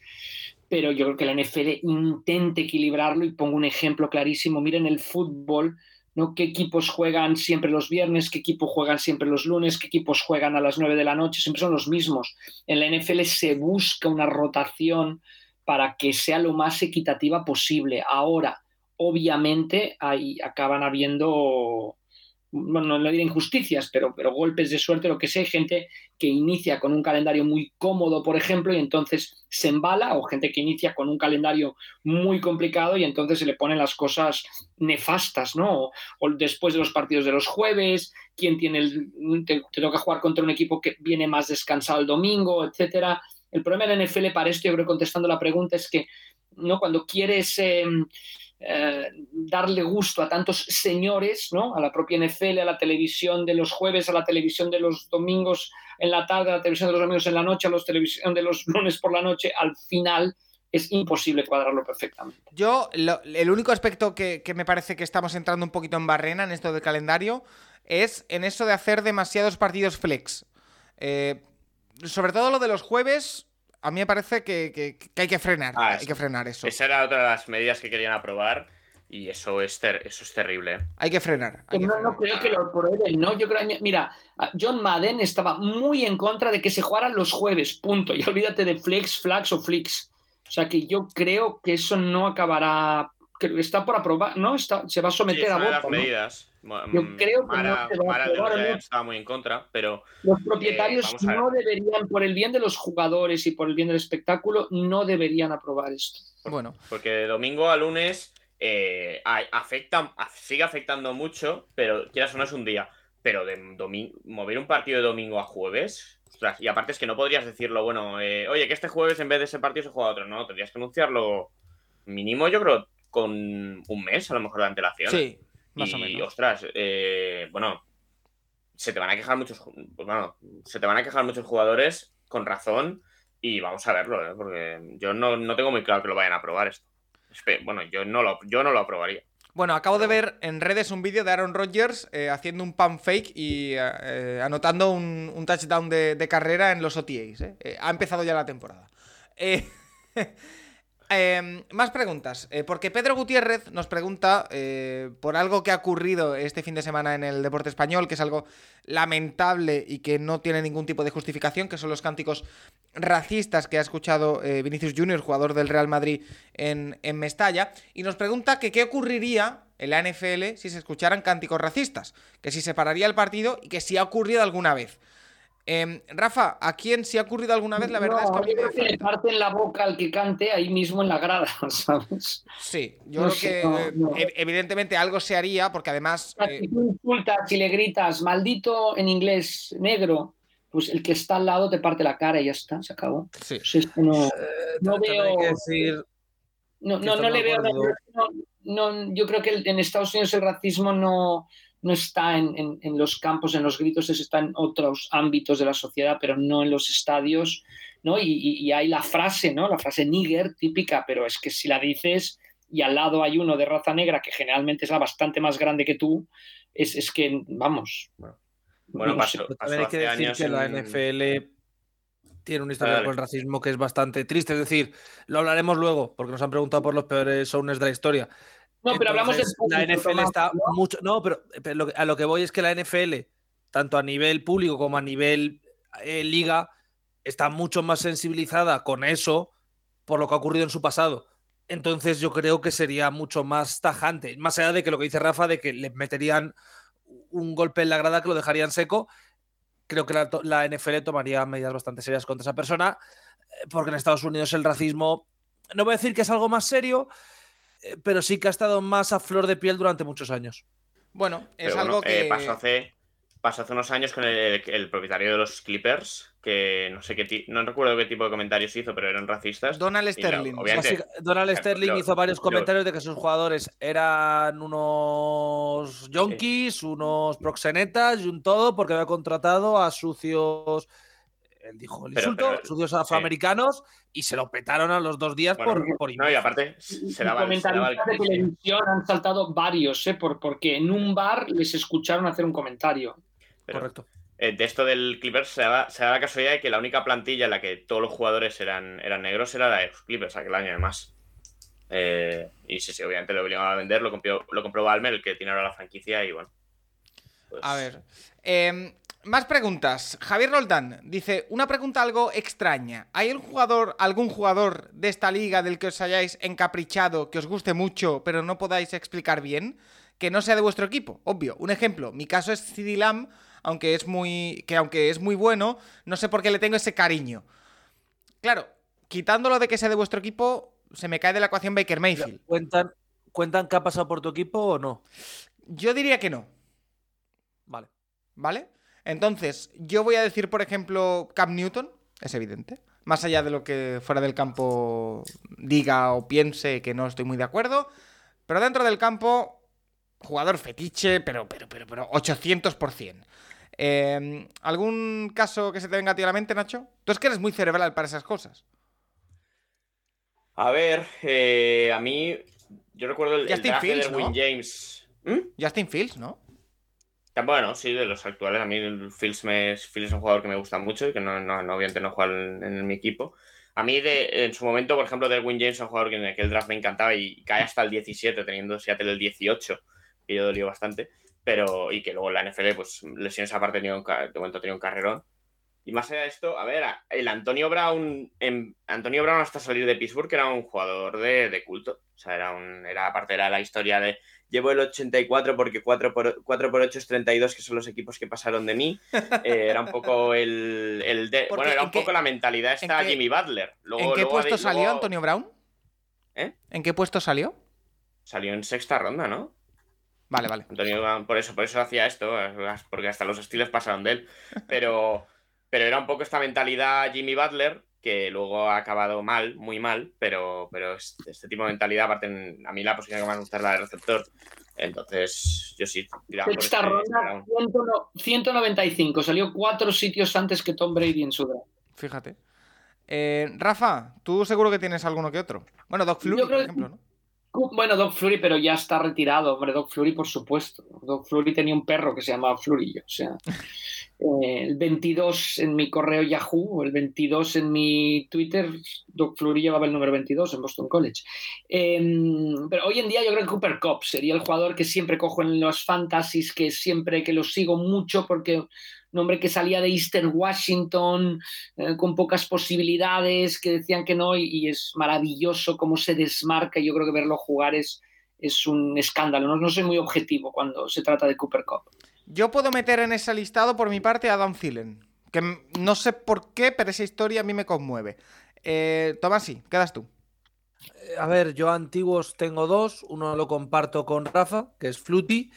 Speaker 2: Pero yo creo que la NFL intente equilibrarlo y pongo un ejemplo clarísimo. Miren el fútbol, ¿no? ¿Qué equipos juegan siempre los viernes? ¿Qué equipos juegan siempre los lunes? ¿Qué equipos juegan a las 9 de la noche? Siempre son los mismos. En la NFL se busca una rotación para que sea lo más equitativa posible. Ahora, obviamente ahí acaban habiendo, bueno, no diré injusticias, pero, pero golpes de suerte, lo que sea, gente que inicia con un calendario muy cómodo, por ejemplo, y entonces se embala, o gente que inicia con un calendario muy complicado y entonces se le ponen las cosas nefastas, ¿no? O, después de los partidos de los jueves, quién tiene el, te, te toca jugar contra un equipo que viene más descansado el domingo, etcétera. El problema de la NFL para esto, yo creo, contestando la pregunta, es que ¿no? cuando quieres eh, eh, darle gusto a tantos señores, ¿no? a la propia NFL, a la televisión de los jueves, a la televisión de los domingos en la tarde, a la televisión de los domingos en la noche, a la televisión de los lunes por la noche, al final es imposible cuadrarlo perfectamente.
Speaker 1: Yo, el único aspecto que, me parece que estamos entrando un poquito en barrena en esto del calendario es en eso de hacer demasiados partidos flex. Eh, sobre todo lo de los jueves, a mí me parece que, hay que frenar. Ah, hay que frenar eso.
Speaker 3: Esa era otra de las medidas que querían aprobar. Y eso es, eso es terrible. ¿eh?
Speaker 1: Hay que frenar.
Speaker 2: no, no creo que lo prueben, ¿no? Yo creo, mira, John Madden estaba muy en contra de que se jugaran los jueves, punto. Y olvídate de flex, flags o flicks. O sea que yo creo que eso no acabará. Que está por aprobar, ¿no? Está, se va a someter a voto.
Speaker 3: medidas.
Speaker 2: Yo mm, creo que no se va a aprobar,
Speaker 3: estaba muy en contra, pero.
Speaker 2: Los propietarios eh, no deberían, por el bien de los jugadores y por el bien del espectáculo, no deberían aprobar esto.
Speaker 3: Bueno. Porque de domingo a lunes eh, afecta, sigue afectando mucho, pero quieras o no es un día. Pero de mover un partido de domingo a jueves, y aparte es que no podrías decirlo, bueno, eh, oye, que este jueves en vez de ese partido se juega otro. No, tendrías que anunciarlo mínimo, yo creo, con un mes a lo mejor de antelación.
Speaker 1: Sí, más
Speaker 3: y,
Speaker 1: o menos.
Speaker 3: ostras, eh, bueno, se te van a quejar muchos, bueno, se te van a quejar muchos jugadores con razón y vamos a verlo, porque yo no, no tengo muy claro que lo vayan a probar esto. Bueno, yo no lo, yo no lo aprobaría.
Speaker 1: Bueno, acabo de ver en redes un vídeo de Aaron Rodgers eh, haciendo un pump fake y eh, eh, anotando un, touchdown de, carrera en los OTAs. ha empezado ya la temporada. <laughs> Em, más preguntas, eh, porque Pedro Gutiérrez nos pregunta eh, por algo que ha ocurrido este fin de semana en el deporte español, que es algo lamentable y que no tiene ningún tipo de justificación, que son los cánticos racistas que ha escuchado eh, Vinicius Junior, jugador del Real Madrid en, en Mestalla, y nos pregunta que qué ocurriría en la NFL si se escucharan cánticos racistas, que si se pararía el partido y que si ha ocurrido alguna vez. Em, Rafa, ¿a quién se ha ocurrido alguna vez? La verdad es que a mí
Speaker 2: me que le parten la boca al que cante ahí mismo en la grada, <laughs> ¿sabes?
Speaker 1: Sí, yo creo que eh, evidentemente algo se haría, porque además.
Speaker 2: Si eh, tú insultas y le gritas maldito en inglés negro, pues el que está al lado te parte la cara y ya está, se acabó. Sí. Pues no, no veo. no, no, no le veo. No, yo creo que en Estados Unidos el racismo no no está en, los campos, en los gritos, está en otros ámbitos de la sociedad, pero no en los estadios, ¿no? Y, hay la frase, ¿no? La frase nigger típica, pero es que si la dices y al lado hay uno de raza negra que generalmente es la bastante más grande que tú, es, que, vamos.
Speaker 4: Bueno, hay que decir que la NFL tiene una historia con el racismo que es bastante triste. Es decir, lo hablaremos luego, porque nos han preguntado por los peores owners de la historia.
Speaker 2: No, pero hablamos de.
Speaker 4: La NFL está mucho. No, pero, a lo que voy es que la NFL, tanto a nivel público como a nivel eh, liga, está mucho más sensibilizada con eso por lo que ha ocurrido en su pasado. Entonces yo creo que sería mucho más tajante. Más allá de que lo que dice Rafa, de que le meterían un golpe en la grada que lo dejarían seco, creo que la, la NFL tomaría medidas bastante serias contra esa persona, eh, porque en Estados Unidos el racismo, no voy a decir que es algo más serio, pero sí que ha estado más a flor de piel durante muchos años.
Speaker 1: Bueno, es algo eh, que.
Speaker 3: pasó, hace, pasó hace unos años con el, propietario de los Clippers, que no sé qué no recuerdo qué tipo de comentarios hizo, pero eran racistas.
Speaker 1: Donald Sterling.
Speaker 4: Donald Sterling hizo varios comentarios de que sus jugadores eran unos junkies, unos proxenetas y un todo porque había contratado a sucios él dijo el insulto, sucios afroamericanos, y se lo petaron a los dos días por, por
Speaker 3: No, y aparte, se daba,
Speaker 2: Comentaristas de televisión han saltado varios, ¿eh? Por, porque en un bar les escucharon hacer un comentario.
Speaker 4: Correcto.
Speaker 3: Eh, de esto del Clippers se da, la casualidad de que la única plantilla en la que todos los jugadores eran, eran negros era la de los Clippers aquel año además. Eh, y sí, sí, obviamente lo obligaban a vender, lo compró, lo compró Balmer, el que tiene ahora la franquicia, y bueno.
Speaker 1: Pues a ver. Eh, más preguntas. Javier Roldán dice, una pregunta algo extraña. ¿Hay un jugador, algún jugador de esta liga del que os hayáis encaprichado, que os guste mucho, pero no podáis explicar bien? Que no sea de vuestro equipo, obvio. Un ejemplo, mi caso es CD Lamb, aunque es muy. que aunque es muy bueno, no sé por qué le tengo ese cariño. Claro, quitándolo de que sea de vuestro equipo, se me cae de la ecuación Baker Mayfield.
Speaker 4: ¿Cuentan, ¿Cuentan qué ha pasado por tu equipo o no?
Speaker 1: Yo diría que no.
Speaker 4: Vale.
Speaker 1: ¿Vale? Entonces, yo voy a decir, por ejemplo, Cam Newton, es evidente. Más allá de lo que fuera del campo diga o piense que no estoy muy de acuerdo. Pero dentro del campo, jugador fetiche, pero, pero, pero, pero, 800%. Em, ¿Algún caso que se te venga a ti a la mente, Nacho? Tú es que eres muy cerebral para esas cosas.
Speaker 3: A ver, eh, a mí. Yo recuerdo el, el
Speaker 1: Justin
Speaker 3: draft
Speaker 1: Fields,
Speaker 3: de Derwin
Speaker 1: ¿no?
Speaker 3: James. ¿Mm?
Speaker 1: Justin Fields, ¿no?
Speaker 3: Bueno, sí, de los actuales. A mí el Fields, me, Fields es un jugador que me gusta mucho y que no, no, no, obviamente no juega en, en mi equipo. A mí, de, en su momento, por ejemplo, Derwin James es un jugador que en aquel draft me encantaba y cae hasta el 17, teniendo Seattle el 18, que yo dolió bastante. Pero, y que luego en la NFL, pues lesiones aparte, de momento ha tenido un carrerón. Y más allá de esto, a ver, el Antonio Brown, en, Antonio Brown hasta salir de Pittsburgh era un jugador de, de culto. O sea, era un, era, aparte era la historia de llevo el 84 porque 4 por, 4 por 8 es 32, que son los equipos que pasaron de mí. <laughs> Eh, era un poco el, el de, bueno, era
Speaker 1: ¿en
Speaker 3: un
Speaker 1: qué-
Speaker 3: poco la mentalidad esta
Speaker 1: qué-
Speaker 3: Jimmy Butler. Luego,
Speaker 1: ¿En qué
Speaker 3: luego-
Speaker 1: puesto
Speaker 3: luego
Speaker 1: salió Antonio Brown?
Speaker 3: ¿Eh?
Speaker 1: ¿En qué puesto salió?
Speaker 3: Salió en sexta ronda, ¿no?
Speaker 1: Vale, vale.
Speaker 3: Antonio Brown, por eso, por eso hacía esto, porque hasta los estilos pasaron de él. Pero, <laughs> pero era un poco esta mentalidad Jimmy Butler, que luego ha acabado mal, muy mal, pero, pero este, este tipo de mentalidad, aparte, a mí la posición que más me gusta es la de receptor. Entonces, yo sí
Speaker 2: Sexta
Speaker 3: este
Speaker 2: ronda,
Speaker 3: Brown.
Speaker 2: 100 195. Salió cuatro sitios antes que Tom Brady en su draft.
Speaker 1: Fíjate. Eh, Rafa, tú seguro que tienes alguno que otro. Bueno, Doc Flurry, por ejemplo, ¿no?
Speaker 2: Bueno, Doc Flurry, pero ya está retirado. Hombre, Doc Flurry, por supuesto. Doc Flurry tenía un perro que se llamaba Flurillo. O sea, eh, el 22 en mi correo Yahoo, el 22 en mi Twitter, Doc Flurry llevaba el número 22 en Boston College. Eh, pero hoy en día yo creo que Cooper Cup sería el jugador que siempre cojo en los fantasies, que siempre que lo sigo mucho porque un hombre que salía de Eastern Washington eh, con pocas posibilidades, que decían que no, y, y es maravilloso cómo se desmarca. Yo creo que verlo jugar es, es un escándalo. No, no soy muy objetivo cuando se trata de Cooper Cup.
Speaker 1: Yo puedo meter en ese listado por mi parte a Adam Thielen. Que no sé por qué, pero esa historia a mí me conmueve. Eh, Tomasi, quedas tú.
Speaker 4: Eh, A ver, yo antiguos tengo dos. Uno lo comparto con Rafa, que es Fluty.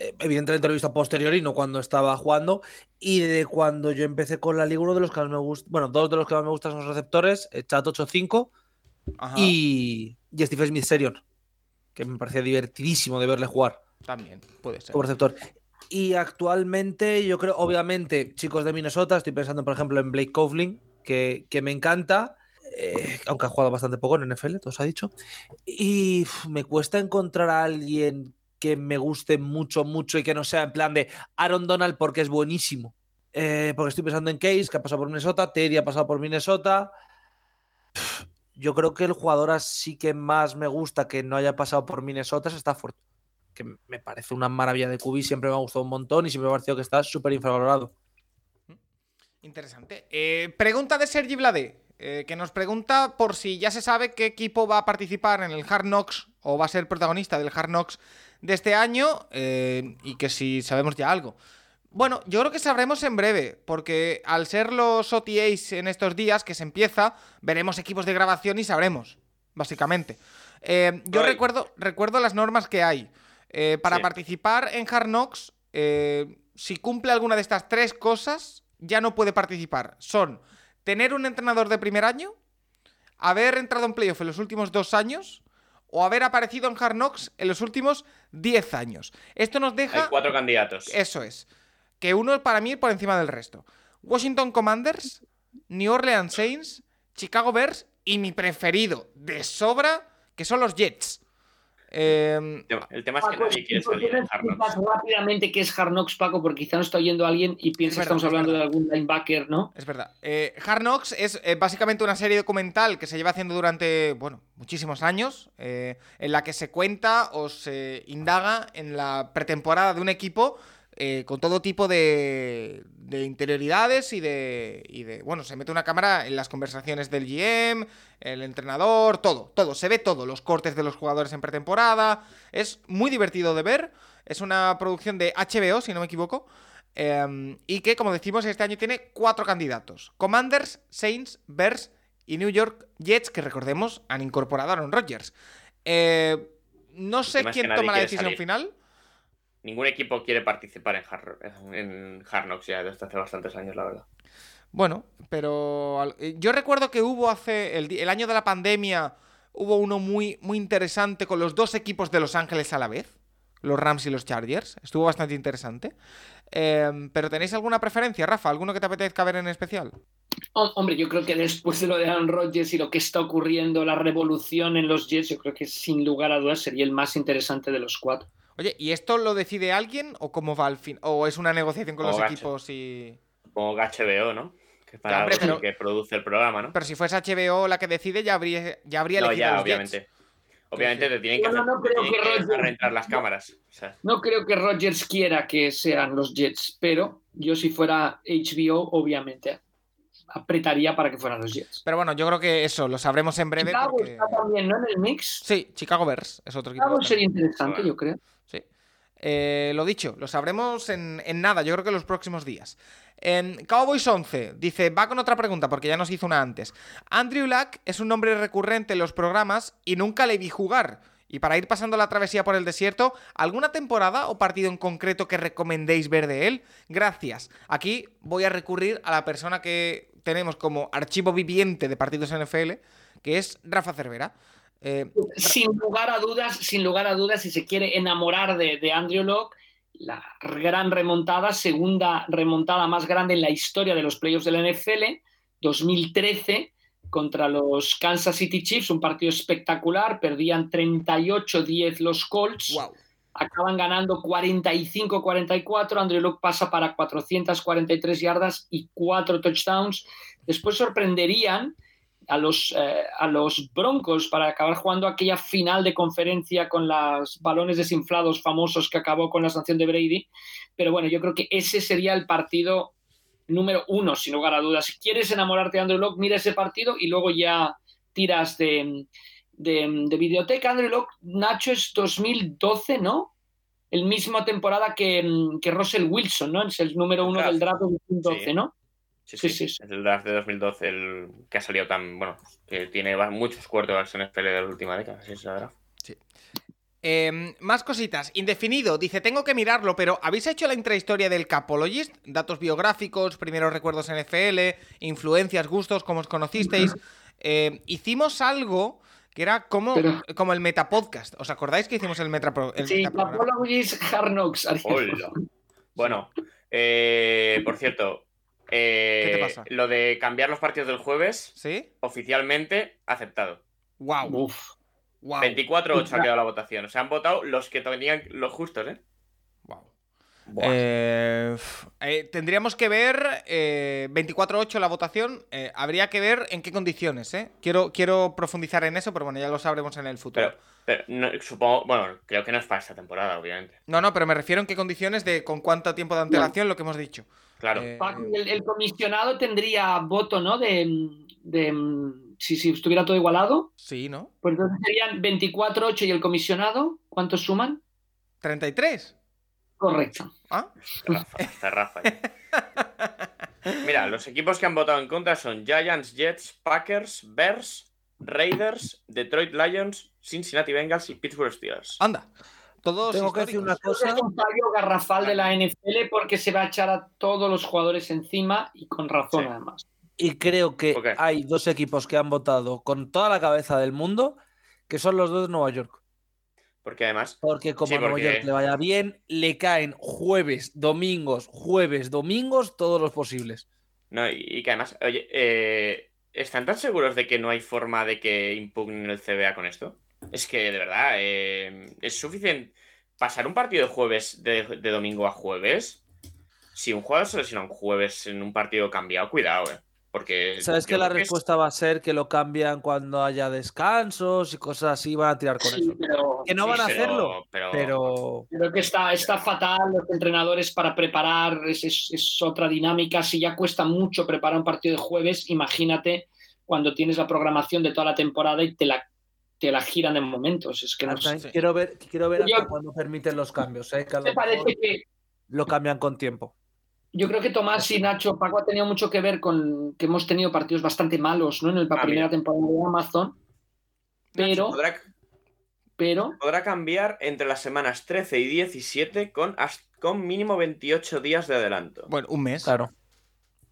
Speaker 4: Eh, evidentemente lo he visto a posteriori, no cuando estaba jugando. Y de cuando yo empecé con la liga, uno de los que más me gusta, bueno, dos de los que más me gustan son los receptores, eh, Chat 85
Speaker 1: Ajá,
Speaker 4: y, y Steve Smith Serion, que me parecía divertidísimo de verle jugar
Speaker 1: También, puede ser.
Speaker 4: como receptor. Y actualmente, yo creo, obviamente, chicos de Minnesota, estoy pensando, por ejemplo, en Blake Coughlin, que, que me encanta, eh, aunque ha jugado bastante poco en NFL, todo se ha dicho. Y me cuesta encontrar a alguien que me guste mucho, mucho y que no sea en plan de Aaron Donald porque es buenísimo. Eh, porque estoy pensando en Case, que ha pasado por Minnesota, Teddy ha pasado por Minnesota. Yo creo que el jugador así que más me gusta que no haya pasado por Minnesota es Stafford que me parece una maravilla de QB, siempre me ha gustado un montón y siempre me ha parecido que está súper infravalorado.
Speaker 1: Interesante. Eh, pregunta de Sergi Blade, eh, que nos pregunta por si ya se sabe qué equipo va a participar en el Hard Knocks o va a ser protagonista del Hard Knocks de este año eh, y que si sabemos ya algo. Bueno, yo creo que sabremos en breve, porque al ser los OTAs en estos días que se empieza, veremos equipos de grabación y sabremos, básicamente. Eh, yo recuerdo, recuerdo las normas que hay. Eh, para
Speaker 3: Sí.
Speaker 1: participar en Hard Knocks, eh, si cumple alguna de estas tres cosas, ya no puede participar. Son tener un entrenador de primer año, haber entrado en playoff en los últimos dos años o haber aparecido en Hard Knocks en los últimos 10 años. Esto nos
Speaker 3: Hay
Speaker 1: deja...
Speaker 3: cuatro candidatos.
Speaker 1: Eso es. Que uno para mí por encima del resto. Washington Commanders, New Orleans Saints, Chicago Bears y mi preferido de sobra, que son los Jets. Eh,
Speaker 3: El tema- es que
Speaker 2: Paco,
Speaker 3: nadie quiere
Speaker 2: ¿por qué
Speaker 3: salir en
Speaker 2: rápidamente qué es Hard Knocks, Paco? Porque quizá no está oyendo alguien y piensa que
Speaker 1: verdad,
Speaker 2: estamos
Speaker 1: es
Speaker 2: hablando
Speaker 1: verdad.
Speaker 2: de algún linebacker, ¿no?
Speaker 1: Es verdad. Eh, Hard Knocks es eh, básicamente una serie documental que se lleva haciendo durante, bueno, muchísimos años, eh, en la que se cuenta o se indaga en la pretemporada de un equipo eh, con todo tipo de, de interioridades y de, y de, bueno, se mete una cámara en las conversaciones del GM, el entrenador, todo, todo, se ve todo, los cortes de los jugadores en pretemporada, es muy divertido de ver, es una producción de HBO, si no me equivoco, eh, y que, como decimos, este año tiene cuatro candidatos. Commanders, Saints, Bears y New York Jets, que recordemos, han incorporado a Aaron Rodgers. Eh, no sé quién toma la decisión
Speaker 3: salir.
Speaker 1: final.
Speaker 3: Ningún equipo quiere participar en Hard, en Hard Knocks ya desde hace bastantes años, la verdad.
Speaker 1: Bueno, pero eh, yo recuerdo que hubo hace el año de la pandemia, hubo uno muy, muy interesante con los dos equipos de Los Ángeles a la vez, los Rams y los Chargers. Estuvo bastante interesante. Eh, pero ¿tenéis alguna preferencia, Rafa? ¿Alguno que te apetezca ver en especial?
Speaker 2: Hombre, yo creo que después de lo de Aaron Rodgers y lo que está ocurriendo, la revolución en los Jets, yo creo que sin lugar a dudas sería el más interesante de los cuatro.
Speaker 1: Oye, ¿y esto lo decide alguien o cómo va al fin? ¿O es una negociación con los equipos y.?
Speaker 3: Como HBO, ¿no? Que para que produce el programa, ¿no?
Speaker 1: Pero si fuese HBO la que decide, ya habría, ya habría
Speaker 3: no, ya, obviamente. Obviamente te tienen que, hacer, no, creo que las cámaras.
Speaker 2: No creo que Rogers quiera que sean los Jets, pero yo si fuera HBO, obviamente apretaría para que fueran los Jets.
Speaker 1: Pero bueno, yo creo que eso lo sabremos en breve.
Speaker 2: Chicago está también, ¿no? En el mix.
Speaker 1: Sí, Chicago Bears es otro equipo.
Speaker 2: Chicago sería interesante, yo creo.
Speaker 1: Eh, lo dicho, lo sabremos en, nada, yo creo que en los próximos días. En Cowboys 11 dice, va con otra pregunta porque ya nos hizo una antes. Andrew Luck es un nombre recurrente en los programas y nunca le vi jugar. Y para ir pasando la travesía por el desierto, ¿alguna temporada o partido en concreto que recomendéis ver de él? Gracias. Aquí voy a recurrir a la persona que tenemos como archivo viviente de partidos NFL, que es Rafa Cervera.
Speaker 2: Eh, sin lugar a dudas, sin lugar a dudas, si se quiere enamorar de, de Andrew Locke, la gran remontada, segunda remontada más grande en la historia de los playoffs de la NFL, 2013 contra los Kansas City Chiefs, un partido espectacular, perdían 38-10 los Colts. Acaban ganando 45-44. Andrew Luck pasa para 443 yardas y 4 touchdowns. Después sorprenderían a los, eh, a los Broncos para acabar jugando aquella final de conferencia con los balones desinflados famosos que acabó con la sanción de Brady. Pero bueno, yo creo que ese sería el partido número uno, sin lugar a dudas. Si quieres enamorarte de Andrew Locke, mira ese partido y luego ya tiras de, de, videoteca. Andrew Locke, Nacho es 2012, ¿no? El misma temporada que, que, Russell Wilson, ¿no? Es el número uno del draft de 2012, ¿no?
Speaker 3: Sí sí, sí, Es el draft de 2012, el que ha salido tan, bueno, que tiene muchos cuartos en FL de la última década, sí, ese draft. Sí.
Speaker 1: Em, más cositas. Indefinido. Dice, tengo que mirarlo, pero ¿habéis hecho la intrahistoria del Capologist? Datos biográficos, primeros recuerdos en FL, influencias, gustos, cómo os conocisteis. Em, hicimos algo que era como, como el Metapodcast. ¿Os acordáis que hicimos el, meta,
Speaker 2: el sí, Capologist Hard Knocks.
Speaker 3: Bueno, eh, por cierto, eh, ¿Qué te pasa? Lo de cambiar los partidos del jueves,
Speaker 1: ¿Sí?
Speaker 3: oficialmente aceptado.
Speaker 1: Wow. Uf.
Speaker 3: 24-8 ha quedado la votación. O sea, han votado los que tenían los justos, ¿eh?
Speaker 1: Wow. Eh, eh, tendríamos que ver 24-8 eh, la votación. habría que ver en qué condiciones, ¿eh? Quiero, quiero profundizar en eso, pero bueno, ya lo sabremos en el futuro.
Speaker 3: Pero, supongo, bueno, creo que no es para esta temporada, obviamente.
Speaker 1: No, no, pero me refiero en qué condiciones de con cuánto tiempo de antelación, lo que hemos dicho.
Speaker 3: Claro.
Speaker 2: El, comisionado tendría voto, ¿no? de si, si estuviera todo igualado.
Speaker 1: Sí, ¿no?
Speaker 2: Pues entonces serían 24, 8 y el comisionado. ¿Cuántos suman?
Speaker 1: 33.
Speaker 2: Correcto.
Speaker 1: ¿Ah?
Speaker 3: Rafa, Rafa. Mira, los equipos que han votado en contra son Giants, Jets, Packers, Bears, Raiders, Detroit Lions, Cincinnati Bengals y Pittsburgh Steelers.
Speaker 1: Anda. Todos
Speaker 4: Tengo que decir una cosa.
Speaker 2: Es un fallo garrafal de la NFL porque se va a echar a todos los jugadores encima y con razón además.
Speaker 4: Y creo que hay dos equipos que han votado con toda la cabeza del mundo, que son los dos de Nueva York.
Speaker 3: Porque además.
Speaker 4: Porque como a Nueva York le vaya bien, le caen jueves, domingos, jueves, domingos, todos los posibles.
Speaker 3: No, y, que además, oye, eh, ¿están tan seguros de que no hay forma de que impugnen el CBA con esto? Es que, de verdad, eh, es suficiente pasar un partido de jueves, de, domingo a jueves. Si un jugador se lesiona un jueves en un partido cambiado, cuidado, eh. Porque
Speaker 4: ¿Sabes que la respuesta va a ser que lo cambian cuando haya descansos y cosas así? Van a tirar con eso. que no van a hacerlo, pero,
Speaker 2: Creo que está, está fatal los entrenadores para preparar, es, otra dinámica. Si ya cuesta mucho preparar un partido de jueves, imagínate cuando tienes la programación de toda la temporada y te la, te la giran en momentos. Es que no
Speaker 4: Quiero ver, quiero ver hasta cuando permiten los cambios. ¿eh?
Speaker 2: parece que
Speaker 4: lo cambian con tiempo.
Speaker 2: Yo creo que Tomás y Nacho Paco ha tenido mucho que ver con que hemos tenido partidos bastante malos ¿no? en la ah, primera temporada de Amazon. Pero, pero.
Speaker 3: Podrá cambiar entre las semanas 13 y 17 con, con mínimo 28 días de adelanto.
Speaker 1: Bueno, un mes.
Speaker 4: Claro.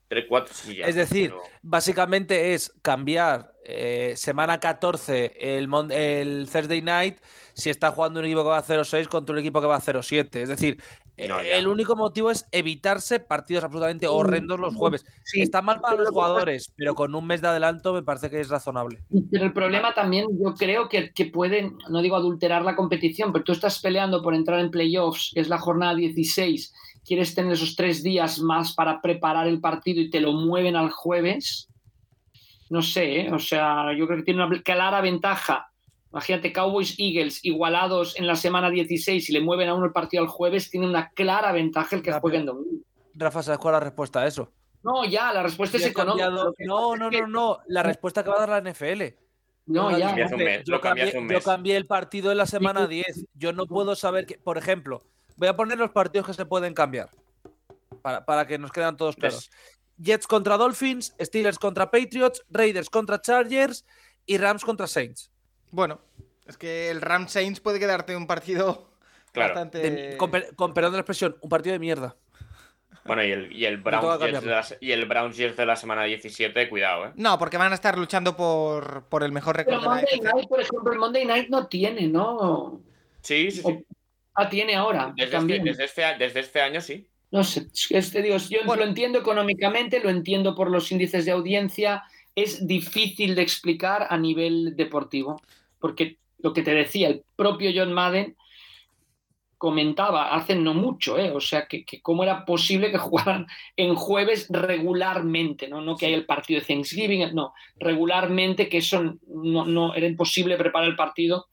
Speaker 3: 3, 4,
Speaker 4: es decir, básicamente es cambiar eh, semana 14 el, el Thursday night si está jugando un equipo que va a 0-6 contra un equipo que va a 0-7. Es decir,
Speaker 3: No,
Speaker 4: Eh, el único motivo es evitarse partidos absolutamente horrendos los jueves.
Speaker 2: Sí,
Speaker 4: Está mal para los jugadores, pero con un mes de adelanto me parece que es razonable.
Speaker 2: Pero el problema también, yo creo que, que pueden, no digo adulterar la competición, pero tú estás peleando por entrar en playoffs, que es la jornada 16, quieres tener esos tres días más para preparar el partido y te lo mueven al jueves. No sé, ¿eh? o sea, yo creo que tiene una clara ventaja. Imagínate, Cowboys Eagles igualados en la semana 16 y le mueven a uno el partido al jueves, tiene una clara ventaja el que
Speaker 4: Ya,
Speaker 2: juegue en domingo.
Speaker 4: Rafa, ¿sabes cuál es la respuesta a eso?
Speaker 2: No, ya, la respuesta es económica.
Speaker 4: No, no,
Speaker 2: que-
Speaker 4: no, no. La respuesta que va a dar la NFL.
Speaker 2: No, ya.
Speaker 4: Yo
Speaker 3: lo
Speaker 4: cambié,
Speaker 3: un
Speaker 4: yo cambié el partido en la semana 10. Yo no puedo saber que, por ejemplo, voy a poner los partidos que se pueden cambiar para, para que nos quedan todos claros. Jets contra Dolphins, Steelers contra Patriots, Raiders contra Chargers y Rams contra Saints.
Speaker 1: Bueno, es que el Ram Saints puede quedarte un partido <laughs>
Speaker 3: Claro.
Speaker 1: bastante.
Speaker 4: De- con, con perdón de la expresión, un partido de mierda.
Speaker 3: Bueno, y el, y el Browns Jets de
Speaker 4: cambiarlo.
Speaker 3: la, se- y el Browns Jets de la semana 17, cuidado, ¿eh?
Speaker 1: No, porque van a estar luchando por, por el mejor
Speaker 2: Pero
Speaker 1: récord de la
Speaker 2: Monday. Night, por ejemplo, el Monday Night no tiene, ¿no?
Speaker 3: Sí, sí, sí.
Speaker 2: Ah, tiene ahora.
Speaker 3: Desde
Speaker 2: también.
Speaker 3: este, desde, este, desde este año sí.
Speaker 2: No sé, este, digo, yo
Speaker 1: Bueno.
Speaker 2: lo entiendo económicamente, lo entiendo por los índices de audiencia, es difícil de explicar a nivel deportivo, porque lo que te decía, el propio John Madden comentaba hace no mucho, ¿eh? o sea, que, que cómo era posible que jugaran en jueves regularmente, ¿no? no que haya el partido de Thanksgiving, no, regularmente, que eso no, no era imposible preparar el partido.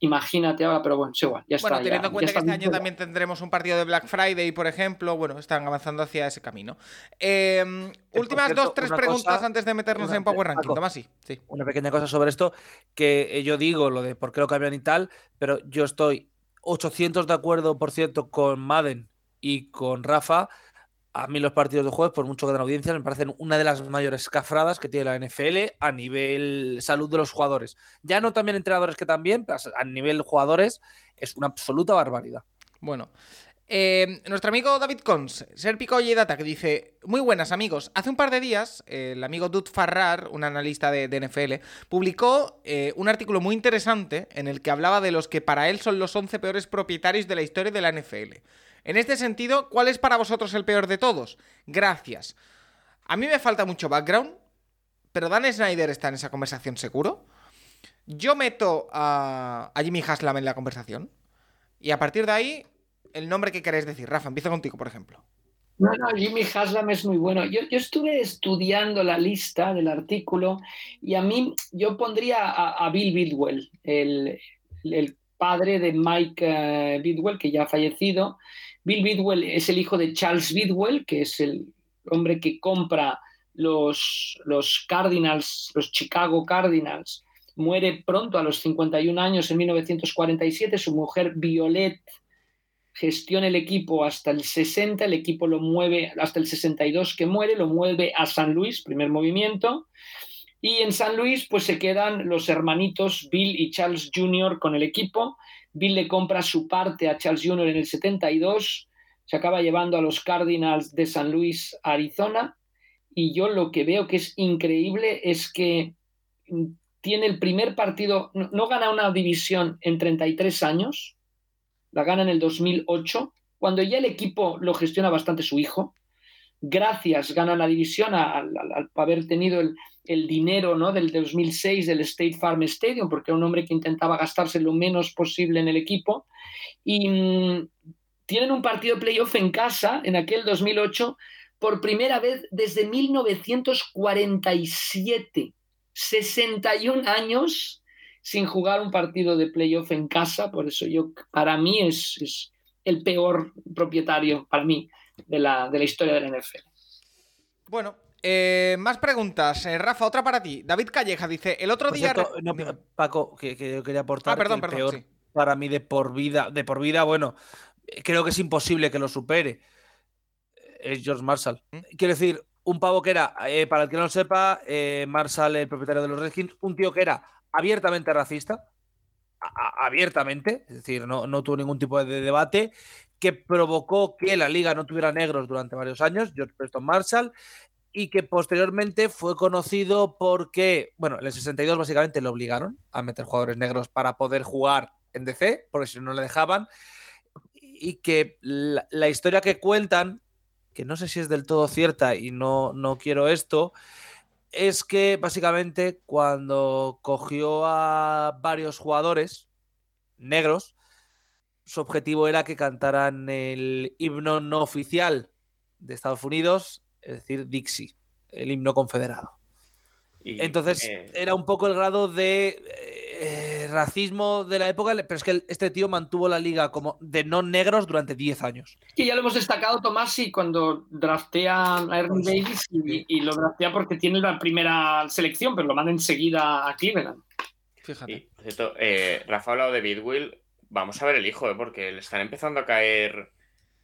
Speaker 2: Imagínate ahora, pero bueno, es igual, ya está.
Speaker 1: Bueno, teniendo en cuenta
Speaker 2: ya
Speaker 1: que este año
Speaker 2: fuera.
Speaker 1: también tendremos un partido de Black Friday, por ejemplo, bueno, están avanzando hacia ese camino. Eh,
Speaker 4: por
Speaker 1: últimas
Speaker 4: cierto,
Speaker 1: dos, tres preguntas
Speaker 4: cosa-
Speaker 1: antes de meternos
Speaker 4: una-
Speaker 1: en Power Ranking. Toma, sí, sí.
Speaker 4: Una pequeña cosa sobre esto, que eh, yo digo lo de por qué lo cambian y tal, pero yo estoy 800 de acuerdo, por cierto, con Madden y con Rafa. A mí los partidos de jueves, por mucho que den audiencia, me parecen una de las mayores cafradas que tiene la NFL a nivel salud de los jugadores. Ya no también entrenadores que también, pero a nivel jugadores es una absoluta barbaridad.
Speaker 1: Bueno. eh, nuestro amigo David Cons, Serpico y Data, que dice: Muy buenas, amigos. Hace un par de días, el amigo Dud Farrar, un analista de, de NFL, publicó eh, un artículo muy interesante en el que hablaba de los que para él son los 11 peores propietarios de la historia de la NFL. En este sentido, ¿cuál es para vosotros el peor de todos? Gracias. A mí me falta mucho background, pero Dan Snyder está en esa conversación seguro. Yo meto a, Jimmy Haslam en la conversación. Y a partir de ahí, el nombre que queréis decir. Rafa, empiezo contigo, por ejemplo.
Speaker 2: No, no, Jimmy Haslam es muy bueno. Yo, estuve estudiando la lista del artículo y a mí yo pondría a, Bill Bidwell, el, el padre de Mike eh, Bidwell, que ya ha fallecido. Bill Bidwell es el hijo de Charles Bidwell, que es el hombre que compra los, los Cardinals, los Chicago Cardinals. Muere pronto, a los 51 años, en 1947. Su mujer, Violet, gestiona el equipo hasta el 60, el equipo lo mueve hasta el 62 que muere, lo mueve a San Luis, primer movimiento, y en San Luis pues se quedan los hermanitos Bill y Charles Jr. con el equipo, Bill le compra su parte a Charles Jr. en el 72, se acaba llevando a los Cardinals de San Luis Arizona, y yo lo que veo que es increíble es que tiene el primer partido, no, gana una división en 33 años, la gana en el 2008, cuando ya el equipo lo gestiona bastante su hijo. Gracias, gana la división al haber tenido el, el dinero ¿no? del 2006 del State Farm Stadium, porque era un hombre que intentaba gastarse lo menos posible en el equipo. Y mm, tienen un partido playoff en casa en aquel 2008 por primera vez desde 1947. 61 años sin jugar un partido de playoff en casa, por eso yo, para mí es, es el peor propietario, para mí, de la, de la historia de la NFL.
Speaker 1: Bueno, eh, más preguntas. Eh, Rafa, otra para ti. David Calleja dice: El otro día.
Speaker 4: cierto, no. Paco, que, que yo quería aportar
Speaker 1: Ah, perdón,
Speaker 4: que el
Speaker 1: perdón,
Speaker 4: peor
Speaker 1: sí.
Speaker 4: para mí de por vida, de por vida, bueno, eh, creo que es imposible que lo supere. Es George Marshall.
Speaker 1: ¿Mm?
Speaker 4: Quiero decir, un pavo que era, eh, para el que no lo sepa, eh, Marshall, el propietario de los Redskins, un tío que era abiertamente racista, abiertamente, es decir, no, no tuvo ningún tipo de debate, que provocó que la liga no tuviera negros durante varios años, George Preston Marshall, y que posteriormente fue conocido porque, bueno, en el 62 básicamente le obligaron a meter jugadores negros para poder jugar en DC, porque si no no le dejaban. y que la, la historia que cuentan, que no sé si es del todo cierta y no, no quiero esto, es que básicamente cuando cogió a varios jugadores negros, su objetivo era que cantaran el himno no oficial de Estados Unidos, es decir, Dixie, el himno confederado.
Speaker 3: Y,
Speaker 4: Entonces
Speaker 3: eh,
Speaker 4: era un poco el grado de eh, racismo de la época, pero es que este tío mantuvo la liga como de no negros durante 10 años.
Speaker 2: Que ya lo hemos destacado, Tomás, y cuando draftea a Ernie Davis y, y lo draftea porque tiene la primera selección, pero lo manda enseguida a Cleveland.
Speaker 1: Fíjate.
Speaker 3: y, cierto, eh, Rafa ha hablado de Bidwill. Vamos a ver el hijo, ¿eh? porque le están empezando a caer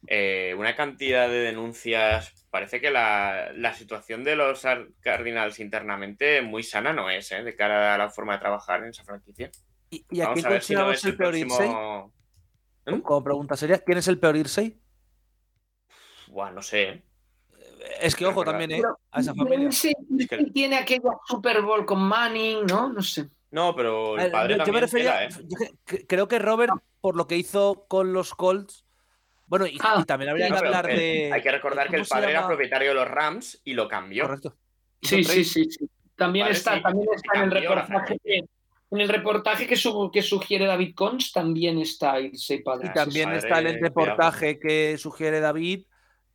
Speaker 3: eh, una cantidad de denuncias. Parece que la, la situación de los Ar- Cardinals internamente muy sana no es, ¿eh? de cara a la forma de trabajar en esa franquicia.
Speaker 4: ¿Y, y a
Speaker 3: Vamos
Speaker 4: quién
Speaker 3: a ver si no es
Speaker 4: el
Speaker 3: el
Speaker 4: peor Irsay?
Speaker 3: próximo. ¿Mm?
Speaker 4: Como pregunta seria, ¿quién es el peor Irsay?
Speaker 3: Buah, no sé. ¿eh?
Speaker 4: Es que ojo también, ¿eh? A esa familia.
Speaker 2: Ese-
Speaker 3: Es que-
Speaker 2: tiene aquella Super Bowl con Manning, ¿no? No sé.
Speaker 3: No, pero el
Speaker 4: ver,
Speaker 3: padre
Speaker 4: yo, yo me refería,
Speaker 3: ¿eh?
Speaker 4: yo creo que Robert, por lo que hizo con los Colts, bueno, y,
Speaker 2: Ah,
Speaker 4: y también habría
Speaker 2: sí,
Speaker 4: que
Speaker 3: pero,
Speaker 4: hablar de...
Speaker 3: Hay que recordar que
Speaker 4: ¿cómo
Speaker 3: el padre era propietario de los Rams y lo cambió.
Speaker 4: Correcto.
Speaker 2: Sí, sí, sí, sí. También
Speaker 3: Vale,
Speaker 2: está,
Speaker 3: sí,
Speaker 2: también está en el reportaje que, en el reportaje que, su- que sugiere David Cons, también está Irsay Padre.
Speaker 4: Y también
Speaker 3: sí,
Speaker 4: está en el reportaje que sugiere David,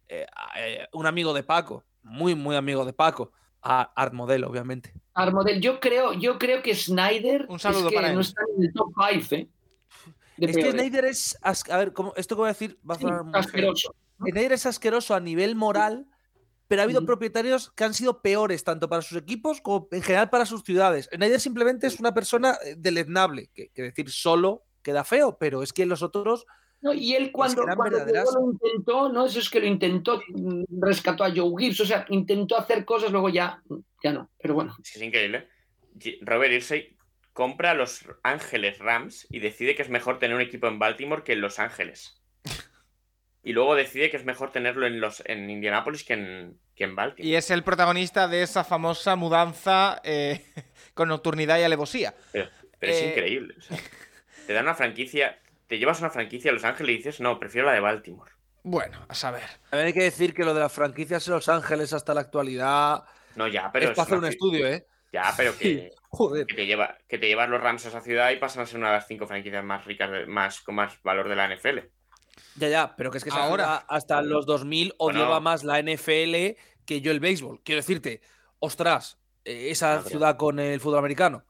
Speaker 4: eh, eh, un amigo de Paco, muy, muy amigo de Paco, a Art Model, obviamente.
Speaker 2: Armodel, yo creo, yo creo que Snyder
Speaker 1: Un saludo
Speaker 2: es que
Speaker 1: para él.
Speaker 2: no está en el top 5, ¿eh? De
Speaker 4: Es que
Speaker 2: peores.
Speaker 4: Snyder es, as- a ver, ¿cómo- esto que voy a decir va a
Speaker 2: Sí,
Speaker 4: sonar muy feo.
Speaker 2: asqueroso.
Speaker 4: Snyder es asqueroso a nivel moral, pero ha habido
Speaker 2: Ujú.
Speaker 4: propietarios que han sido peores, tanto para sus equipos como en general para sus ciudades. Snyder simplemente es una persona eh, deleznable, que, que decir solo queda feo, pero es que los otros
Speaker 2: No, y él cuando, cuando lo intentó, ¿no? Eso es que lo intentó, mm, rescató a Joe Gibbs, o sea, intentó hacer cosas, luego ya, ya no. Pero bueno,
Speaker 3: Es que es increíble. Robert Irsay compra a los Ángeles Rams y decide que es mejor tener un equipo en Baltimore que en Los Ángeles. Y luego decide que es mejor tenerlo en los en Indianapolis que en, que en Baltimore.
Speaker 1: Y es el protagonista de esa famosa mudanza eh, <laughs> con nocturnidad y alevosía.
Speaker 3: Pero, pero es
Speaker 1: Eh,
Speaker 3: increíble. o sea, te dan una franquicia, te llevas una franquicia a Los Ángeles y dices, no, prefiero la de Baltimore.
Speaker 1: Bueno, a saber.
Speaker 4: También hay que decir que lo de las franquicias en Los Ángeles hasta la actualidad
Speaker 3: No, ya, pero
Speaker 4: es para hacer
Speaker 3: una
Speaker 4: un estudio, ¿eh?
Speaker 3: Ya, pero que,
Speaker 4: Joder.
Speaker 3: que te lleva, que te llevas los Rams a esa ciudad y pasan a ser una de las cinco franquicias más ricas, de- más, con más valor de la NFL.
Speaker 4: Ya, ya, pero que es que
Speaker 1: Ahora.
Speaker 4: hasta los 2000
Speaker 3: Bueno.
Speaker 4: odiaba más la NFL que yo el béisbol. Quiero decirte, ostras, eh, esa ciudad con el fútbol americano.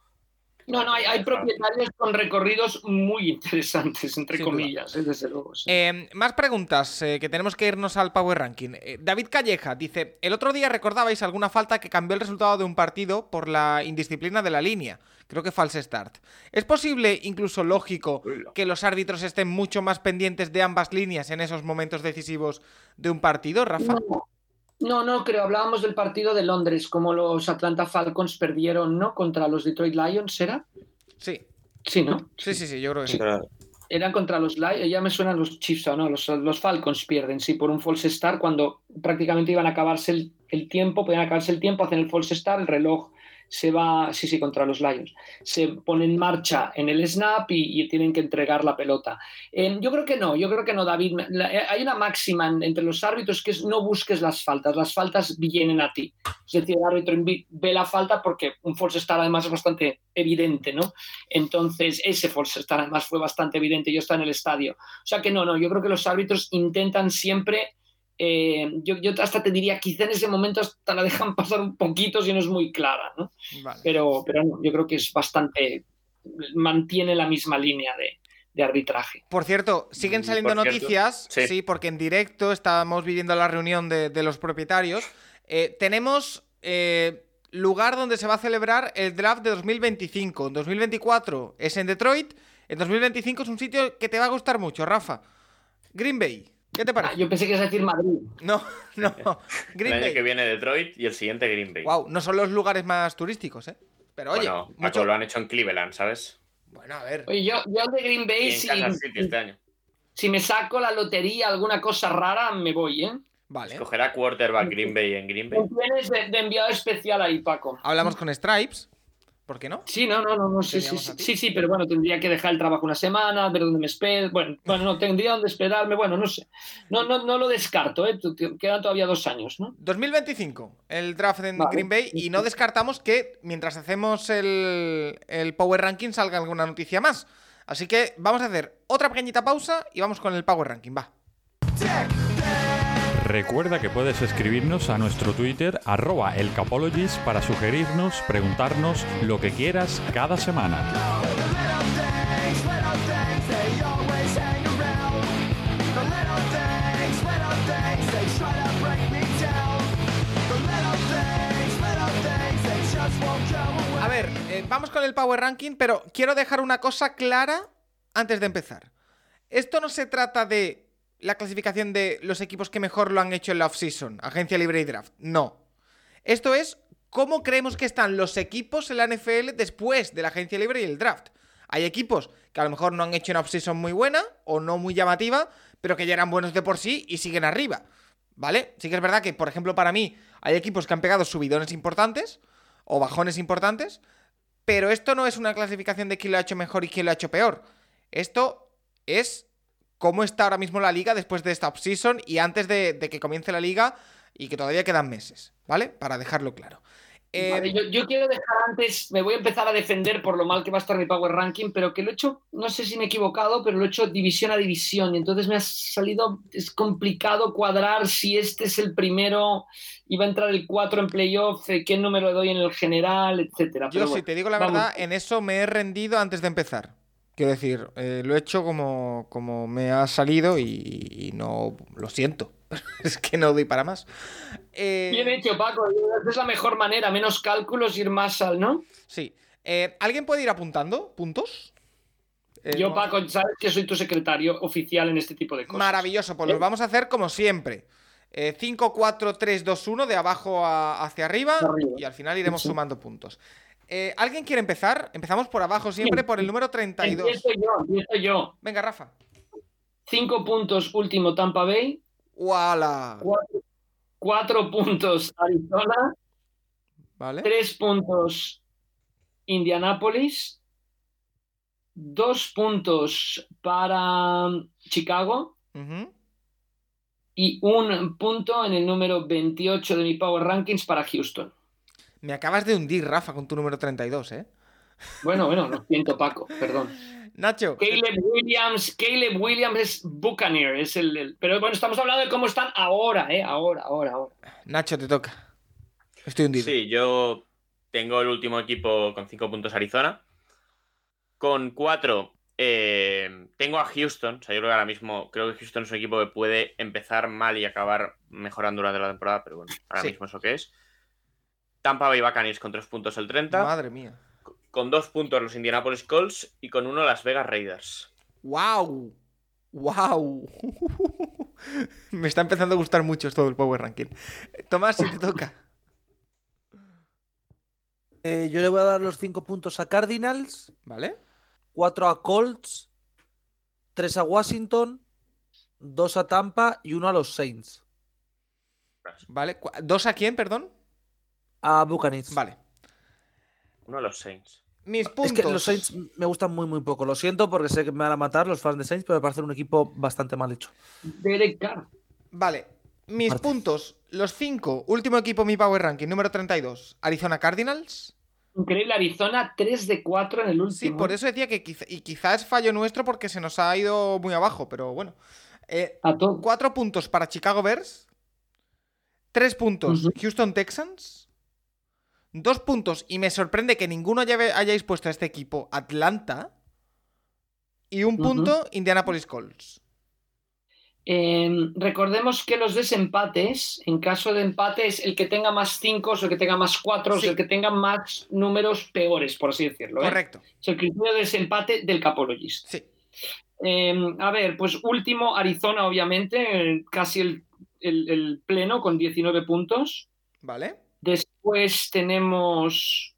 Speaker 2: No, no, hay, hay propietarios con recorridos muy interesantes, entre
Speaker 1: Sin
Speaker 2: comillas, ¿eh? desde luego. sí.
Speaker 1: Eh, más preguntas, eh, que tenemos que irnos al Power Ranking. Eh, David Calleja dice, el otro día recordabais alguna falta que cambió el resultado de un partido por la indisciplina de la línea. Creo que false start. ¿Es posible, incluso lógico, que los árbitros estén mucho más pendientes de ambas líneas en esos momentos decisivos de un partido, Rafa?
Speaker 2: No, no, no creo. Hablábamos del partido de Londres, como los Atlanta Falcons perdieron, ¿no? Contra los Detroit Lions, ¿era?
Speaker 1: Sí,
Speaker 2: Sí, ¿no?
Speaker 1: sí, sí, sí, yo creo que sí.
Speaker 2: Eran contra los Lions, ya me suenan los Chiefs o no, los, los Falcons pierden, sí, por un false start cuando prácticamente iban a acabarse el, el tiempo, podían acabarse el tiempo, hacen el false start, el reloj se va, sí, sí, contra los Lions, se pone en marcha en el snap y, tienen que entregar la pelota. Yo creo que no, yo creo que no, David. Eh, hay una máxima en- entre los árbitros que es no busques las faltas, las faltas vienen a ti. Es decir, el árbitro ve la falta porque un false start además es bastante evidente, ¿no? Entonces, ese false start además fue bastante evidente, yo estaba en el estadio. O sea que no, no, yo creo que los árbitros intentan siempre, eh, yo, yo hasta te diría, quizá en ese momento hasta la dejan pasar un poquito si no es muy clara, ¿no?
Speaker 1: Vale.
Speaker 2: Pero, pero no, yo creo que es bastante, mantiene la misma línea de, de arbitraje.
Speaker 1: Por cierto, siguen
Speaker 3: Mm,
Speaker 1: saliendo noticias, sí.
Speaker 3: sí.
Speaker 1: porque en directo estábamos viviendo la reunión de, de los propietarios. Eh, tenemos eh, lugar donde se va a celebrar el draft de 2025. En 2024 es en Detroit. En 2025 es un sitio que te va a gustar mucho, Rafa. Green Bay. ¿Qué te
Speaker 2: Ah,
Speaker 1: parece?
Speaker 2: yo pensé que ibas a decir Madrid.
Speaker 1: No, no. <laughs>
Speaker 3: El
Speaker 1: Green
Speaker 3: año que viene Detroit y el siguiente Green Bay.
Speaker 1: Wow, no son los lugares más turísticos, ¿eh? Pero oye,
Speaker 3: bueno,
Speaker 1: mucho...
Speaker 3: lo han hecho en Cleveland, ¿sabes?
Speaker 1: Bueno, a ver.
Speaker 2: Oye, yo, yo de Green Bay, si,
Speaker 3: City este año.
Speaker 2: si me saco la lotería, alguna cosa rara, me voy, ¿eh?
Speaker 1: Vale.
Speaker 3: Escogerá quarterback Green Bay en Green Bay.
Speaker 2: Tienes de, de enviado especial ahí, Paco.
Speaker 1: Hablamos con Stripes. ¿Por qué no?
Speaker 2: Sí, no, no, no, no sí, sí, sí, sí, pero bueno, tendría que dejar el trabajo una semana, ver dónde me espero. Bueno, bueno, no, tendría dónde esperarme, bueno, no sé. No, no, no lo descarto, ¿eh? Quedan todavía dos años, ¿no?
Speaker 1: 2025, el draft en
Speaker 2: Vale.
Speaker 1: Green Bay. Y no descartamos que mientras hacemos el, el Power Ranking salga alguna noticia más. Así que vamos a hacer otra pequeñita pausa y vamos con el Power Ranking. Va.
Speaker 5: Recuerda que puedes escribirnos a nuestro Twitter, arroba elcapologist, para sugerirnos, preguntarnos lo que quieras cada semana.
Speaker 1: A ver, eh, vamos con el Power Ranking, pero quiero dejar una cosa clara antes de empezar. Esto no se trata de la clasificación de los equipos que mejor lo han hecho en la offseason, agencia libre y draft. No. Esto es cómo creemos que están los equipos en la NFL después de la agencia libre y el draft. Hay equipos que a lo mejor no han hecho una offseason muy buena o no muy llamativa, pero que ya eran buenos de por sí y siguen arriba. ¿Vale? Sí que es verdad que, por ejemplo, para mí hay equipos que han pegado subidones importantes o bajones importantes, pero esto no es una clasificación de quién lo ha hecho mejor y quién lo ha hecho peor. Esto es cómo está ahora mismo la liga después de esta offseason y antes de, de que comience la liga y que todavía quedan meses, ¿vale? Para dejarlo claro. Eh,
Speaker 2: Vale, yo, yo quiero dejar antes, me voy a empezar a defender por lo mal que va a estar mi Power Ranking, pero que lo he hecho, no sé si me he equivocado, pero lo he hecho división a división y entonces me ha salido, es complicado cuadrar si este es el primero, iba a entrar el 4 en playoff, eh, qué número le doy en el general, etcétera.
Speaker 1: yo,
Speaker 2: Pero
Speaker 1: si
Speaker 2: bueno,
Speaker 1: te digo la
Speaker 2: vamos.
Speaker 1: verdad, en eso me he rendido antes de empezar. Quiero decir, eh, lo he hecho como, como me ha salido y, y no lo siento. <laughs> es que no doy para más. Eh,
Speaker 2: Bien hecho, Paco, es la mejor manera, menos cálculos, ir más al, ¿no?
Speaker 1: Sí. Eh, ¿Alguien puede ir apuntando puntos?
Speaker 2: Yo, Paco, sabes que soy tu secretario oficial en este tipo de cosas.
Speaker 1: Maravilloso, pues los vamos a hacer como siempre. Eh, 5, 4, 3, 2, 1, de abajo a- hacia arriba,
Speaker 2: Arriba.
Speaker 1: y al final iremos
Speaker 2: Sí.
Speaker 1: sumando puntos. Eh, ¿Alguien quiere empezar? Empezamos por abajo siempre, por el número 32.
Speaker 2: Empiezo yo, empiezo yo.
Speaker 1: Venga, Rafa.
Speaker 2: Cinco puntos último Tampa Bay,
Speaker 1: ¡Wala!
Speaker 2: cuatro, cuatro puntos Arizona,
Speaker 1: ¿Vale?
Speaker 2: tres puntos Indianapolis, dos puntos para Chicago
Speaker 1: Ujú.
Speaker 2: y un punto en el número 28 de mi Power Rankings para Houston.
Speaker 1: Me acabas de hundir, Rafa, con tu número 32, ¿eh?
Speaker 2: Bueno, bueno, lo siento, Paco, perdón. <laughs>
Speaker 1: Nacho.
Speaker 2: Caleb Williams, Caleb Williams es Buccaneer, es el, el- Pero bueno, estamos hablando de cómo están ahora, ¿eh? Ahora, ahora, ahora.
Speaker 1: Nacho, te toca. Estoy hundido.
Speaker 3: Sí, yo tengo el último equipo con 5 puntos Arizona. Con 4 tengo a Houston. O sea, yo creo que ahora mismo creo que Houston es un equipo que puede empezar mal y acabar mejorando durante la temporada, pero bueno, ahora
Speaker 1: Sí.
Speaker 3: mismo es lo que es. Tampa Bay Buccaneers con 3 puntos el 30.
Speaker 1: Madre mía.
Speaker 3: Con 2 puntos los Indianapolis Colts y con 1 Las Vegas Raiders.
Speaker 1: ¡Wow! ¡Wow! <laughs> Me está empezando a gustar mucho esto del Power Ranking. Tomás, si te toca.
Speaker 4: Eh, yo le voy a dar los cinco puntos a Cardinals,
Speaker 1: ¿Vale?
Speaker 4: cuatro a Colts, tres a Washington, dos a Tampa y uno a los Saints.
Speaker 1: ¿Vale? ¿Dos a quién, perdón?
Speaker 4: A Buccaneers.
Speaker 1: Vale.
Speaker 3: Uno de los Saints.
Speaker 1: Mis puntos.
Speaker 4: Es que los Saints me gustan muy, muy poco. Lo siento porque sé que me van a matar los fans de Saints, pero me parece un equipo bastante mal hecho.
Speaker 2: Derek Carr.
Speaker 1: Vale. Mis puntos. Los cinco. Último equipo, mi Power Ranking, número 32. Arizona Cardinals.
Speaker 2: Increíble, Arizona 3 de 4 en el último.
Speaker 1: Sí, por eso decía que quizá, y quizás es fallo nuestro porque se nos ha ido muy abajo, pero bueno. Eh,
Speaker 2: A todo.
Speaker 1: cuatro puntos para Chicago Bears. Tres puntos. Houston Texans. Dos puntos, y me sorprende que ninguno haya- hayáis puesto a este equipo Atlanta. Y un punto Indianapolis Colts.
Speaker 2: Eh, recordemos que los desempates, en caso de empates, el que tenga más 5 o el que tenga más 4
Speaker 1: Sí.
Speaker 2: el que tenga más números peores, por así decirlo. ¿eh?
Speaker 1: Correcto.
Speaker 2: Es el criterio de desempate del Capologist.
Speaker 1: Sí.
Speaker 2: Eh, a ver, pues último, Arizona, obviamente, eh, casi el, el- el pleno con 19 puntos.
Speaker 1: ¿Vale?
Speaker 2: Después tenemos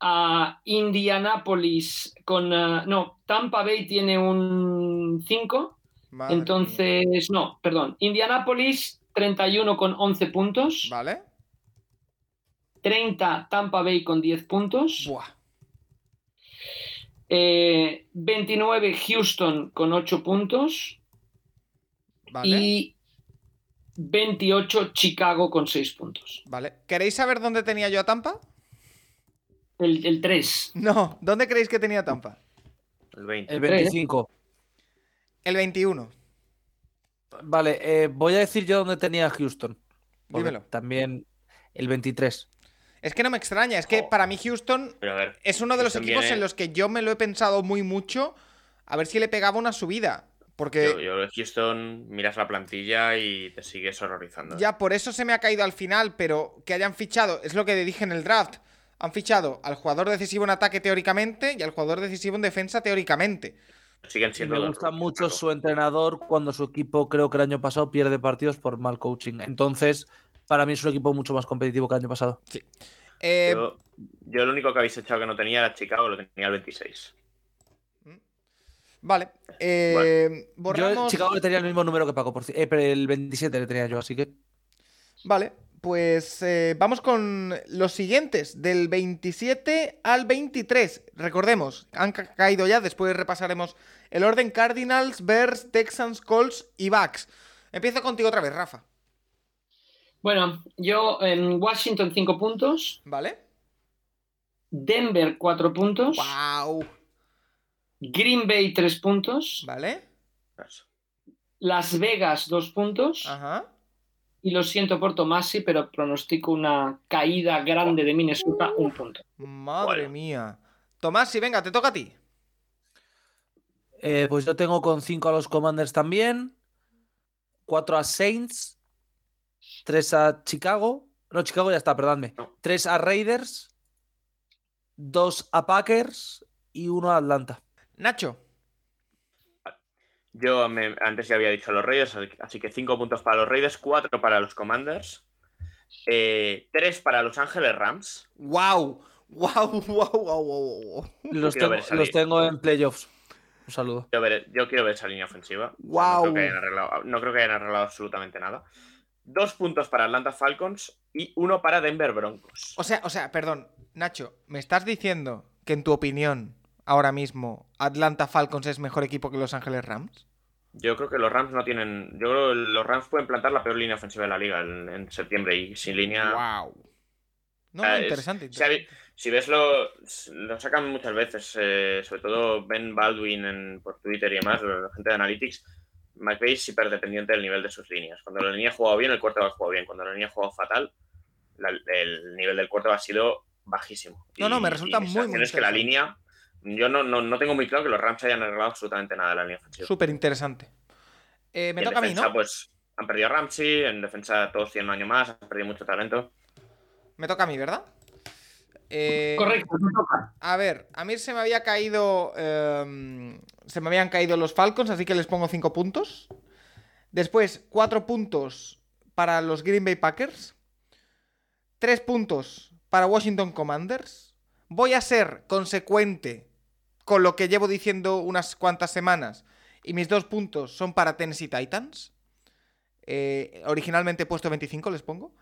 Speaker 2: a Indianapolis con. ah, no, Tampa Bay tiene un 5.
Speaker 1: Madre mía.
Speaker 2: Entonces, no, perdón. Indianapolis 31 con 11 puntos.
Speaker 1: ¿Vale?
Speaker 2: 30 Tampa Bay con 10 puntos.
Speaker 1: Buah.
Speaker 2: Eh, 29 Houston con 8 puntos.
Speaker 1: Vale.
Speaker 2: Y 28 Chicago con 6 puntos.
Speaker 1: Vale. ¿Queréis saber dónde tenía yo a Tampa?
Speaker 2: El, el 3.
Speaker 1: No. ¿Dónde creéis que tenía Tampa?
Speaker 3: El 20.
Speaker 4: El 25.
Speaker 1: El 21.
Speaker 4: Vale, eh, voy a decir yo dónde tenía Houston.
Speaker 1: Dímelo.
Speaker 4: También el 23.
Speaker 1: Es que no me extraña. Es que
Speaker 3: Oh.
Speaker 1: para mí Houston
Speaker 3: ver.
Speaker 1: es uno de los
Speaker 3: Houston
Speaker 1: equipos
Speaker 3: viene-
Speaker 1: en los que yo me lo he pensado muy mucho. A ver si le pegaba una subida. Porque
Speaker 3: Yo, yo de Houston miras la plantilla y te sigues horrorizando.
Speaker 1: ya por eso se me ha caído al final. Pero que hayan fichado, es lo que dije en el draft. Han fichado al jugador decisivo en ataque teóricamente y al jugador decisivo en defensa teóricamente.
Speaker 3: Siguen siendo.
Speaker 4: me gusta mucho su entrenador cuando su equipo, creo que el año pasado, pierde partidos por mal coaching. Entonces, para mí es un equipo mucho más competitivo que el año pasado.
Speaker 1: Eh,
Speaker 3: Yo, yo lo único que habéis echado que no tenía era Chicago, lo tenía el 26.
Speaker 1: Vale. eh,
Speaker 4: Yo
Speaker 1: borramos.
Speaker 4: en Chicago le tenía el mismo número que Paco, por eh, pero el 27 le tenía yo, así que.
Speaker 1: Vale, pues eh, vamos con los siguientes, del 27 al 23. Recordemos, han ca- caído ya, después repasaremos el orden Cardinals, Bears, Texans, Colts y Bucks. Empiezo contigo otra vez, Rafa.
Speaker 2: Bueno, yo en Washington 5 puntos.
Speaker 1: ¿Vale?
Speaker 2: Denver 4 puntos.
Speaker 1: ¡Wow!
Speaker 2: Green Bay 3 puntos.
Speaker 1: ¿Vale?
Speaker 2: Las Vegas 2 puntos.
Speaker 1: Ajá.
Speaker 2: Y lo siento por Tomasi, pero pronostico una caída grande de Minnesota, un punto.
Speaker 1: Madre
Speaker 3: Bueno.
Speaker 1: mía. Tomás, sí, venga, te toca a ti.
Speaker 4: Eh, pues yo tengo con 5 a los Commanders también. 4 a Saints. 3 a Chicago. No, Chicago ya está, perdónme. 3 a Raiders. 2 a Packers. Y 1 a Atlanta.
Speaker 1: Nacho.
Speaker 3: Yo me- antes ya había dicho los Raiders, así que 5 puntos para los Raiders, 4 para los Commanders, 3 para Los Ángeles Rams.
Speaker 1: ¡Wow! ¡Wow! ¡Wow! ¡Wow! wow.
Speaker 4: Los tengo, los tengo en playoffs. Un saludo.
Speaker 3: Yo, veré- yo quiero ver esa línea ofensiva.
Speaker 1: Guau.
Speaker 3: No, creo que hayan arreglado, no creo que hayan arreglado absolutamente nada. 2 puntos para Atlanta Falcons y 1 para Denver Broncos.
Speaker 1: O sea, o sea, perdón, Nacho, ¿me estás diciendo que en tu opinión, ahora mismo, Atlanta Falcons es mejor equipo que Los Ángeles Rams?
Speaker 3: Yo creo que los Rams no tienen. Yo creo que los Rams pueden plantar la peor línea ofensiva de la liga en, en septiembre y sin línea.
Speaker 1: ¡Wow! No,
Speaker 3: es-
Speaker 1: interesante.
Speaker 3: si. Si ves lo, lo sacan muchas veces, eh, sobre todo Ben Baldwin en- por Twitter y demás, la gente de Analytics, McVay es hiperdependiente del nivel de sus líneas. Cuando la línea ha jugado bien, el cuarto ha jugado bien. Cuando la línea ha jugado fatal, la- el nivel del cuarto ha sido bajísimo.
Speaker 1: No, no, me resulta muy, muy
Speaker 3: es que la línea, yo no, no, no tengo muy claro que los Rams hayan arreglado absolutamente nada de la línea ofensiva.
Speaker 1: Súper interesante. Eh, me toca a mí, ¿no?
Speaker 3: pues han perdido a Ramsey, en defensa todos tienen un año más, han perdido mucho talento.
Speaker 1: Me toca a mí, ¿verdad? Eh,
Speaker 2: Correcto, me toca.
Speaker 1: A ver, a mí se me había caído. em, se me habían caído los Falcons, así que les pongo 5 puntos. Después, 4 puntos para los Green Bay Packers. 3 puntos para Washington Commanders. Voy a ser consecuente con lo que llevo diciendo unas cuantas semanas. Y mis dos puntos son para Tennessee Titans. Eh, originalmente he puesto 25, les pongo.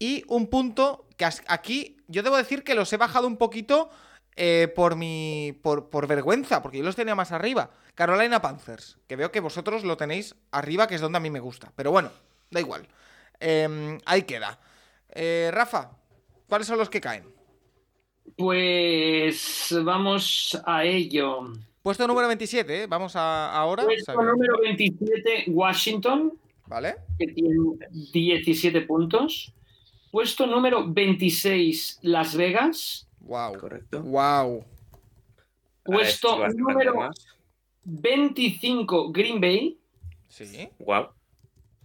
Speaker 1: Y un punto que aquí yo debo decir que los he bajado un poquito eh, por mi. Por, por vergüenza, porque yo los tenía más arriba. Carolina Panthers, que veo que vosotros lo tenéis arriba, que es donde a mí me gusta. Pero bueno, da igual. Em, ahí queda. Eh, Rafa, ¿cuáles son los que caen?
Speaker 2: Pues vamos a ello.
Speaker 1: Puesto número 27, ¿eh? Vamos a, ahora.
Speaker 2: Puesto número 27, Washington,
Speaker 1: ¿Vale?
Speaker 2: que tiene 17 puntos. Puesto número 26, Las Vegas.
Speaker 1: Wow.
Speaker 4: Correcto.
Speaker 1: Wow.
Speaker 2: Puesto
Speaker 3: ver,
Speaker 2: número
Speaker 3: plantear más.
Speaker 2: 25, Green Bay.
Speaker 1: Sí.
Speaker 3: Guau.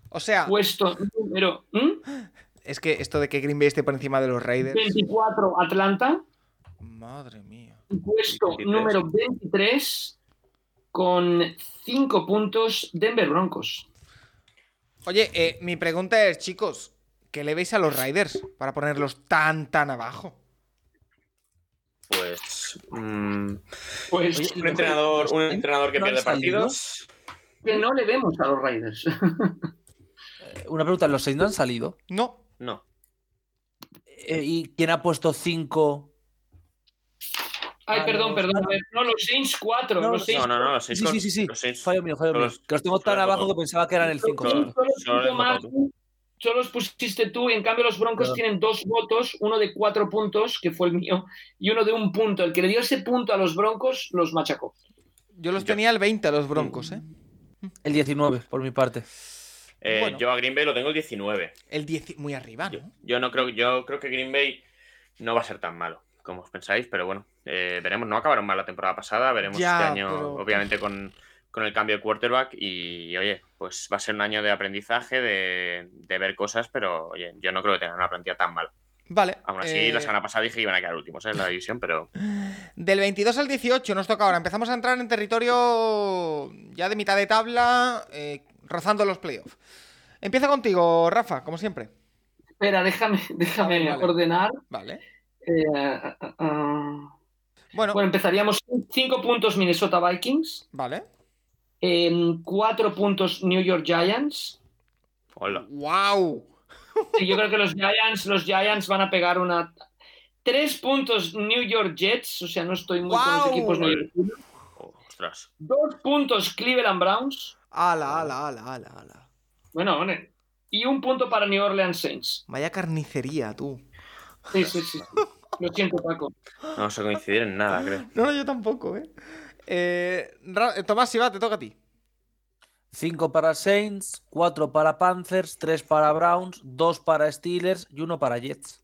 Speaker 1: O sea,
Speaker 2: Puesto número <gasps>
Speaker 1: es que esto de que Green Bay esté por encima de los Raiders.
Speaker 2: 24, Atlanta.
Speaker 1: Madre mía.
Speaker 2: Puesto
Speaker 3: 23.
Speaker 2: número 23, con 5 puntos, Denver Broncos.
Speaker 1: Oye, eh, mi pregunta es, chicos, ¿qué le veis a los Raiders para ponerlos tan, tan abajo?
Speaker 3: Pues. mm,
Speaker 2: Pues
Speaker 4: Oye,
Speaker 3: un entrenador, un
Speaker 4: ¿Los
Speaker 3: entrenador que
Speaker 4: no
Speaker 3: pierde partidos.
Speaker 2: que no le vemos a los Raiders.
Speaker 4: Eh, Una pregunta, ¿los seis no han salido?
Speaker 1: No.
Speaker 3: No.
Speaker 4: Eh, ¿Y quién ha puesto 5?
Speaker 2: Ay,
Speaker 4: Ah,
Speaker 2: perdón, perdón. a ver, No, los Saints 4.
Speaker 4: No,
Speaker 2: los Saints
Speaker 3: No, no, no, los
Speaker 4: Sí,
Speaker 3: Saints
Speaker 4: sí, sí, sí.
Speaker 3: los Saints-
Speaker 4: Fallo mío, fallo mío.
Speaker 3: los-
Speaker 4: Que los tengo tan abajo que pensaba que eran el 5.
Speaker 3: Solo-
Speaker 2: Solo más- solo los pusiste tú y en cambio los Broncos
Speaker 4: Perdón.
Speaker 2: tienen dos votos, uno de cuatro puntos, que fue el mío, y uno de un punto. El que le dio ese punto a los Broncos los machacó.
Speaker 1: Yo los
Speaker 3: Yo-
Speaker 1: tenía el 20 a los Broncos, ¿eh?
Speaker 4: El 19, por mi parte.
Speaker 3: Eh,
Speaker 1: Bueno.
Speaker 3: Yo a Green Bay lo tengo el 19.
Speaker 1: El 10 muy arriba,
Speaker 3: Yo,
Speaker 1: ¿no?
Speaker 3: yo no creo, yo creo que Green Bay no va a ser tan malo como os pensáis, pero bueno, eh, veremos. No acabaron mal la temporada pasada, veremos
Speaker 1: Ya,
Speaker 3: este año,
Speaker 1: pero-
Speaker 3: obviamente, con, con el cambio de quarterback. Y oye, pues va a ser un año de aprendizaje, de, de ver cosas, pero oye, yo no creo que tengan una plantilla tan mala.
Speaker 1: Vale.
Speaker 3: Aún así,
Speaker 1: eh,
Speaker 3: la semana pasada dije que iban a quedar últimos ¿eh? en la división, pero <sighs>
Speaker 1: Del 22 al 18 nos toca ahora. Empezamos a entrar en territorio ya de mitad de tabla, eh, rozando los playoffs. Empieza contigo, Rafa, como siempre.
Speaker 2: Espera, déjame, déjame
Speaker 1: Vale, vale.
Speaker 2: ordenar.
Speaker 1: Vale.
Speaker 2: Eh, ah.
Speaker 1: Bueno,
Speaker 2: Bueno, empezaríamos 5 puntos Minnesota Vikings,
Speaker 1: vale.
Speaker 2: en 4 puntos New York Giants.
Speaker 3: hola.
Speaker 1: ¡Wow!
Speaker 2: Yo creo que los Giants, los Giants van a pegar una. 3 puntos New York Jets, o sea, no estoy muy con los equipos neoyorquinos.
Speaker 3: Oh, ostras.
Speaker 2: 2 puntos Cleveland Browns.
Speaker 1: ¡Ala, ala, ala, ala, ala!
Speaker 2: Bueno, hombre. Y un punto para New Orleans Saints.
Speaker 1: Vaya carnicería, tú.
Speaker 2: Sí, sí, sí. <laughs> Lo siento, Paco.
Speaker 3: No vamos a coincidir en nada, creo.
Speaker 1: No, no, yo tampoco, ¿eh? eh eh, Tomás, si va, te toca a ti.
Speaker 4: 5 para Saints, 4 para Panthers, 3 para Browns, 2 para Steelers y 1 para Jets.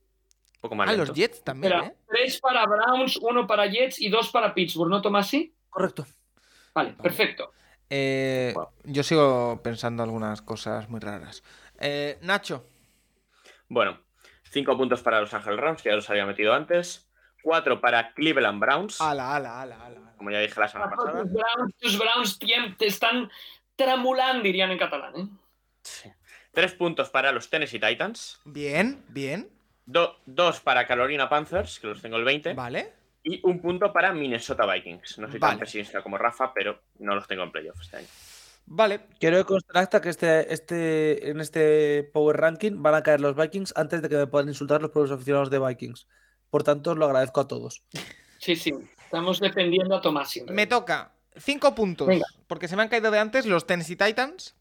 Speaker 3: Un poco más
Speaker 1: Ah,
Speaker 3: lento.
Speaker 1: los Jets también,
Speaker 2: Espera,
Speaker 1: ¿eh?
Speaker 2: 3 para Browns, 1 para Jets y 2 para Pittsburgh, ¿no, Tomasi?
Speaker 4: Correcto.
Speaker 2: Vale, perfecto.
Speaker 1: Eh. Yo sigo pensando algunas cosas muy raras. Eh, Nacho.
Speaker 3: Bueno, 5 puntos para Los Ángeles Rams, que ya los había metido antes. 4 para Cleveland Browns,
Speaker 1: Ala, ala, ala, ala.
Speaker 3: como ya dije la semana pasada.
Speaker 2: Tus Browns, te están tramulando, dirían en catalán. ¿eh?
Speaker 3: Sí. 3 puntos para los Tennessee Titans.
Speaker 1: Bien, bien.
Speaker 3: 2 para Carolina Panthers, que los tengo el 20.
Speaker 1: Vale.
Speaker 3: Y un punto para Minnesota Vikings. No soy tan pesimista como Rafa, pero no los tengo en playoffs este año.
Speaker 1: Vale.
Speaker 4: Quiero que conste que este, este, en este Power Ranking van a caer los Vikings antes de que me puedan insultar los pueblos aficionados de Vikings. Por tanto, os lo agradezco a todos.
Speaker 2: Sí, sí. Estamos defendiendo a Tomasi. en
Speaker 1: Me toca 5 puntos.
Speaker 2: Venga.
Speaker 1: Porque se me han caído de antes los Tennessee Titans.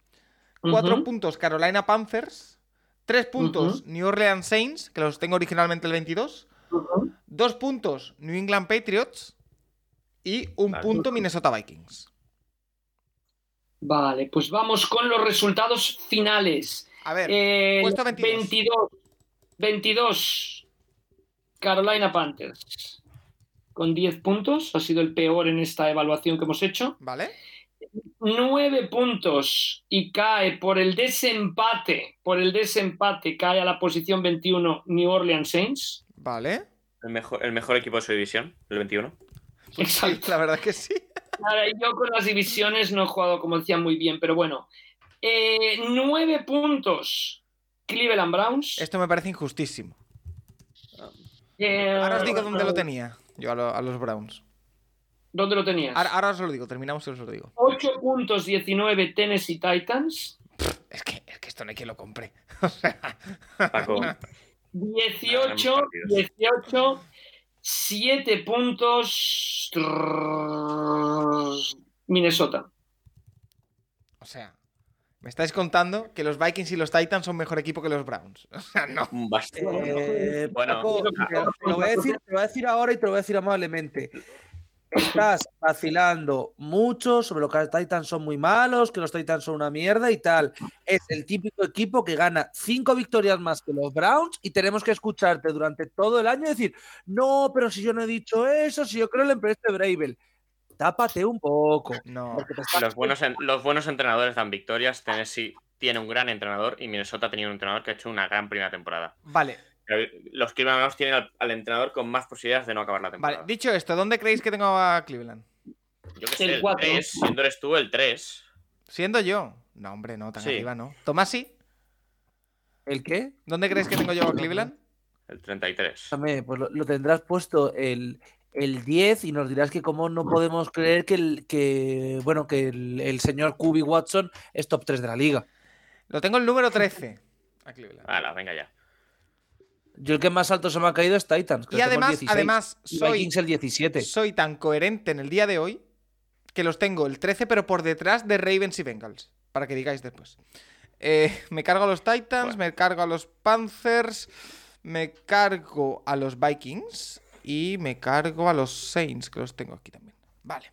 Speaker 1: 4
Speaker 2: Ujú.
Speaker 1: puntos Carolina Panthers. 3 puntos New Orleans Saints, que los tengo originalmente el 22.
Speaker 2: Ujú.
Speaker 1: 2 puntos New England Patriots. Y un
Speaker 3: Vale.
Speaker 1: punto Minnesota Vikings.
Speaker 2: Vale, pues vamos con los resultados finales.
Speaker 1: A ver,
Speaker 2: Eh,
Speaker 1: puesto 22.
Speaker 2: 22. 22. Carolina Panthers. Con 10 puntos. Ha sido el peor en esta evaluación que hemos hecho.
Speaker 1: ¿vale?
Speaker 2: 9 puntos y cae por el desempate. Por el desempate cae a la posición 21 New Orleans Saints.
Speaker 1: Vale.
Speaker 3: El mejor, el mejor equipo de su división, el 21.
Speaker 2: Exacto.
Speaker 1: La verdad que sí.
Speaker 2: Nada, yo con las divisiones no he jugado, como decía, muy bien, pero bueno. Eh, 9 puntos Cleveland Browns.
Speaker 1: Esto me parece injustísimo.
Speaker 2: Eh,
Speaker 1: Ahora os digo dónde lo tenía. Yo a, lo- a los Browns.
Speaker 2: ¿Dónde lo tenías?
Speaker 1: Ahora, ahora os lo digo, terminamos y os lo digo.
Speaker 2: 8 puntos 19 Tennessee Titans.
Speaker 1: Es que, es que esto no hay quien lo compre. <laughs> O sea,
Speaker 3: Paco,
Speaker 2: 18,
Speaker 3: Ganamos partidos.
Speaker 2: 18, 7 puntos Minnesota.
Speaker 1: o sea, me estáis contando que los Vikings y los Titans son mejor equipo que los Browns. <laughs> O sea, no.
Speaker 3: bastante.
Speaker 4: Eh,
Speaker 3: Bueno,
Speaker 4: Paco, te, te lo voy a decir, te lo voy a decir ahora y te lo voy a decir amablemente. Estás vacilando mucho sobre lo que los Titans son muy malos, que los Titans son una mierda y tal. Es el típico equipo que gana cinco victorias más que los Browns y tenemos que escucharte durante todo el año y decir, no, pero si yo no he dicho eso, si yo creo en la empresa de Bravel. Tápate un poco.
Speaker 1: No.
Speaker 3: Los buenos, en- los buenos entrenadores dan victorias. Tennessee tiene un gran entrenador y Minnesota ha tenido un entrenador que ha hecho una gran primera temporada.
Speaker 1: Vale,
Speaker 3: Los Cleveland Browns tienen al, al entrenador con más posibilidades de no acabar la
Speaker 1: vale.
Speaker 3: temporada.
Speaker 1: Dicho esto, ¿dónde creéis que tengo a Cleveland?
Speaker 3: Yo que sé,
Speaker 2: El
Speaker 3: el
Speaker 2: cuatro.
Speaker 3: 3, siendo eres tú el 3.
Speaker 1: Siendo yo. No, hombre, no, tan
Speaker 3: Sí.
Speaker 1: arriba, ¿no? Tomasi,
Speaker 4: ¿El qué?
Speaker 1: ¿dónde creéis que tengo yo a Cleveland?
Speaker 3: El 33.
Speaker 4: Escúchame, pues lo, lo tendrás puesto el, el 10 y nos dirás que cómo no podemos creer que el, que, bueno, que el, el señor Kubi Watson es top 3 de la liga.
Speaker 1: Lo tengo el número 13 a Cleveland.
Speaker 3: Hala, venga ya.
Speaker 4: Yo el que más alto se me ha caído es Titans. que
Speaker 1: Y además,
Speaker 4: 16,
Speaker 1: además, soy,
Speaker 4: Vikings el 17.
Speaker 1: soy tan coherente en el día de hoy que los tengo el 13, pero por detrás de Ravens y Bengals. Para que digáis después. Eh, me cargo a los Titans, me cargo a los Panthers, me cargo a los Vikings y me cargo a los Saints, que los tengo aquí también. Vale.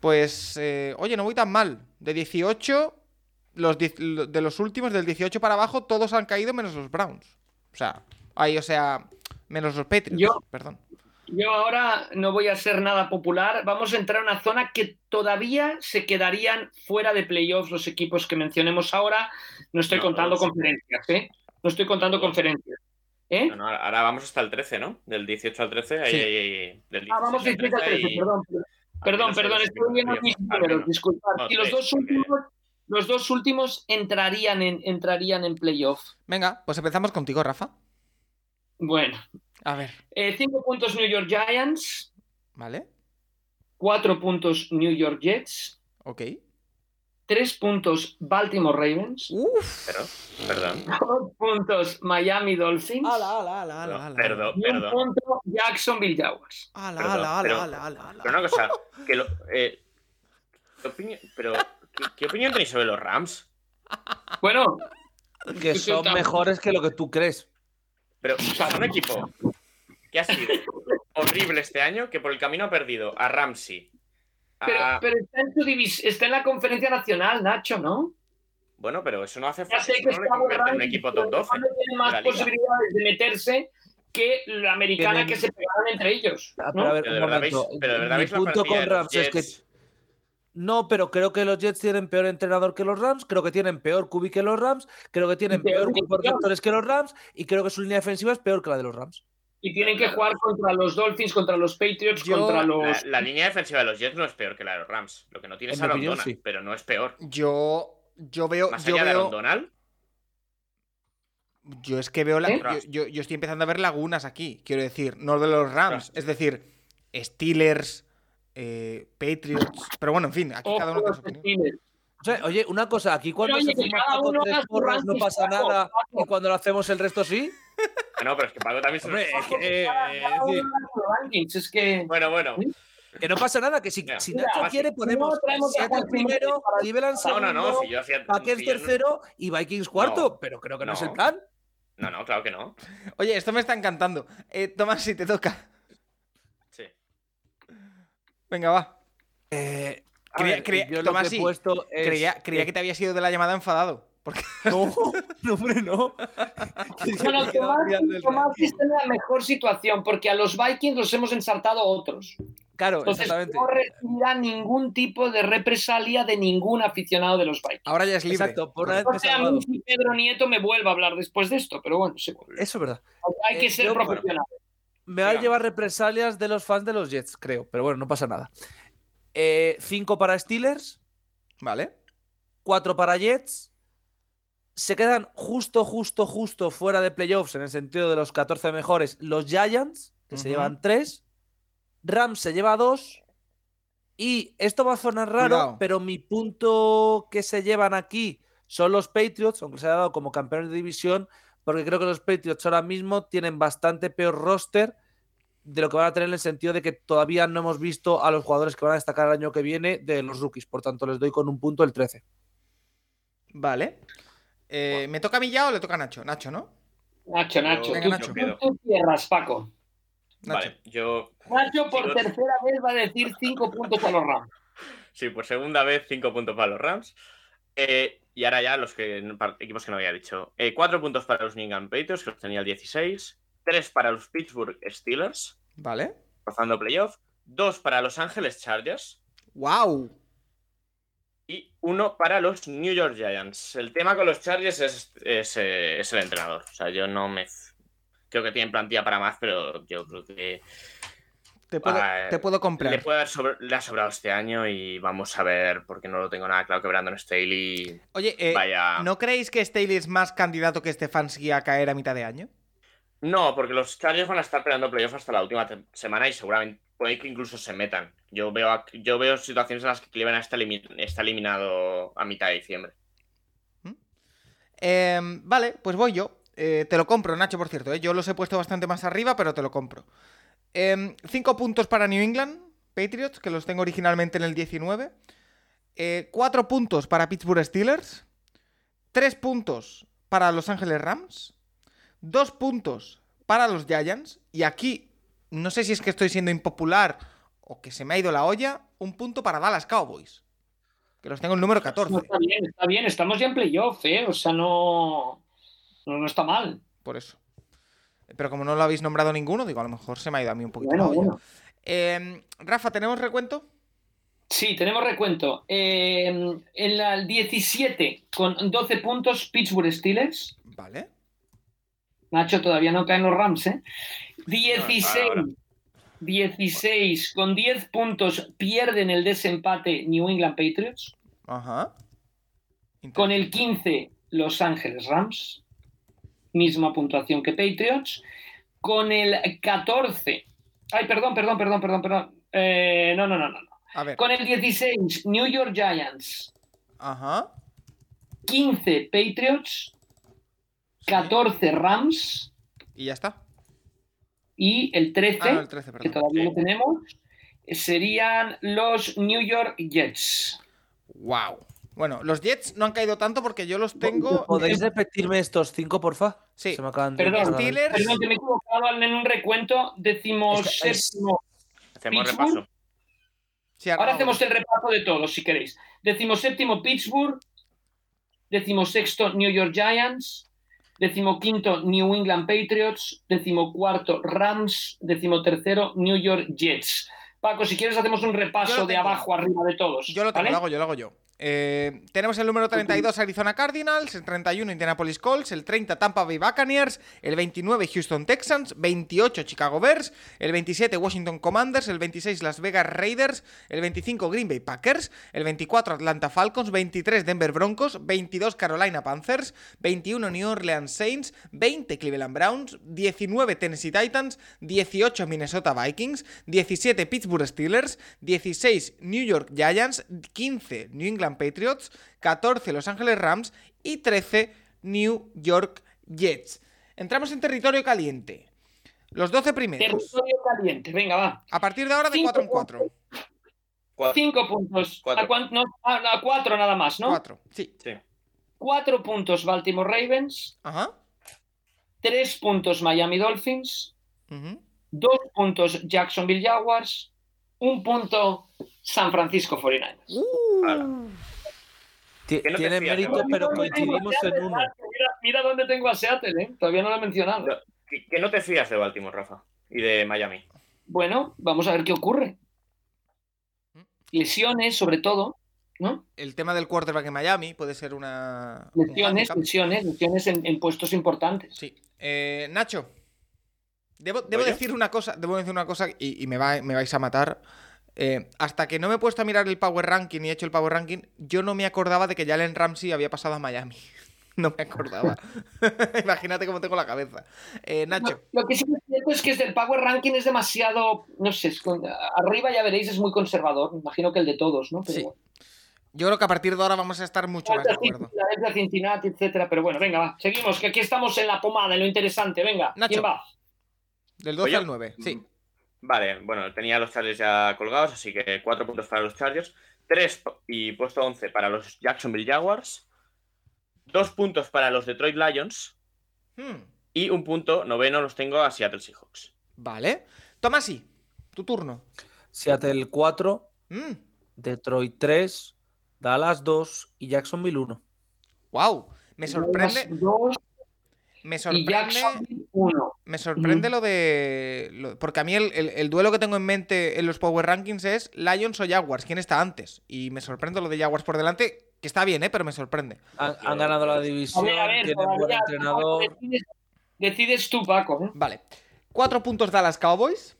Speaker 1: Pues, eh, oye, no voy tan mal. De 18, los de los últimos, del 18 para abajo, todos han caído menos los Browns. O sea, ahí, o sea, menos los Patriots,
Speaker 2: Yo-
Speaker 1: perdón.
Speaker 2: Yo ahora no voy a ser nada popular. Vamos a entrar en una zona que todavía se quedarían fuera de playoffs los equipos que mencionemos ahora. No estoy
Speaker 3: No,
Speaker 2: contando conferencias, ¿eh? No estoy contando conferencias. ¿Eh?
Speaker 3: No, no, ahora vamos hasta el 13, ¿no? Del 18 al 13. Ahí,
Speaker 1: Sí.
Speaker 3: ahí- ahí- del
Speaker 2: Ah, vamos
Speaker 3: 16
Speaker 2: 18 al 13,
Speaker 3: y-
Speaker 2: perdón. Perdón, perdón, estoy viendo mis números, disculpad. Y los dos últimos, los dos últimos entrarían en, entrarían en playoff.
Speaker 1: Venga, pues empezamos contigo, Rafa.
Speaker 2: Bueno,
Speaker 1: A ver,
Speaker 2: eh, cinco puntos New York Giants,
Speaker 1: ¿vale?
Speaker 2: cuatro puntos New York Jets,
Speaker 1: Ok.
Speaker 2: tres puntos Baltimore Ravens,
Speaker 1: Uf.
Speaker 3: Pero, perdón.
Speaker 2: dos puntos Miami Dolphins.
Speaker 1: Ala, ala, ala, ala, ala.
Speaker 3: Perdón,
Speaker 2: Y un
Speaker 3: perdón.
Speaker 2: punto Jacksonville Jaguars.
Speaker 1: Ala,
Speaker 3: Perdón,
Speaker 1: ala, ala,
Speaker 3: pero-
Speaker 1: ala, ala, ala.
Speaker 3: Pero una cosa, <laughs> que lo, eh, ¿qué opinión, pero, ¿qué, qué opinión tenéis sobre los Rams?
Speaker 2: Bueno,
Speaker 4: Que son mejores que lo que tú crees.
Speaker 3: Pero son un equipo que ha sido horrible este año, que por el camino ha perdido a Ramsey.
Speaker 2: pero,
Speaker 3: a-
Speaker 2: pero está, en su divis- está en la conferencia nacional, Nacho, ¿no?
Speaker 3: Bueno, pero eso no hace
Speaker 2: Ya
Speaker 3: falta.
Speaker 2: que
Speaker 3: no le en un equipo
Speaker 2: pero
Speaker 3: top 12.
Speaker 2: no tiene más posibilidades de meterse que la americana
Speaker 4: Tienen-
Speaker 2: que se pegaron entre ellos.
Speaker 4: Ah,
Speaker 2: ¿no?
Speaker 4: pero a ver,
Speaker 3: Pero de verdad veis- pero de verdad
Speaker 4: Mi
Speaker 3: veis la
Speaker 4: punto con Rams es que
Speaker 3: Jets.
Speaker 4: No, pero creo que los Jets tienen peor entrenador que los Rams, creo que tienen peor QB que los Rams, creo que tienen
Speaker 2: peor
Speaker 4: receptores que los Rams y creo que su línea defensiva es peor que la de los Rams.
Speaker 2: Y tienen que jugar contra los Dolphins, contra los Patriots,
Speaker 1: Yo-
Speaker 2: contra
Speaker 3: La,
Speaker 2: los.
Speaker 3: la línea defensiva de los Jets no es peor que la de los Rams. Lo que no tiene
Speaker 4: En
Speaker 3: es a
Speaker 4: opinión,
Speaker 3: Donald,
Speaker 4: sí.
Speaker 3: pero no es peor.
Speaker 1: Yo, yo veo,
Speaker 3: Más
Speaker 1: yo
Speaker 3: allá de
Speaker 1: veo,
Speaker 3: Donald,
Speaker 1: yo es que veo, la,
Speaker 2: ¿Eh?
Speaker 1: yo, yo- yo estoy empezando a ver lagunas aquí, quiero decir, no de los Rams, es decir, Steelers, eh, Patriots, pero bueno, en fin, aquí
Speaker 2: Ojo,
Speaker 1: cada uno tiene su opinión.
Speaker 4: O sea, oye, una cosa, aquí cuando
Speaker 2: oye,
Speaker 4: se fuma
Speaker 2: uno
Speaker 4: tres porros no pasa
Speaker 2: Paco,
Speaker 4: nada
Speaker 2: Paco.
Speaker 4: y cuando lo hacemos el resto sí. <laughs>
Speaker 3: No, pero es que Paco también se
Speaker 4: Hombre,
Speaker 3: lo-
Speaker 4: es que, eh, es
Speaker 2: que.
Speaker 3: Bueno, bueno.
Speaker 4: que no pasa nada, que si,
Speaker 3: Mira,
Speaker 4: si Nacho quiere ponemos
Speaker 2: no
Speaker 4: Seattle primero, Cleveland
Speaker 3: No,
Speaker 4: segundo,
Speaker 3: no, no. Si yo hacía.
Speaker 4: Packers
Speaker 3: si no-
Speaker 4: tercero y Vikings cuarto, pero creo que no, es el plan.
Speaker 3: No, no, claro que no.
Speaker 1: Oye, esto me está encantando. Eh, Tomás, si te toca. Venga, va.
Speaker 4: Eh,
Speaker 1: Creía-
Speaker 4: ver,
Speaker 1: creía-
Speaker 4: yo lo
Speaker 1: Tomás,
Speaker 4: que he
Speaker 1: sí,
Speaker 4: puesto es-
Speaker 1: Creía, creía que te había sido de la llamada enfadado. Porque <laughs>
Speaker 4: No, no, hombre, no. <laughs>
Speaker 2: Bueno, Tomás, Tomás está en la mejor situación porque a los Vikings los hemos ensartado otros.
Speaker 4: Claro,
Speaker 2: Entonces
Speaker 4: exactamente.
Speaker 2: no recibirá ningún tipo de represalia de ningún aficionado de los Vikings.
Speaker 1: ahora ya es libre.
Speaker 4: Exacto, por una vez
Speaker 2: No a mí si Pedro Nieto me vuelva a hablar después de esto, pero bueno, sí.
Speaker 4: Eso es verdad.
Speaker 2: hay que
Speaker 4: Eh,
Speaker 2: ser
Speaker 4: yo, bueno. Me va a llevar represalias de los fans de los Jets, creo. Pero bueno, no pasa nada. Eh, cinco para Steelers,
Speaker 1: Vale.
Speaker 4: cuatro para Jets. Se quedan justo, justo, justo fuera de playoffs en el sentido de los 14 mejores los Giants, que se llevan tres. Rams se lleva dos. Y esto va a sonar raro,
Speaker 1: Cuidado.
Speaker 4: pero mi punto que se llevan aquí son los Patriots, aunque se ha dado como campeones de división, porque creo que los Patriots ahora mismo tienen bastante peor roster de lo que van a tener en el sentido de que todavía no hemos visto a los jugadores que van a destacar el año que viene de los rookies. Por tanto, les doy con un punto el 13.
Speaker 1: Vale. Eh, ¿Me toca a mí ya o le toca a Nacho? Nacho, ¿no?
Speaker 2: Nacho, Nacho.
Speaker 1: Venga, Nacho.
Speaker 2: tú- tú cierras, Paco.
Speaker 1: Nacho.
Speaker 3: Vale, yo.
Speaker 2: Nacho por tercera vez va a decir cinco puntos a los Rams.
Speaker 3: Sí, por segunda vez, cinco puntos para los Rams. Eh, y ahora ya los que, equipos que no había dicho. Eh, cuatro puntos para los New England Patriots, que los tenía el 16. Tres para los Pittsburgh Steelers,
Speaker 1: Vale.
Speaker 3: rozando playoff. Dos para Los Ángeles Chargers.
Speaker 1: ¡Wow!
Speaker 3: Y uno para los New York Giants. El tema con los Chargers es, es, eh, es el entrenador. O sea, yo no me. Creo que tienen plantilla para más, pero yo creo que
Speaker 1: Te puedo,
Speaker 3: Ah,
Speaker 1: te puedo
Speaker 3: le,
Speaker 1: comprar.
Speaker 3: puede haber sobre- le ha sobrado este año y vamos a ver, porque no lo tengo nada claro que Brandon Staley
Speaker 1: Oye, eh,
Speaker 3: vaya.
Speaker 1: ¿no creéis que Staley es más candidato que Stefanski a caer a mitad de año?
Speaker 3: No, porque los Chargers van a estar peleando playoff hasta la última semana y seguramente puede que incluso se metan. Yo veo, yo veo situaciones en las que Cleveland está, está eliminado a mitad de diciembre.
Speaker 1: Em, vale, pues voy yo. Eh, te lo compro, Nacho, por cierto. ¿eh? Yo los he puesto bastante más arriba, pero te lo compro. Em, cinco puntos para New England Patriots, que los tengo originalmente en el 19. Eh, cuatro puntos para Pittsburgh Steelers. Tres puntos para Los Ángeles Rams. Dos puntos para los Giants. Y aquí, no sé si es que estoy siendo impopular o que se me ha ido la olla, un punto para Dallas Cowboys. Que los tengo en el número 14.
Speaker 2: No, está bien, está bien. Estamos ya en playoff, ¿eh? O sea, no, no, no está mal.
Speaker 1: Por eso. Pero como no lo habéis nombrado ninguno, digo, a lo mejor se me ha ido a mí un poquito
Speaker 2: Bueno,
Speaker 1: la olla.
Speaker 2: bueno.
Speaker 1: Eh, Rafa, ¿tenemos recuento?
Speaker 2: Sí, tenemos recuento. Eh, en la el 17 con 12 puntos Pittsburgh Steelers.
Speaker 1: Vale.
Speaker 2: Nacho todavía no caen los Rams, ¿eh? 16,
Speaker 3: ahora.
Speaker 2: 16 con 10 puntos pierden el desempate New England Patriots.
Speaker 1: Ajá.
Speaker 2: Con el 15 Los Ángeles Rams. Misma puntuación que Patriots. Con el 14. Ay, perdón, perdón, perdón, perdón, perdón. Eh, no, no, no, no.
Speaker 1: A ver.
Speaker 2: Con el 16 New York Giants.
Speaker 1: Ajá.
Speaker 2: 15 Patriots. 14 Rams.
Speaker 1: Y ya está.
Speaker 2: Y el 13,
Speaker 1: Ah, no, el 13,
Speaker 2: que todavía no tenemos, serían los New York Jets.
Speaker 1: Wow. Bueno, los Jets no han caído tanto porque yo los tengo.
Speaker 4: ¿Podéis repetirme estos cinco, porfa?
Speaker 1: Sí.
Speaker 4: Se me acaban de-
Speaker 2: Perdón,
Speaker 1: Steelers.
Speaker 2: Perdón, que me he equivocado en un recuento. Decimos
Speaker 4: Es que es-
Speaker 2: séptimo.
Speaker 3: Hacemos
Speaker 2: Pittsburgh.
Speaker 3: repaso.
Speaker 1: Sí,
Speaker 2: Ahora hacemos el repaso de todos, si queréis. Decimos séptimo Pittsburgh. Decimos sexto New York Giants. Decimo quinto New England Patriots. Decimo cuarto Rams. Decimo tercero New York Jets. Paco, si quieres hacemos un repaso de abajo arriba de todos.
Speaker 1: Yo lo tengo,
Speaker 2: ¿vale?
Speaker 1: lo hago yo, lo hago yo. Eh, tenemos el número 32 Arizona Cardinals, el 31 Indianapolis Colts, el 30 Tampa Bay Buccaneers, el 29 Houston Texans, 28 Chicago Bears, el 27 Washington Commanders, el 26 Las Vegas Raiders, el 25 Green Bay Packers, el 24 Atlanta Falcons, 23 Denver Broncos, 22 Carolina Panthers, 21 New Orleans Saints, 20 Cleveland Browns, 19 Tennessee Titans, 18 Minnesota Vikings, 17 Pittsburgh Steelers, 16 New York Giants, 15 New England Patriots, 14 Los Ángeles Rams y 13 New York Jets. Entramos en territorio caliente. Los 12 primeros.
Speaker 2: Territorio caliente. Venga, va.
Speaker 1: A partir de ahora de
Speaker 2: Cinco
Speaker 1: 4 en 4.
Speaker 3: Cuatro.
Speaker 2: Cinco puntos.
Speaker 3: Cuatro.
Speaker 2: ¿A, no, a- a cuatro nada más, ¿no?
Speaker 1: 4. Sí.
Speaker 3: Sí.
Speaker 2: Cuatro puntos Baltimore Ravens.
Speaker 1: Ajá.
Speaker 2: Tres puntos Miami Dolphins.
Speaker 1: Ujú.
Speaker 2: Dos puntos Jacksonville Jaguars. Un punto San Francisco 49ers.
Speaker 1: Uh.
Speaker 4: Ti-
Speaker 3: ¿Qué no te
Speaker 4: Tiene mérito, pero
Speaker 2: ¿Dónde tengo a
Speaker 4: coincidimos en uno.
Speaker 2: Mira, mira dónde tengo a Seattle, ¿eh? Todavía no lo he mencionado.
Speaker 3: No. Que, que no te fías de Baltimore, Rafa. Y de Miami.
Speaker 2: Bueno, vamos a ver qué ocurre. Lesiones, sobre todo, ¿no?
Speaker 1: El tema del quarterback en Miami puede ser una. un
Speaker 2: Lesiones, lesiones, lesiones en, en puestos importantes.
Speaker 1: Sí. Eh, Nacho. Debo, decir una cosa, debo decir una cosa y, y me, va- me vais a matar. Eh, hasta que no me he puesto a mirar el Power Ranking y he hecho el Power Ranking, yo no me acordaba de que Jalen Ramsey había pasado a Miami. <laughs> No me acordaba. <laughs> Imagínate cómo tengo la cabeza. Eh, Nacho,
Speaker 2: Lo, lo que sí es cierto es que es el Power Ranking es demasiado, no sé, es con- arriba ya veréis es muy conservador, me imagino que el de todos, ¿no? Pero
Speaker 1: Sí,
Speaker 2: bueno.
Speaker 1: yo creo que a partir de ahora vamos a estar mucho más de acuerdo.
Speaker 2: Filadelfia, Cincinnati, etcétera, pero bueno, venga, va, seguimos, que aquí estamos en la pomada, en lo interesante, venga,
Speaker 1: Nacho.
Speaker 2: ¿quién va?
Speaker 1: Del 12
Speaker 3: ¿Voy yo?
Speaker 1: al 9, sí.
Speaker 3: Vale, bueno, tenía los Chargers ya colgados, así que cuatro puntos para los Chargers. Tres y puesto 11 para los Jacksonville Jaguars. Dos puntos para los Detroit Lions.
Speaker 1: Hmm,
Speaker 3: Y un punto noveno los tengo a Seattle Seahawks.
Speaker 1: Vale. Tomasi, tu turno.
Speaker 4: Seattle 4,
Speaker 1: Mm,
Speaker 4: Detroit 3, Dallas 2 y Jacksonville 1.
Speaker 1: wow. Me sorprende,
Speaker 2: Dos
Speaker 1: me
Speaker 2: y
Speaker 1: sorprende,
Speaker 2: uno.
Speaker 1: me sorprende lo de. lo- porque a mí el, el- el duelo que tengo en mente en los Power Rankings es Lions o Jaguars. ¿Quién está antes? Y me sorprende lo de Jaguars por delante, que está bien, ¿eh? Pero me sorprende.
Speaker 4: Han, han ganado la
Speaker 2: A
Speaker 4: división,
Speaker 2: ver, a ver,
Speaker 4: tienen buen
Speaker 2: todavía,
Speaker 4: entrenador.
Speaker 2: decides, decides tú, Paco. ¿eh?
Speaker 1: Vale. Cuatro puntos Dallas Cowboys.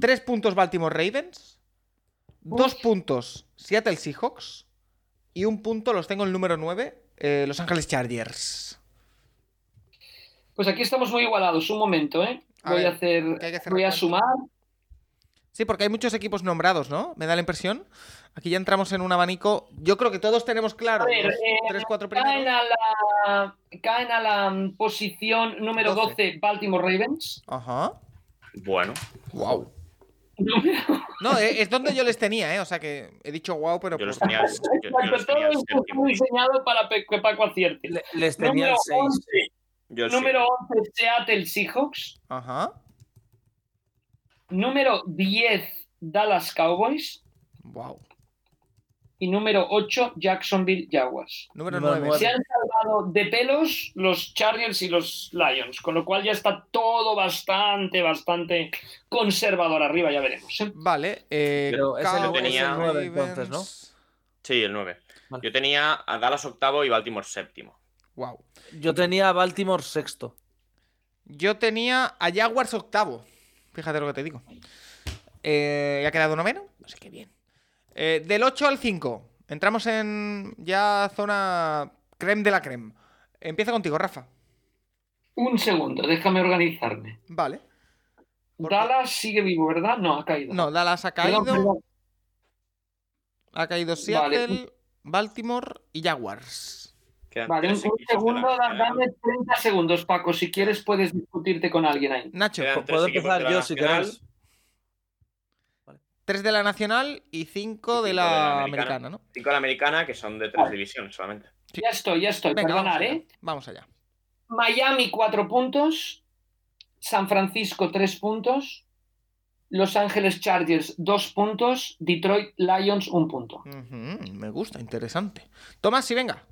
Speaker 1: Tres puntos Baltimore Ravens. Dos puntos Seattle Seahawks. Y un punto los tengo en el número 9, eh, Los Ángeles Chargers.
Speaker 2: Pues aquí estamos muy igualados, un momento, ¿eh?
Speaker 1: A
Speaker 2: Voy
Speaker 1: ver,
Speaker 2: a hacer, voy a sumar.
Speaker 1: Sí, porque hay muchos equipos nombrados, ¿no? Me da la impresión. Aquí ya entramos en un abanico. Yo creo que todos tenemos claro
Speaker 2: A ver,
Speaker 1: los
Speaker 2: eh,
Speaker 1: tres, cuatro
Speaker 2: Caen a la, caen a la posición número
Speaker 1: 12.
Speaker 2: 12 Baltimore Ravens.
Speaker 1: Ajá.
Speaker 3: Bueno,
Speaker 1: Wow. No, eh, es donde yo les tenía, ¿eh? O sea que he dicho wow, pero.
Speaker 3: yo los tenía, yo- yo
Speaker 2: Exacto,
Speaker 3: los
Speaker 2: todo
Speaker 3: tenía séptimo.
Speaker 2: diseñado para que Paco acierte.
Speaker 4: Le- les tenía el 6.
Speaker 2: 11,
Speaker 3: Yo
Speaker 2: número
Speaker 3: siete.
Speaker 2: 11 Seattle Seahawks.
Speaker 1: Ajá.
Speaker 2: Número 10 Dallas Cowboys.
Speaker 1: Wow.
Speaker 2: Y número 8 Jacksonville Jaguars.
Speaker 1: Número
Speaker 4: Número
Speaker 1: 9.
Speaker 4: nueve.
Speaker 2: Se han salvado de pelos los Chargers y los Lions, con lo cual ya está todo bastante, bastante conservador arriba, ya veremos. ¿eh?
Speaker 1: Vale. Eh,
Speaker 4: Pero es el-
Speaker 1: Cowboys,
Speaker 3: es el
Speaker 4: nueve, entonces, ¿no?
Speaker 3: Sí, el 9.
Speaker 4: Vale.
Speaker 3: Yo tenía a Dallas octavo y Baltimore séptimo.
Speaker 1: Wow.
Speaker 4: Yo tenía a Baltimore sexto.
Speaker 1: Yo tenía a Jaguars octavo. Fíjate lo que te digo. Eh, ¿Ya ha quedado noveno? No sé qué bien. Eh, del 8 al 5. Entramos en ya zona creme de la creme. Empieza contigo, Rafa.
Speaker 2: Un segundo, déjame organizarme.
Speaker 1: Vale.
Speaker 2: Dallas sigue vivo, ¿verdad? No, ha caído.
Speaker 1: No, Dallas ha caído.
Speaker 2: Perdón, perdón.
Speaker 1: Ha caído Seattle, Baltimore y Jaguars.
Speaker 2: Vale, un,
Speaker 3: tres
Speaker 2: un
Speaker 3: la
Speaker 2: segundo, dame 30 segundos, Paco. Si quieres, puedes discutirte con alguien ahí.
Speaker 1: Nacho,
Speaker 3: Quedan tres
Speaker 4: Puedo empezar yo si queréis.
Speaker 1: 3 de la nacional y 5 de
Speaker 3: cinco
Speaker 1: la
Speaker 3: de la
Speaker 1: americana,
Speaker 3: americana.
Speaker 1: ¿no?
Speaker 3: Cinco de la americana, que son de tres
Speaker 2: Vale.
Speaker 3: divisiones solamente.
Speaker 1: Sí.
Speaker 2: Ya estoy, ya estoy.
Speaker 1: Venga, vamos
Speaker 2: Perdonar,
Speaker 1: allá.
Speaker 2: ¿eh?
Speaker 1: Vamos allá.
Speaker 2: Miami, 4 puntos. San Francisco, 3 puntos. Los Ángeles Chargers, 2 puntos. Detroit Lions, 1 punto.
Speaker 1: Me gusta, interesante. Tomás, sí, venga.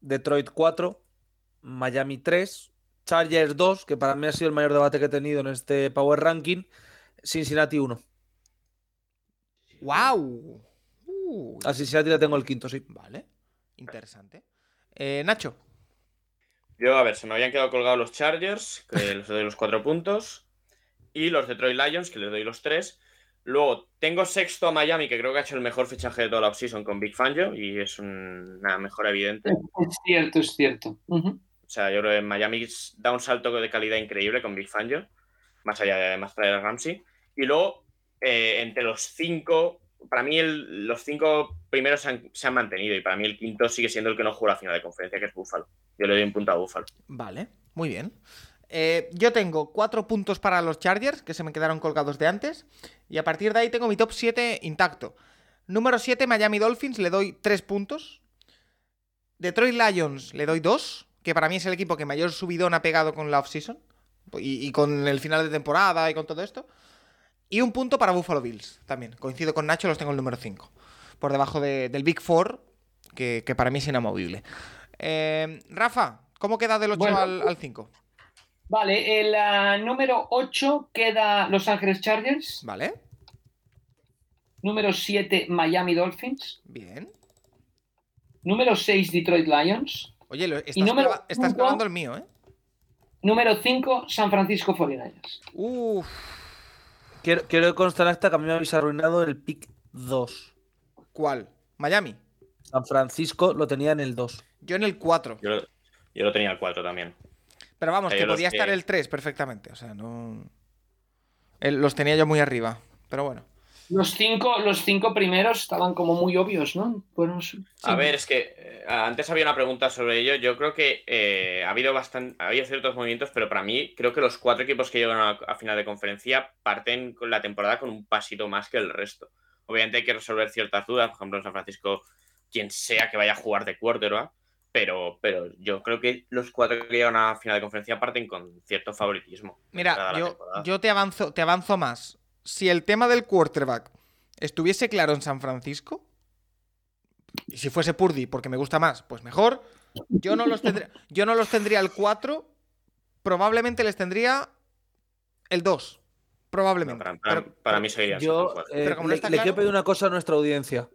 Speaker 4: Detroit 4, Miami 3, Chargers 2, que para mí ha sido el mayor debate que he tenido en este Power Ranking, Cincinnati 1.
Speaker 1: ¡Wow! Uh,
Speaker 4: A Cincinnati le tengo el quinto, sí.
Speaker 1: Vale, interesante. Eh, Nacho,
Speaker 3: Yo, a ver, se me habían quedado colgados los Chargers, que les doy los cuatro puntos. Y los Detroit Lions, que les doy los tres. Luego, tengo sexto a Miami, que creo que ha hecho el mejor fichaje de toda la offseason con Big Fangio. Y es un- una mejora evidente.
Speaker 2: Es cierto, es cierto.
Speaker 3: O sea, yo creo que Miami da un salto de calidad increíble con Big Fangio. Más allá de además traer a Ramsey. Y luego, eh, entre los cinco, para mí el- los cinco primeros se han, se han mantenido. Y para mí el quinto sigue siendo el que no jugó la final de conferencia, que es Buffalo. Yo le doy un punto a Buffalo.
Speaker 1: vale, muy bien. Eh, yo tengo cuatro puntos para los Chargers, que se me quedaron colgados de antes. Y a partir de ahí tengo mi top 7 intacto. Número 7, Miami Dolphins, le doy 3 puntos. Detroit Lions le doy 2, que para mí es el equipo que mayor subidón ha pegado con la offseason. Y, y con el final de temporada y con todo esto. Y un punto para Buffalo Bills también. Coincido con Nacho, los tengo el número 5. Por debajo de- del Big Four, que, que para mí es inamovible. Eh, Rafa, ¿cómo queda del 8
Speaker 2: Bueno.
Speaker 1: al, al 5?
Speaker 2: Vale, el ah, número 8 queda Los Ángeles Chargers.
Speaker 1: Vale,
Speaker 2: Número 7, Miami Dolphins.
Speaker 1: bien.
Speaker 2: Número 6, Detroit Lions.
Speaker 1: Oye, lo- estás,
Speaker 2: número
Speaker 1: clava- estás
Speaker 2: cinco.
Speaker 1: clavando el mío, ¿eh?
Speaker 2: Número 5, San Francisco 49ers.
Speaker 1: Uf,
Speaker 4: Quiero, quiero constar en acta que a mí me habéis arruinado el pick 2.
Speaker 1: ¿cuál? Miami.
Speaker 4: San Francisco lo tenía en el 2.
Speaker 1: Yo en el 4.
Speaker 3: Yo, lo- yo lo tenía al 4 también.
Speaker 1: Pero vamos,
Speaker 3: sea,
Speaker 1: que podía estar
Speaker 3: que-
Speaker 1: el 3 perfectamente. O sea, no. El- los tenía yo muy arriba. Pero bueno.
Speaker 2: Los cinco, los cinco primeros estaban como muy obvios, ¿no? Bueno, sí.
Speaker 3: A ver, es que eh, antes había una pregunta sobre ello. Yo creo que eh, ha habido bastante, ha habido ciertos movimientos, pero para mí creo que los cuatro equipos que llegan a, a final de conferencia parten con la temporada con un pasito más que el resto. Obviamente hay que resolver ciertas dudas, por ejemplo en San Francisco, quien sea que vaya a jugar de quarterback, pero, pero yo creo que los cuatro que llegan a final de conferencia parten con cierto favoritismo.
Speaker 1: Mira, yo, yo te avanzo, te avanzo más. Si el tema del quarterback estuviese claro en San Francisco, y si fuese Purdy porque me gusta más, pues mejor. Yo no los tendría, <laughs> yo no los tendría el 4, probablemente les tendría el 2.
Speaker 3: No,
Speaker 1: Probablemente.
Speaker 3: para, para-
Speaker 1: Pero-
Speaker 3: para mí sería
Speaker 4: Yo eh,
Speaker 1: Pero como no
Speaker 4: le,
Speaker 1: está
Speaker 4: le
Speaker 1: claro-
Speaker 4: quiero pedir una cosa a nuestra audiencia.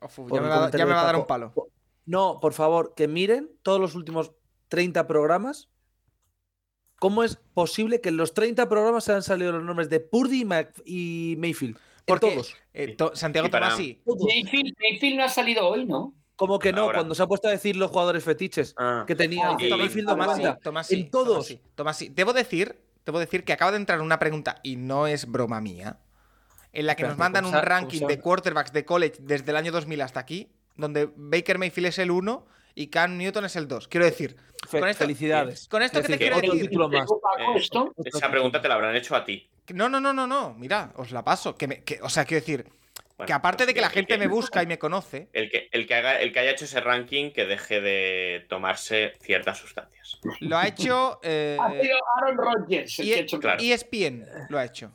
Speaker 1: Ya, me va,
Speaker 4: comentario
Speaker 1: ya me
Speaker 4: de
Speaker 1: va a dar un palo.
Speaker 4: No, por favor, que miren todos los últimos 30 programas. ¿Cómo es posible que en los 30 programas se han salido los nombres de Purdy y, Mac- y Mayfield?
Speaker 1: Porque
Speaker 4: todos.
Speaker 1: eh, to- Santiago
Speaker 3: Y para-
Speaker 1: Tomás sí.
Speaker 2: Mayfield, Mayfield no ha salido hoy, ¿no?
Speaker 4: Como que no,
Speaker 3: Ahora.
Speaker 4: cuando se ha puesto a decir los jugadores fetiches
Speaker 3: Ah.
Speaker 4: que tenía
Speaker 2: Ah,
Speaker 3: Tomás-
Speaker 4: Mayfield
Speaker 1: Tomás
Speaker 4: no
Speaker 1: sí,
Speaker 4: manda.
Speaker 1: Tomás sí,
Speaker 4: En todos.
Speaker 1: Tomás sí, Tomás sí. Debo decir, debo decir que acaba de entrar una pregunta y no es broma mía. en la que nos mandan
Speaker 4: ¿cómo
Speaker 1: un ranking de quarterbacks de college desde el año 2000 hasta aquí, donde Baker Mayfield es el 1 y Cam Newton es el 2. Quiero decir,
Speaker 4: Fe-
Speaker 1: con esto-
Speaker 4: Felicidades.
Speaker 1: con esto
Speaker 4: Es
Speaker 1: que te
Speaker 4: decir,
Speaker 1: quiero decir-
Speaker 4: título más.
Speaker 3: Eh. Esa pregunta te la habrán hecho a ti.
Speaker 1: no, no, no, no, no, mira, os la paso. Que me- que- o sea, quiero decir,
Speaker 3: Bueno,
Speaker 1: que aparte
Speaker 3: pues
Speaker 1: de que la gente me busca y me conoce,
Speaker 3: El que, el, que haga, el que haya hecho ese ranking que deje de tomarse ciertas sustancias.
Speaker 1: lo ha hecho eh, <laughs>
Speaker 2: Ha sido Aaron Rodgers el
Speaker 1: y-
Speaker 2: que ha hecho
Speaker 3: claro.
Speaker 1: ESPN, lo ha hecho.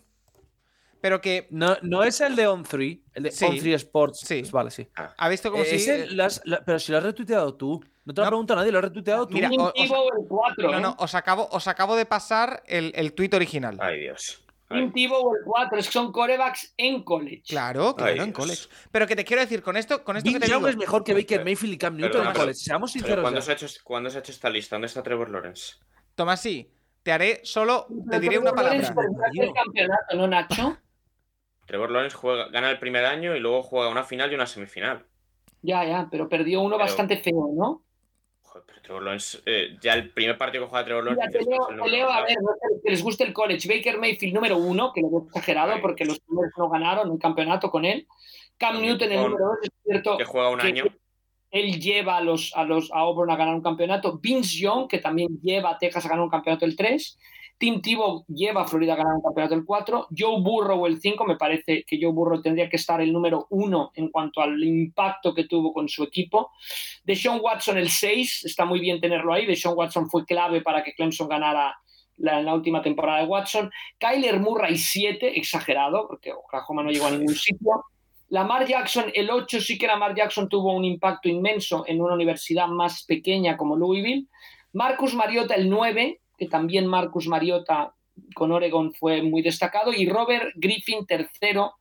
Speaker 1: Pero que,
Speaker 4: No, no es el de On3, el de
Speaker 1: Sí.
Speaker 4: On3 Sports.
Speaker 1: Sí.
Speaker 4: Pues vale, sí.
Speaker 1: ¿ha visto como
Speaker 4: Eh,
Speaker 1: si...
Speaker 4: has- pero si lo has retuiteado tú. No te lo
Speaker 1: No.
Speaker 4: ha preguntado nadie, lo has retuiteado tú.
Speaker 1: Mira,
Speaker 2: Tim
Speaker 1: o- o sea-
Speaker 2: Tebow el 4,
Speaker 1: No,
Speaker 2: ¿eh?
Speaker 1: no, os acabo, os acabo de pasar el, el tuit original.
Speaker 3: Ay, Dios.
Speaker 2: Tim Tebow el 4, es que son corebacks en college.
Speaker 1: Claro, claro,
Speaker 3: Ay,
Speaker 1: en college. Pero que te quiero decir, con esto, con esto que te
Speaker 4: Young
Speaker 1: digo,
Speaker 4: es mejor que Baker Mayfield y Cam Newton
Speaker 3: perdona,
Speaker 4: en
Speaker 3: pero-
Speaker 4: college. Seamos sinceros.
Speaker 3: ¿cuándo, se ha hecho, ¿Cuándo se ha hecho esta lista? ¿Dónde está Trevor Lawrence?
Speaker 1: Tomás, sí, te haré solo, te diré una
Speaker 2: Trevor Lawrence
Speaker 1: palabra.
Speaker 2: perdió el campeonato, ¿no, Nacho?
Speaker 3: Trevor Lawrence juega, gana el primer año y luego juega una final y una semifinal.
Speaker 2: Ya, ya, pero perdió uno
Speaker 3: Pero-
Speaker 2: bastante feo, ¿no?
Speaker 3: Joder, pero Trevor Lawrence, eh, ya el primer partido que juega Trevor Lawrence.
Speaker 2: te leo,
Speaker 3: "Es el
Speaker 2: te
Speaker 3: número
Speaker 2: leo,
Speaker 3: uno".
Speaker 2: a ver, que les guste el college. Baker Mayfield número uno, que lo veo exagerado porque los primeros no ganaron un campeonato con él. Cam
Speaker 3: También
Speaker 2: Newton el número dos, es cierto
Speaker 3: Que juega un
Speaker 2: que
Speaker 3: año.
Speaker 2: él lleva a los, a los a Auburn a ganar un campeonato. Vince Young, que también lleva a Texas a ganar un campeonato el 3. Tim Tebow lleva a Florida a ganar un campeonato el 4. Joe Burrow el 5. Me parece que Joe Burrow tendría que estar el número 1 en cuanto al impacto que tuvo con su equipo. Deshaun Watson el 6. Está muy bien tenerlo ahí. Deshaun Watson fue clave para que Clemson ganara la, la última temporada de Watson. Kyler Murray 7. Exagerado, porque Oklahoma no llegó a ningún sitio. Lamar Jackson, el 8, sí que Lamar Jackson tuvo un impacto inmenso en una universidad más pequeña como Louisville. Marcus Mariota, el 9, que también Marcus Mariota con Oregon fue muy destacado. Y Robert Griffin, tercero,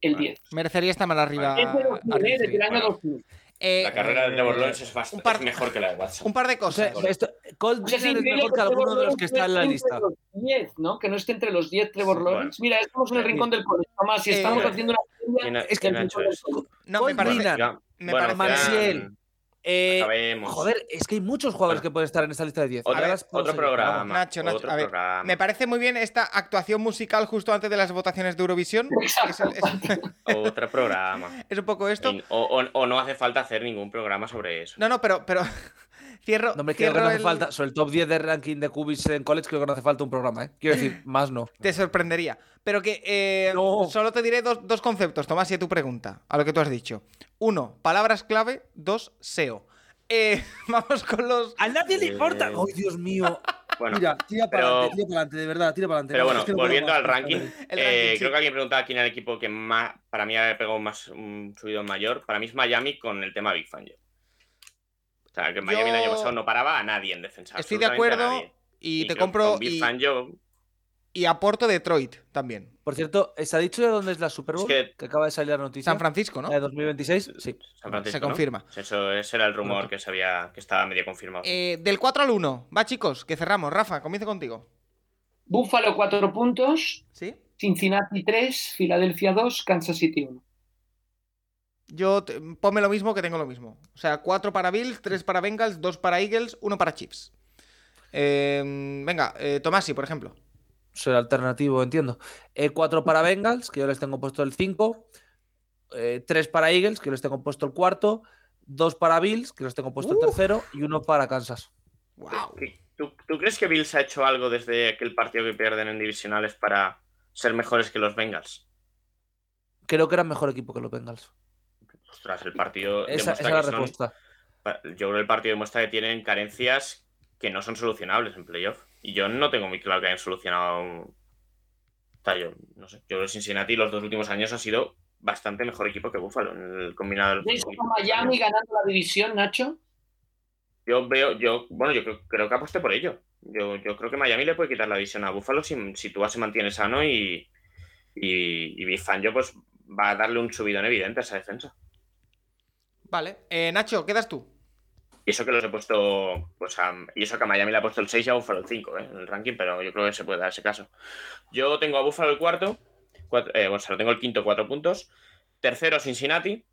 Speaker 2: el 10.
Speaker 1: Merecería estar más arriba.
Speaker 2: Es de 2000,
Speaker 1: arriba,
Speaker 2: ¿eh? desde el año
Speaker 3: Bueno.
Speaker 2: 2000.
Speaker 1: Eh,
Speaker 3: La carrera de Trevor Lawrence es,
Speaker 1: un
Speaker 3: bastante,
Speaker 1: par-
Speaker 3: es mejor que la de Watson.
Speaker 1: Un par de
Speaker 4: O sea,
Speaker 1: cosas.
Speaker 4: esto, Colt
Speaker 2: O sea, es
Speaker 4: mejor que alguno de los que está en la
Speaker 2: no esté
Speaker 4: lista.
Speaker 2: entre los 10, ¿no? Que no esté entre los 10 Trevor
Speaker 3: Sí,
Speaker 2: Lawrence. Mira, estamos en el rincón del colegio, Tomás, y
Speaker 1: Eh,
Speaker 2: estamos
Speaker 1: bueno.
Speaker 2: haciendo una
Speaker 3: ¿Quién ha-
Speaker 2: es que el.
Speaker 1: No, me parece.
Speaker 3: Ya,
Speaker 1: Me
Speaker 3: bueno,
Speaker 1: parece-
Speaker 4: Marcial. Eh, joder, es que hay muchos jugadores que pueden estar en esta lista de 10.
Speaker 3: Otro,
Speaker 4: Ahora las puedo
Speaker 3: otro
Speaker 4: seguir.
Speaker 3: programa.
Speaker 1: Nacho, Nacho,
Speaker 3: otro
Speaker 1: a ver,
Speaker 3: programa.
Speaker 1: Me parece muy bien esta actuación musical justo antes de las votaciones de Eurovisión. Es, <laughs>
Speaker 3: Otro programa. <laughs>
Speaker 1: es un poco esto.
Speaker 3: O- o no hace falta hacer ningún programa sobre eso.
Speaker 1: No, no, pero, pero cierro.
Speaker 4: No me creo que
Speaker 1: cierro
Speaker 4: no hace
Speaker 1: el-
Speaker 4: falta. Sobre el top 10 de ranking de Cubis en college, creo que no hace falta un programa, ¿eh? Quiero decir, <laughs> más no.
Speaker 1: Te sorprendería. Pero que eh,
Speaker 4: No.
Speaker 1: solo te diré dos, dos conceptos, Tomás, y a tu pregunta, a lo que tú has dicho. Uno, palabras clave. Dos, SEO. Eh, <laughs> vamos con los.
Speaker 4: A nadie le importa.
Speaker 3: Eh,
Speaker 4: ¡Ay, Dios mío! <laughs>
Speaker 3: Bueno,
Speaker 4: Mira, tira para
Speaker 3: pero-
Speaker 4: adelante, tira para adelante, de verdad, tira para adelante.
Speaker 3: pero
Speaker 4: No,
Speaker 3: bueno,
Speaker 4: es que no puedo
Speaker 3: volviendo al ranking, eh,
Speaker 1: sí.
Speaker 3: creo que alguien preguntaba quién era el equipo que más, para mí ha pegado más un subido mayor. Para mí es Miami con el tema Big Fan. O sea, que Miami el
Speaker 1: Yo-
Speaker 3: año pasado no paraba a nadie en defensa.
Speaker 1: Estoy de acuerdo
Speaker 3: nadie.
Speaker 1: y te compro y,
Speaker 3: Fan yo
Speaker 1: y aporto Detroit también.
Speaker 4: Por cierto, ¿se ha dicho de dónde es la Super Bowl?
Speaker 3: Es que-
Speaker 4: que... acaba de salir la noticia.
Speaker 1: San Francisco, ¿no?
Speaker 4: ¿La de 2026? Sí.
Speaker 3: San Francisco,
Speaker 1: Se
Speaker 3: ¿no?
Speaker 1: confirma.
Speaker 3: Eso, ese era el rumor que sabía que estaba medio confirmado.
Speaker 1: Eh, del 4 al 1. Va, chicos, que cerramos. Rafa, comienzo contigo.
Speaker 2: Buffalo 4 puntos,
Speaker 1: ¿Sí?
Speaker 2: Cincinnati 3, Filadelfia 2, Kansas City 1.
Speaker 1: Yo, te- ponme lo mismo que tengo lo mismo. O sea, 4 para Bills, 3 para Bengals, 2 para Eagles, 1 para Chiefs. Eh, venga, eh, Tomasi, por ejemplo.
Speaker 4: Soy alternativo, entiendo. Eh, cuatro para Bengals, que yo les tengo puesto el 5. tres para Eagles, que les tengo puesto el cuarto. Dos para Bills, que les tengo puesto el tercero. Y uno para Kansas.
Speaker 1: Wow.
Speaker 3: ¿Qué- ¿Tú, tú crees que Bills ha hecho algo desde aquel partido que pierden en divisionales para ser mejores que los Bengals?
Speaker 4: Creo que eran mejor equipo que los Bengals.
Speaker 3: Ostras, el partido
Speaker 4: Esa, esa
Speaker 3: demuestra
Speaker 4: es la
Speaker 3: son-
Speaker 4: respuesta.
Speaker 3: Yo creo que el partido demuestra que tienen carencias que no son solucionables en playoff. Y yo no tengo muy claro que hayan solucionado. O sea, yo no sé. Yo creo que Cincinnati los dos últimos años ha sido bastante mejor equipo que Buffalo en el combinado.
Speaker 2: ¿Veis Miami ganando la división, Nacho?
Speaker 3: Yo veo, yo, bueno, yo creo, creo que aposté por ello. Yo, yo creo que Miami le puede quitar la división a Buffalo si, si Tua se mantiene sano y, y, y Big Fangio pues va a darle un subidón evidente a esa defensa.
Speaker 1: Vale. Eh, Nacho, quedas tú.
Speaker 3: Y eso que los he puesto, pues a, y eso que a Miami le ha puesto el 6 y a Buffalo el 5 ¿eh? en el ranking, pero yo creo que se puede dar ese caso. Yo tengo a Buffalo el cuarto, cuatro, eh, bueno, o sea, lo tengo el quinto, cuatro puntos. Tercero, Cincinnati,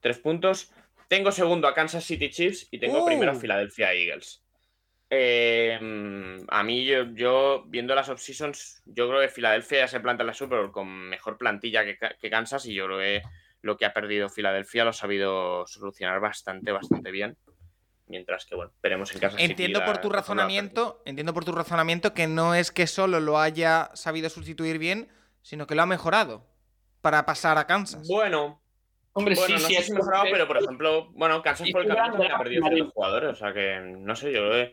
Speaker 3: tres puntos. Tengo segundo a Kansas City Chiefs y tengo
Speaker 1: Uh.
Speaker 3: primero a Philadelphia Eagles. Eh, a mí, yo, yo, viendo las off-seasons, yo creo que Filadelfia ya se planta en la Super Bowl con mejor plantilla que, que Kansas y yo creo que lo que ha perdido Filadelfia lo ha sabido solucionar bastante, bastante bien. Mientras que, bueno, veremos en City
Speaker 1: Entiendo
Speaker 3: la-
Speaker 1: por tu razonamiento, entiendo por tu razonamiento que no es que solo lo haya sabido sustituir bien, sino que lo ha mejorado para pasar a Kansas.
Speaker 3: Bueno,
Speaker 2: Hombre,
Speaker 3: bueno,
Speaker 2: sí,
Speaker 3: no
Speaker 2: sí,
Speaker 3: sé
Speaker 2: es
Speaker 3: si mejorado,
Speaker 2: que-
Speaker 3: pero por ejemplo, bueno, Kansas por el camino también ha perdido ciertos jugadores, o sea que no sé, yo que-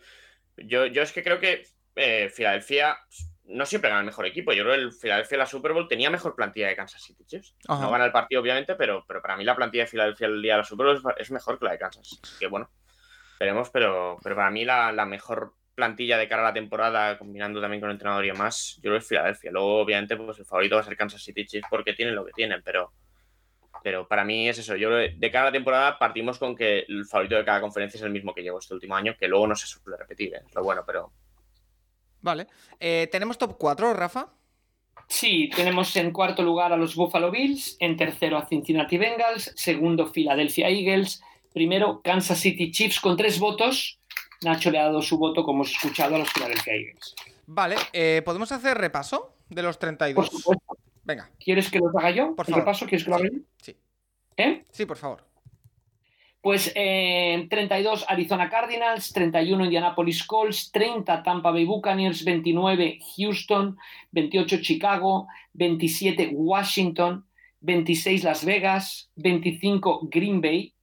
Speaker 3: yo, yo es que creo que eh, Filadelfia no siempre gana el mejor equipo. Yo creo que el Filadelfia en la Super Bowl tenía mejor plantilla de Kansas City Chiefs.
Speaker 1: Ajá.
Speaker 3: No gana el partido, obviamente, pero, pero para mí la plantilla de Filadelfia el día de la Super Bowl es, mejor que la de Kansas. Así que bueno, veremos, pero, pero para mí la, la mejor plantilla de cara a la temporada, combinando también con el entrenador y demás, yo creo que es Filadelfia. Luego, obviamente, pues el favorito va a ser Kansas City Chiefs porque tienen lo que tienen, pero, pero para mí es eso. Yo creo que de cara a la temporada partimos con que el favorito de cada conferencia es el mismo que llevo este último año, que luego no se suele repetir, ¿eh? es lo bueno, pero
Speaker 1: Vale. Eh, ¿Tenemos top 4, Rafa?
Speaker 2: Sí, tenemos en cuarto lugar a los Buffalo Bills, en tercero a Cincinnati Bengals, segundo Philadelphia Eagles, primero Kansas City Chiefs con tres votos. Nacho le ha dado su voto, como hemos escuchado, a los Philadelphia Eagles.
Speaker 1: Vale. eh, ¿Podemos hacer repaso de los
Speaker 2: Por
Speaker 1: 32?
Speaker 2: supuesto.
Speaker 1: Venga,
Speaker 2: ¿Quieres que los haga yo?
Speaker 1: Por
Speaker 2: ¿El
Speaker 1: favor.
Speaker 2: repaso? ¿Quieres que lo haga yo?
Speaker 1: sí.
Speaker 2: ¿Eh?
Speaker 1: Sí, por favor.
Speaker 2: Pues en 32 Arizona Cardinals, 31 Indianapolis Colts, 30 Tampa Bay Buccaneers, 29 Houston, 28 Chicago, 27 Washington, 26 Las Vegas, 25 Green Bay,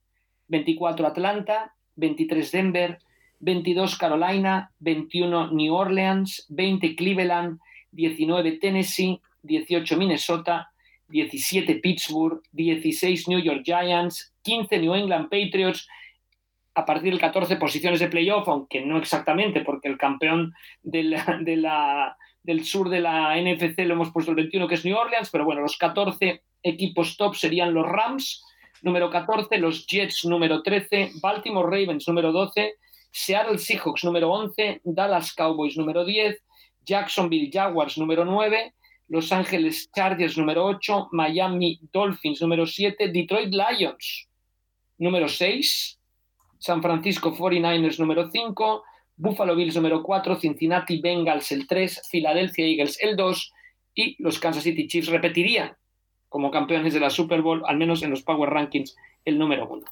Speaker 2: 24 Atlanta, 23 Denver, 22 Carolina, 21 New Orleans, 20 Cleveland, 19 Tennessee, 18 Minnesota, 17 Pittsburgh, 16 New York Giants, 15 New England Patriots, a partir del 14 posiciones de playoff, aunque no exactamente, porque el campeón de la- de la- del sur de la NFC lo hemos puesto el 21, que es New Orleans, pero bueno, los 14 equipos top serían los Rams, número 14, los Jets, número 13, Baltimore Ravens, número 12, Seattle Seahawks, número 11, Dallas Cowboys, número 10, Jacksonville Jaguars, número 9, los Ángeles Chargers número 8, Miami Dolphins número 7, Detroit Lions número 6, San Francisco 49ers número 5, Buffalo Bills número 4, Cincinnati Bengals el 3, Philadelphia Eagles el 2 y los Kansas City Chiefs repetirían como campeones de la Super Bowl, al menos en los Power Rankings, el número 1.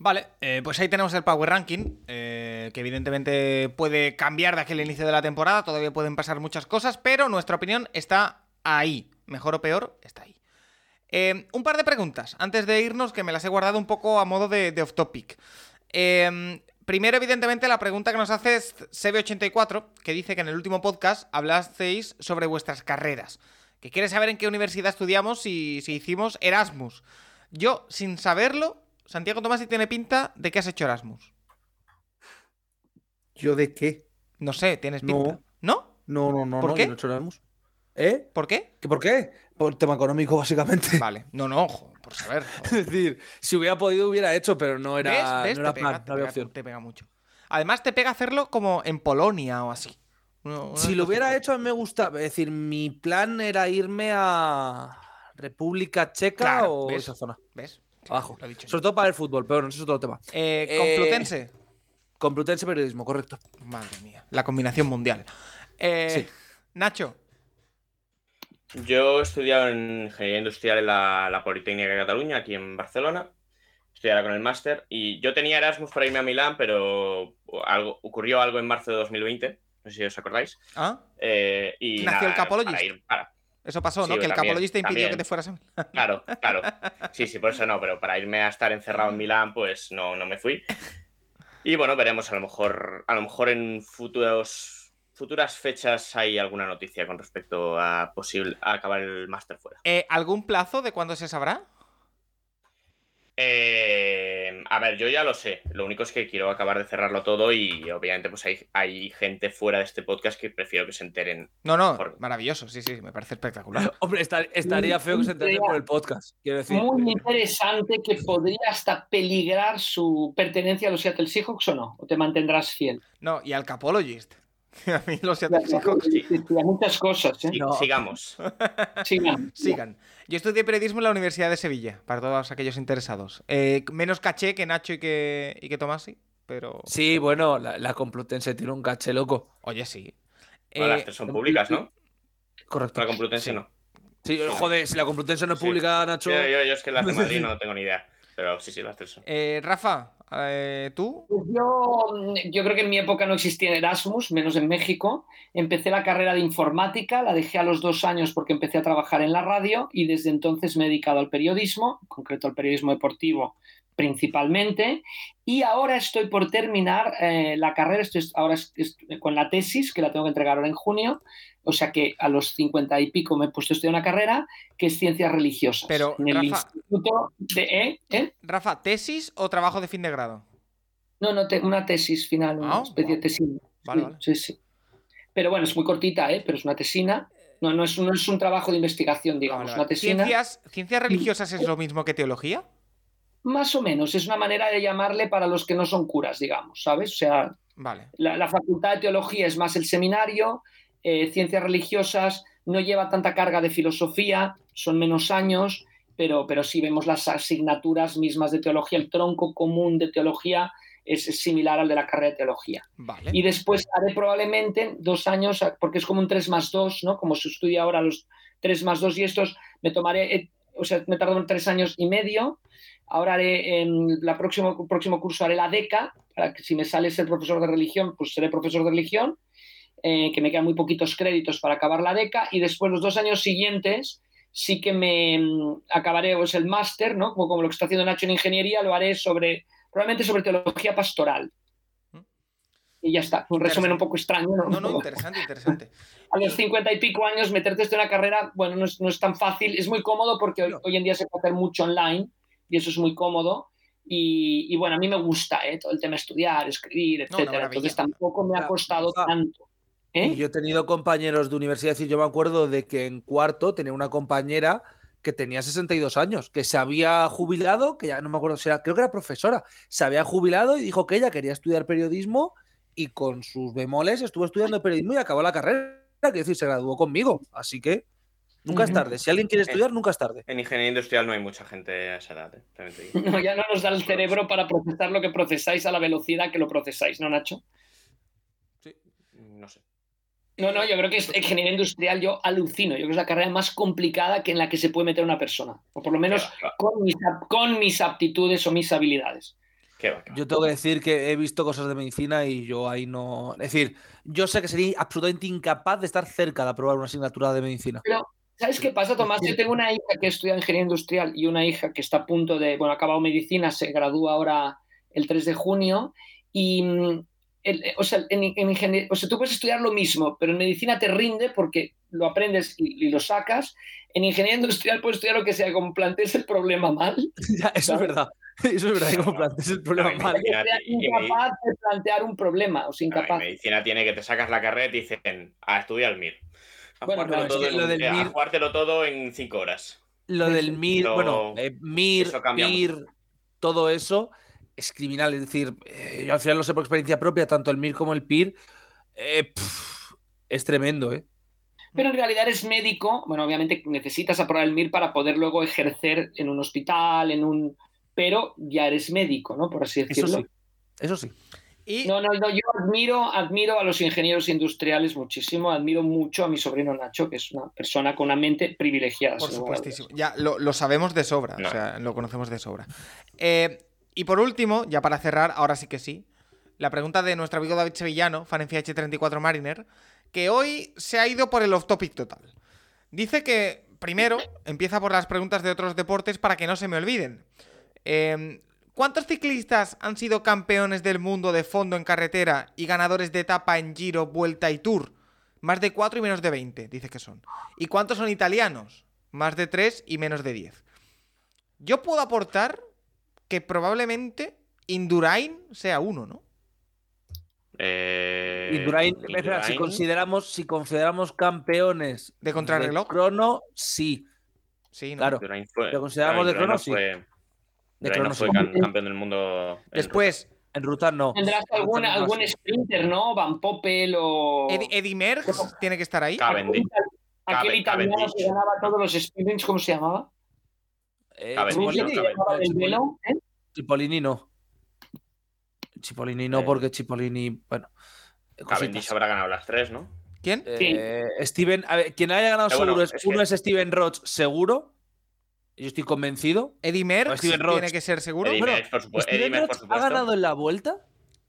Speaker 1: Vale, eh, pues ahí tenemos el Power Ranking, eh, que evidentemente puede cambiar de aquel inicio de la temporada, todavía pueden pasar muchas cosas, pero nuestra opinión está ahí, mejor o peor, está ahí. Eh, un par de preguntas antes de irnos que me las he guardado un poco a modo de, de off topic. Eh, primero, evidentemente, la pregunta que nos hace es CB84, que dice que en el último podcast hablasteis sobre vuestras carreras, que quiere saber en qué universidad estudiamos y si hicimos Erasmus. Yo, sin saberlo, Santiago Tomás y tiene pinta de que has hecho Erasmus.
Speaker 4: ¿Yo de qué?
Speaker 1: No sé, tienes
Speaker 4: No.
Speaker 1: pinta. ¿No?
Speaker 4: No, no, no,
Speaker 1: ¿Por
Speaker 4: no,
Speaker 1: qué?
Speaker 4: yo no he hecho Erasmus. ¿Eh?
Speaker 1: ¿Por qué?
Speaker 4: ¿Que ¿Por qué? Por tema económico, <laughs> básicamente.
Speaker 1: Vale, no, no, ojo, por saber. <laughs>
Speaker 4: Es decir, si hubiera podido, hubiera hecho, pero no era,
Speaker 1: ¿Ves? ¿Ves?
Speaker 4: no era
Speaker 1: te, pega,
Speaker 4: plan,
Speaker 1: te
Speaker 4: no había
Speaker 1: pega-
Speaker 4: opción.
Speaker 1: te pega mucho. Además, te pega hacerlo como en Polonia o así. Uno- uno
Speaker 4: Si lo hubiera hecho, a mí me gusta. Es decir, mi plan era irme a República Checa
Speaker 1: Claro,
Speaker 4: o
Speaker 1: ¿ves?
Speaker 4: esa zona.
Speaker 1: ¿Ves?
Speaker 4: Abajo.
Speaker 1: Lo he dicho.
Speaker 4: Sobre todo para el fútbol, pero no eso es otro tema.
Speaker 1: Eh,
Speaker 4: Eh,
Speaker 1: Complutense.
Speaker 4: Complutense Periodismo, correcto.
Speaker 1: Madre mía, la combinación mundial. Eh,
Speaker 4: Sí.
Speaker 1: Nacho,
Speaker 3: Yo he estudiado en Ingeniería Industrial en la, la Politécnica de Cataluña, aquí en Barcelona. Estudiaba con el máster. Y yo tenía Erasmus para irme a Milán, pero algo, ocurrió algo en marzo de 2020. No sé si os acordáis.
Speaker 1: ¿ah?
Speaker 3: Eh, y
Speaker 1: Nació
Speaker 3: nada,
Speaker 1: el Capologist.
Speaker 3: para ir- para-
Speaker 1: eso pasó,
Speaker 3: Sí,
Speaker 1: ¿no? Que el
Speaker 3: también,
Speaker 1: capologista impidió
Speaker 3: también.
Speaker 1: que te fueras a...
Speaker 3: Claro, claro. Sí, sí, por eso no, pero para irme a estar encerrado en Milán, pues no, no me fui. Y bueno, veremos, a lo mejor, a lo mejor en futuros, futuras fechas hay alguna noticia con respecto a posible a acabar el máster fuera.
Speaker 1: Eh, ¿Algún plazo de cuándo se sabrá?
Speaker 3: Eh, a ver, yo ya lo sé. Lo único es que quiero acabar de cerrarlo todo y obviamente pues hay, hay gente fuera de este podcast que prefiero que se enteren.
Speaker 1: No, no,
Speaker 3: Por-
Speaker 1: maravilloso, sí, sí, me parece espectacular. <laughs>
Speaker 4: Hombre, estar- estaría feo que se entere por el podcast. Quiero decir.
Speaker 2: Muy interesante que podría hasta peligrar su pertenencia a los Seattle Seahawks o no, o te mantendrás fiel.
Speaker 1: No, y al Capologist. <laughs> A mí los Seattle Seahawks
Speaker 2: Sí, sí, sí, hay muchas cosas, ¿eh?
Speaker 4: No.
Speaker 3: Sigamos. <laughs>
Speaker 2: Sigan.
Speaker 1: sigan. Yo estudié periodismo en la Universidad de Sevilla, para todos aquellos interesados. Eh, menos caché que Nacho y que, y que Tomasi. pero.
Speaker 4: Sí, bueno, la, la Complutense tiene un caché loco.
Speaker 1: Oye, sí.
Speaker 3: Bueno, las
Speaker 1: Eh,
Speaker 3: tres son públicas, ¿no?
Speaker 4: Correcto.
Speaker 3: La Complutense no.
Speaker 4: Sí, joder, si la Complutense no es
Speaker 3: Sí.
Speaker 4: pública, Nacho.
Speaker 3: Yo, yo, yo es que las de Madrid <laughs> no tengo ni idea. Pero sí, sí, las tres
Speaker 1: eh, Rafa, eh, ¿tú?
Speaker 2: Pues Yo, yo creo que en mi época no existía Erasmus, menos en México. Empecé la carrera de informática, la dejé a los dos años porque empecé a trabajar en la radio y desde entonces me he dedicado al periodismo, en concreto al periodismo deportivo principalmente. Y ahora estoy por terminar eh, la carrera, estoy ahora con la tesis, que la tengo que entregar ahora en junio. O sea que a los cincuenta y pico me he puesto a estudiar una carrera que es ciencias religiosas.
Speaker 1: Pero,
Speaker 2: en el
Speaker 1: Rafa-
Speaker 2: instituto de... ¿eh? ¿eh?
Speaker 1: Rafa, ¿tesis o trabajo de fin de grado?
Speaker 2: No, no, te- una tesis final, una
Speaker 1: Ah,
Speaker 2: especie de tesina.
Speaker 1: Vale,
Speaker 2: sí,
Speaker 1: vale.
Speaker 2: sí, sí. Pero bueno, es muy cortita, ¿eh? Pero es una tesina. No, no es, no es un trabajo de investigación,
Speaker 1: Ah,
Speaker 2: digamos,
Speaker 1: vale,
Speaker 2: una tesina.
Speaker 1: ¿Ciencias, ¿Ciencias religiosas es lo mismo que teología?
Speaker 2: Más o menos, es una manera de llamarle para los que no son curas, digamos, ¿sabes? O sea,
Speaker 1: Vale.
Speaker 2: la, la facultad de teología es más el seminario, eh, ciencias religiosas no lleva tanta carga de filosofía, son menos años, pero, pero sí vemos las asignaturas mismas de teología, el tronco común de teología es, es similar al de la carrera de teología.
Speaker 1: Vale.
Speaker 2: Y después haré probablemente dos años, porque es como un 3 más 2, ¿no? Como se estudia ahora los 3 más 2 y estos, me tomaré, eh, o sea, me tardo tres años y medio. Ahora haré, en el próximo, próximo curso haré la DECA, para que si me sale ser profesor de religión, pues seré profesor de religión, eh, que me quedan muy poquitos créditos para acabar la DECA. Y después los dos años siguientes sí que me mm, acabaré pues, el máster, ¿no? Como, como lo que está haciendo Nacho en ingeniería, lo haré sobre, probablemente sobre teología pastoral. Y ya está, un resumen un poco extraño. ¿no?
Speaker 1: No, no, interesante, interesante. <laughs>
Speaker 2: a los cincuenta y pico años meterte en una carrera, bueno, no es, no es tan fácil, es muy cómodo porque hoy, hoy en día se puede hacer mucho online y eso es muy cómodo. Y, y bueno, a mí me gusta ¿eh? todo el tema estudiar, escribir, etcétera. Entonces tampoco me ha costado tanto. ¿eh?
Speaker 4: Y yo he tenido compañeros de universidad, decir, yo me acuerdo de que en cuarto tenía una compañera que tenía 62 años, que se había jubilado, que ya no me acuerdo si era, creo que era profesora, se había jubilado y dijo que ella quería estudiar periodismo y con sus bemoles estuvo estudiando periodismo y acabó la carrera, que decir, se graduó conmigo, así que nunca es tarde, si alguien quiere estudiar, nunca es tarde.
Speaker 3: En ingeniería industrial no hay mucha gente a esa edad. eh. <laughs>
Speaker 2: No, ya no nos da el cerebro para procesar lo que procesáis a la velocidad que lo procesáis, ¿no, Nacho?
Speaker 3: No sé.
Speaker 2: No, no, yo creo que es ingeniería industrial, yo alucino. Yo creo que es la carrera más complicada que en la que se puede meter una persona. O por lo menos
Speaker 3: va,
Speaker 2: con mis, con mis aptitudes o mis habilidades.
Speaker 3: qué va, qué va.
Speaker 4: Yo tengo que decir que he visto cosas de medicina y yo ahí no... Es decir, yo sé que sería absolutamente incapaz de estar cerca de aprobar una asignatura de medicina.
Speaker 2: Pero, ¿sabes qué pasa, Tomás? Yo tengo una hija que estudia ingeniería industrial y una hija que está a punto de, bueno, ha acabado medicina, se gradúa ahora el 3 de junio y, mm, el- o, sea, en, en ingenier- o sea, tú puedes estudiar lo mismo, pero en medicina te rinde porque lo aprendes y, y lo sacas. En ingeniería industrial puedes estudiar lo que sea, como plantees el problema mal, <laughs>
Speaker 4: Ya, eso es verdad. <laughs> Eso es verdad, como planteas el problema
Speaker 3: No,
Speaker 4: mal.
Speaker 2: incapaz de plantear un problema, o sea,
Speaker 3: No, en
Speaker 2: incapaz.
Speaker 3: medicina tiene que te sacas la carrera y te dicen a estudiar el MIR. A
Speaker 2: Bueno,
Speaker 3: jugártelo todo
Speaker 4: es que
Speaker 3: en-
Speaker 4: lo del
Speaker 3: a
Speaker 4: MIR
Speaker 3: jugártelo todo en cinco horas.
Speaker 4: Lo del MIR,
Speaker 3: Lo-
Speaker 4: bueno, eh, MIR,
Speaker 3: eso
Speaker 4: PIR, todo eso es criminal. Es decir, eh, yo al final lo sé por experiencia propia, tanto el MIR como el PIR. eh, es tremendo, ¿eh?
Speaker 2: Pero en realidad eres médico, bueno, obviamente necesitas aprobar el MIR para poder luego ejercer en un hospital, en un... Pero ya eres médico, ¿no? Por así
Speaker 4: Eso
Speaker 2: decirlo.
Speaker 4: sí. Eso sí.
Speaker 1: Y
Speaker 2: No, no, no, yo admiro, admiro a los ingenieros industriales muchísimo, admiro mucho a mi sobrino Nacho, que es una persona con una mente privilegiada.
Speaker 1: Por supuestísimo. Ya lo, lo sabemos de sobra.
Speaker 3: No.
Speaker 1: O sea, lo conocemos de sobra. Eh, y por último, ya para cerrar, ahora sí que sí. La pregunta de nuestro amigo David Sevillano, fan en FH34 Mariner, que hoy se ha ido por el off-topic total. Dice que, primero, empieza por las preguntas de otros deportes para que no se me olviden. Eh, ¿Cuántos ciclistas han sido campeones del mundo de fondo en carretera y ganadores de etapa en Giro, Vuelta y Tour? Más de 4 y menos de 20, dice que son. ¿Y cuántos son italianos? Más de 3 y menos de 10. Yo puedo aportar que probablemente Indurain sea uno, ¿no?
Speaker 3: Eh,
Speaker 4: Indurain, si consideramos, si consideramos campeones
Speaker 1: ¿De contrarreloj?
Speaker 4: crono, sí.
Speaker 1: Sí, ¿no?
Speaker 4: Claro.
Speaker 3: Fue-
Speaker 4: ¿Lo consideramos de crono?
Speaker 3: no
Speaker 4: Sí.
Speaker 3: Fue-
Speaker 4: De
Speaker 3: Indurain
Speaker 4: crono
Speaker 3: no fue
Speaker 4: sí.
Speaker 3: can- campeón del mundo. en
Speaker 1: Después,
Speaker 4: En ruta no.
Speaker 2: Tendrás algún,
Speaker 4: ruta no,
Speaker 2: algún
Speaker 4: sí.
Speaker 2: sprinter, ¿no? Van Poppel o...
Speaker 1: Eddie, Eddie Merckx tiene que estar ahí.
Speaker 3: Cavendish.
Speaker 2: Aquel italiano que
Speaker 3: Cavendish.
Speaker 2: ganaba todos los sprints, ¿cómo se llamaba?
Speaker 4: Eh,
Speaker 3: Cavendish, Cavendish.
Speaker 2: velo, ¿eh?
Speaker 4: No. Chipolini no,
Speaker 3: Eh.
Speaker 4: porque Chipolini, bueno.
Speaker 3: Cavendish
Speaker 4: cositas.
Speaker 3: habrá ganado las tres, ¿no?
Speaker 1: ¿Quién?
Speaker 4: Eh, Steven, a ver, quien haya ganado
Speaker 3: Eh, bueno,
Speaker 4: seguro es,
Speaker 3: es que-
Speaker 4: uno es Steven Roach, seguro. Yo estoy convencido.
Speaker 1: Eddie Merckx
Speaker 4: Roach.
Speaker 1: tiene que ser seguro.
Speaker 3: Eddie Merckx, por supuesto.
Speaker 4: Steven
Speaker 3: Eddie Merckx, por
Speaker 4: Roach ha
Speaker 3: supuesto.
Speaker 4: ganado en la vuelta.